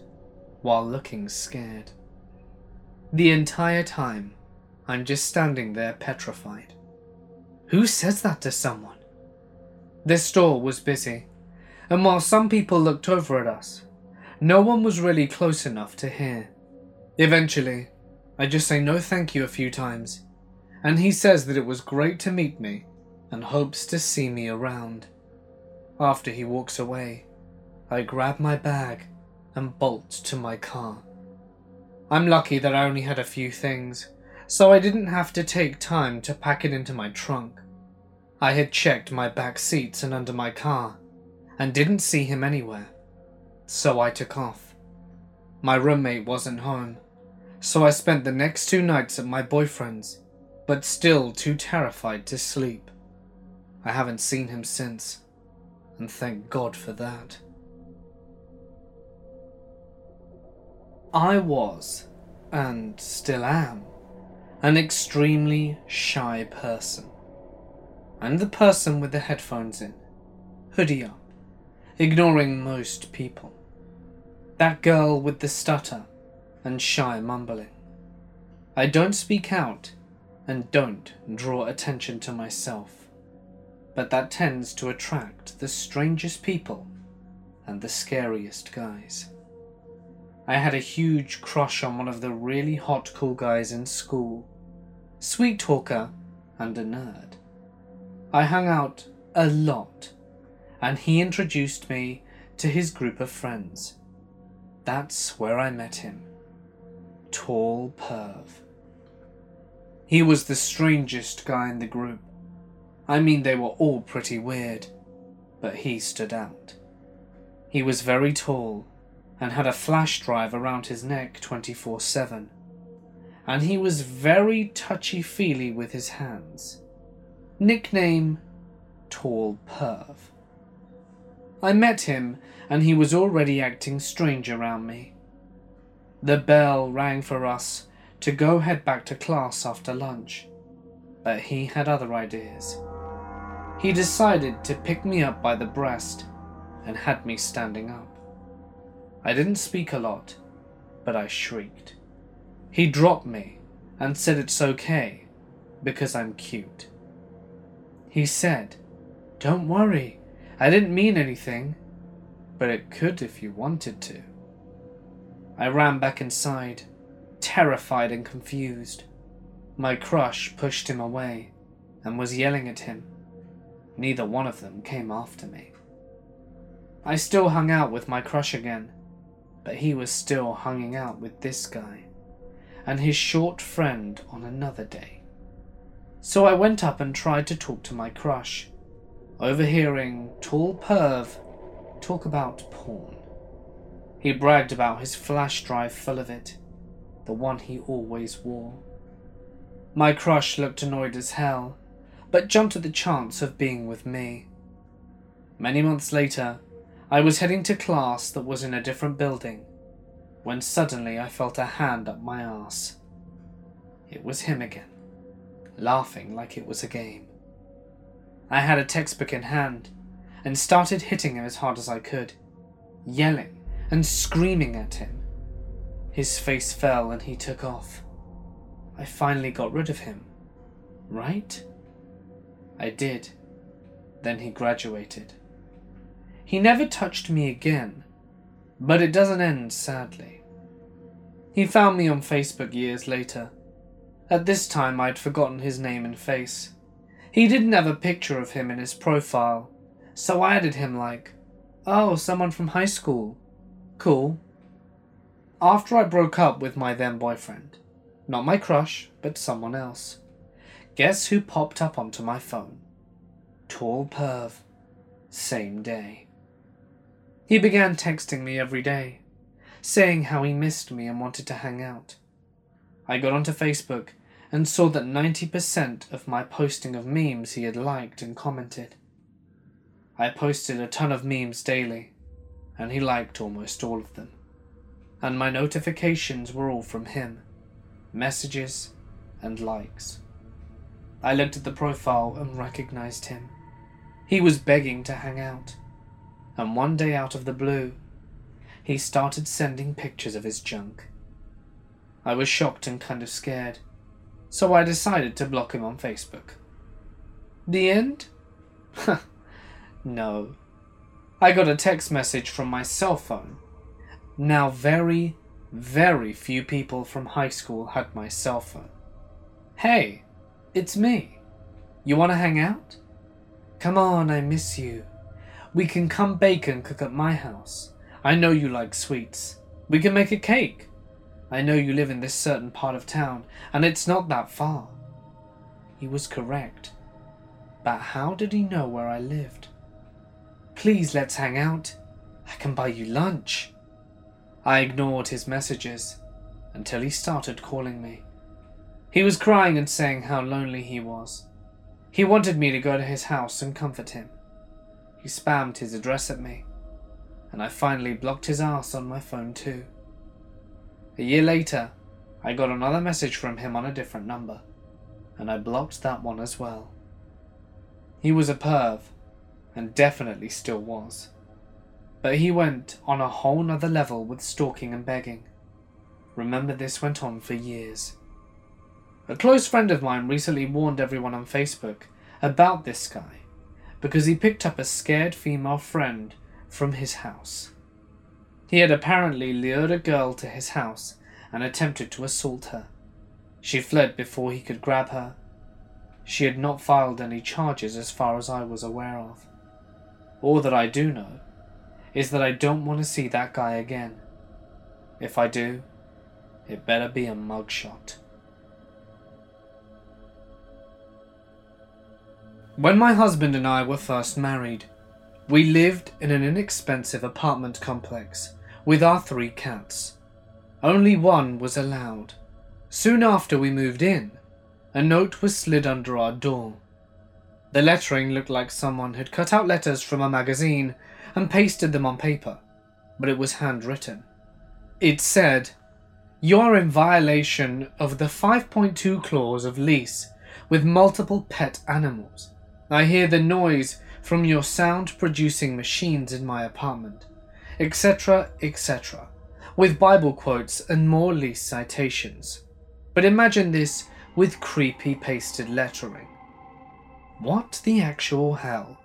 while looking scared. The entire time, I'm just standing there petrified. Who says that to someone? The store was busy, and while some people looked over at us, no one was really close enough to hear. Eventually, I just say no thank you a few times, and he says that it was great to meet me and hopes to see me around. After he walks away, I grab my bag and bolt to my car. I'm lucky that I only had a few things, so I didn't have to take time to pack it into my trunk. I had checked my back seats and under my car, and didn't see him anywhere, so I took off. My roommate wasn't home, so I spent the next two nights at my boyfriend's, but still too terrified to sleep. I haven't seen him since, and thank God for that. I was, and still am, an extremely shy person. I'm the person with the headphones in, hoodie up, ignoring most people. That girl with the stutter and shy mumbling. I don't speak out and don't draw attention to myself, but that tends to attract the strangest people and the scariest guys. I had a huge crush on one of the really hot cool guys in school, sweet talker and a nerd. I hung out a lot, and he introduced me to his group of friends. That's where I met him. Tall Perv. He was the strangest guy in the group. I mean, they were all pretty weird, but he stood out. He was very tall and had a flash drive around his neck 24 7. And he was very touchy feely with his hands. Nickname Tall Perv. I met him, and he was already acting strange around me. The bell rang for us to go head back to class after lunch, but he had other ideas. He decided to pick me up by the breast and had me standing up. I didn't speak a lot, but I shrieked. He dropped me and said it's okay because I'm cute. He said, Don't worry, I didn't mean anything, but it could if you wanted to. I ran back inside, terrified and confused. My crush pushed him away and was yelling at him. Neither one of them came after me. I still hung out with my crush again, but he was still hanging out with this guy and his short friend on another day. So I went up and tried to talk to my crush, overhearing Tall Perv talk about porn. He bragged about his flash drive full of it, the one he always wore. My crush looked annoyed as hell, but jumped at the chance of being with me. Many months later, I was heading to class that was in a different building, when suddenly I felt a hand up my ass. It was him again laughing like it was a game. I had a textbook in hand and started hitting him as hard as I could, yelling and screaming at him. His face fell and he took off. I finally got rid of him, right? I did. Then he graduated. He never touched me again, but it doesn't end sadly. He found me on Facebook years later at this time, I'd forgotten his name and face. He didn't have a picture of him in his profile, so I added him like, Oh, someone from high school. Cool. After I broke up with my then boyfriend, not my crush, but someone else, guess who popped up onto my phone? Tall Perv. Same day. He began texting me every day, saying how he missed me and wanted to hang out. I got onto Facebook and saw that 90% of my posting of memes he had liked and commented. I posted a ton of memes daily, and he liked almost all of them. And my notifications were all from him messages and likes. I looked at the profile and recognized him. He was begging to hang out. And one day out of the blue, he started sending pictures of his junk. I was shocked and kind of scared, so I decided to block him on Facebook. The end? [LAUGHS] no. I got a text message from my cell phone. Now, very, very few people from high school had my cell phone. Hey, it's me. You want to hang out? Come on, I miss you. We can come bake and cook at my house. I know you like sweets. We can make a cake. I know you live in this certain part of town, and it's not that far. He was correct. But how did he know where I lived? Please let's hang out. I can buy you lunch. I ignored his messages until he started calling me. He was crying and saying how lonely he was. He wanted me to go to his house and comfort him. He spammed his address at me, and I finally blocked his ass on my phone too. A year later, I got another message from him on a different number, and I blocked that one as well. He was a perv, and definitely still was. But he went on a whole nother level with stalking and begging. Remember, this went on for years. A close friend of mine recently warned everyone on Facebook about this guy because he picked up a scared female friend from his house. He had apparently lured a girl to his house and attempted to assault her. She fled before he could grab her. She had not filed any charges as far as I was aware of. All that I do know is that I don't want to see that guy again. If I do, it better be a mugshot. When my husband and I were first married, we lived in an inexpensive apartment complex with our three cats. Only one was allowed. Soon after we moved in, a note was slid under our door. The lettering looked like someone had cut out letters from a magazine and pasted them on paper, but it was handwritten. It said, You're in violation of the 5.2 clause of lease with multiple pet animals. I hear the noise from your sound producing machines in my apartment, etc., etc., with Bible quotes and more lease citations. But imagine this with creepy pasted lettering. What the actual hell?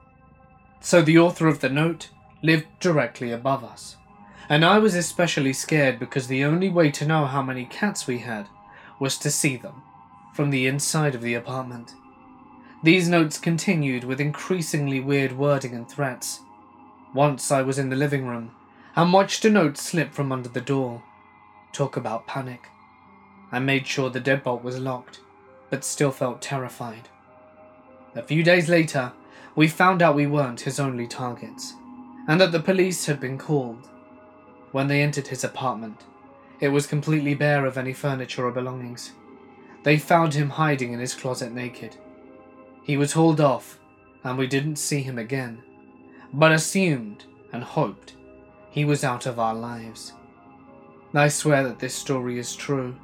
So the author of the note lived directly above us, and I was especially scared because the only way to know how many cats we had was to see them from the inside of the apartment. These notes continued with increasingly weird wording and threats. Once I was in the living room and watched a note slip from under the door. Talk about panic. I made sure the deadbolt was locked, but still felt terrified. A few days later, we found out we weren't his only targets, and that the police had been called. When they entered his apartment, it was completely bare of any furniture or belongings. They found him hiding in his closet naked he was hauled off, and we didn't see him again, but assumed and hoped he was out of our lives. I swear that this story is true.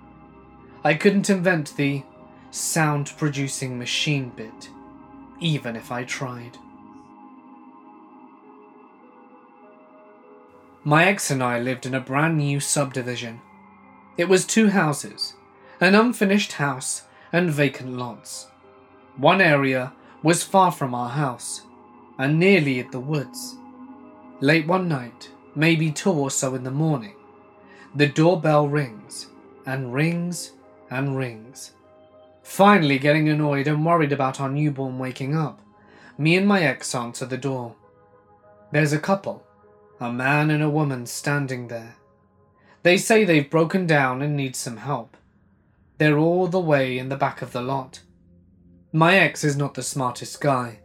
I couldn't invent the sound producing machine bit, even if I tried. My ex and I lived in a brand new subdivision. It was two houses, an unfinished house and vacant lots. One area was far from our house, and nearly at the woods. Late one night, maybe two or so in the morning, the doorbell rings, and rings, and rings. Finally, getting annoyed and worried about our newborn waking up, me and my ex answer the door. There's a couple, a man and a woman standing there. They say they've broken down and need some help. They're all the way in the back of the lot. My ex is not the smartest guy,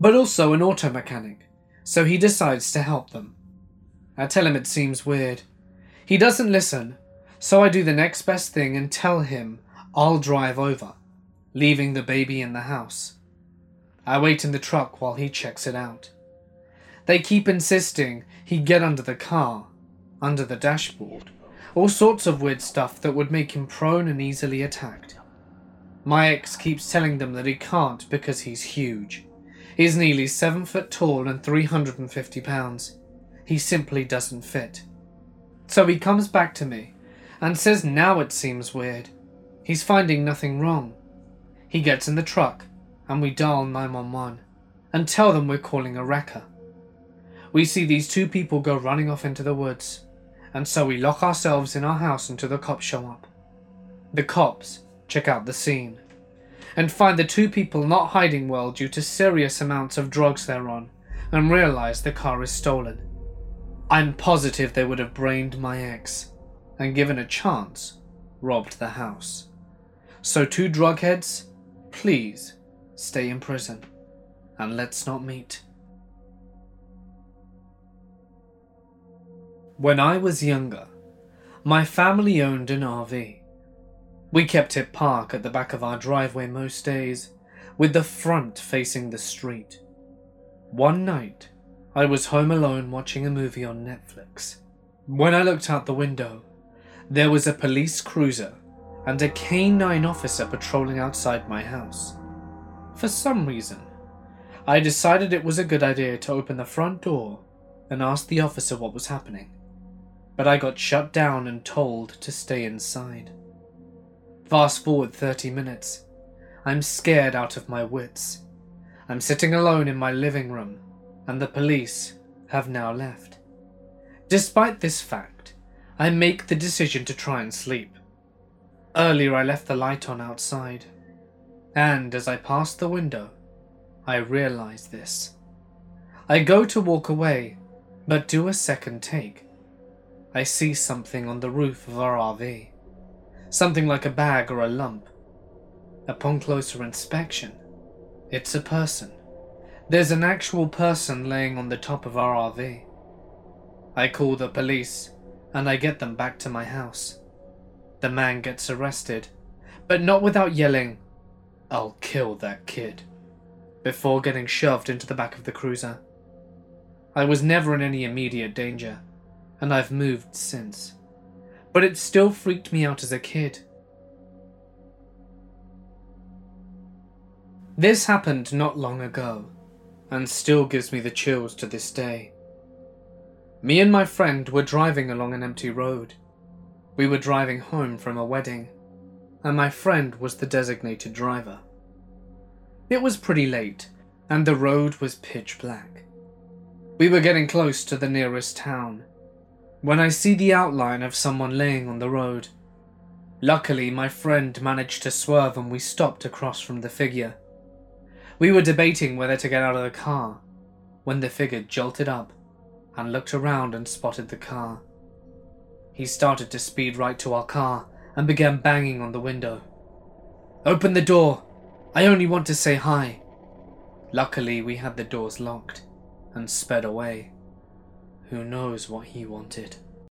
but also an auto mechanic, so he decides to help them. I tell him it seems weird. He doesn't listen, so I do the next best thing and tell him I'll drive over, leaving the baby in the house. I wait in the truck while he checks it out. They keep insisting he get under the car, under the dashboard, all sorts of weird stuff that would make him prone and easily attacked. My ex keeps telling them that he can't because he's huge. He's nearly 7 foot tall and 350 pounds. He simply doesn't fit. So he comes back to me and says now it seems weird. He's finding nothing wrong. He gets in the truck and we dial 911 and tell them we're calling a wrecker. We see these two people go running off into the woods, and so we lock ourselves in our house until the cops show up. The cops check out the scene and find the two people not hiding well due to serious amounts of drugs they're on and realize the car is stolen. I'm positive they would have brained my ex and given a chance, robbed the house. So two drugheads, please stay in prison and let's not meet. When I was younger, my family owned an RV. We kept it parked at the back of our driveway most days, with the front facing the street. One night, I was home alone watching a movie on Netflix. When I looked out the window, there was a police cruiser and a K9 officer patrolling outside my house. For some reason, I decided it was a good idea to open the front door and ask the officer what was happening, but I got shut down and told to stay inside. Fast forward 30 minutes. I'm scared out of my wits. I'm sitting alone in my living room, and the police have now left. Despite this fact, I make the decision to try and sleep. Earlier, I left the light on outside, and as I passed the window, I realize this. I go to walk away, but do a second take. I see something on the roof of our RV. Something like a bag or a lump. Upon closer inspection, it's a person. There's an actual person laying on the top of our RV. I call the police and I get them back to my house. The man gets arrested, but not without yelling, I'll kill that kid before getting shoved into the back of the cruiser. I was never in any immediate danger, and I've moved since. But it still freaked me out as a kid. This happened not long ago, and still gives me the chills to this day. Me and my friend were driving along an empty road. We were driving home from a wedding, and my friend was the designated driver. It was pretty late, and the road was pitch black. We were getting close to the nearest town when I see the outline of someone laying on the road. Luckily, my friend managed to swerve and we stopped across from the figure. We were debating whether to get out of the car when the figure jolted up and looked around and spotted the car. He started to speed right to our car and began banging on the window. Open the door, I only want to say hi. Luckily, we had the doors locked and sped away. Who knows what he wanted?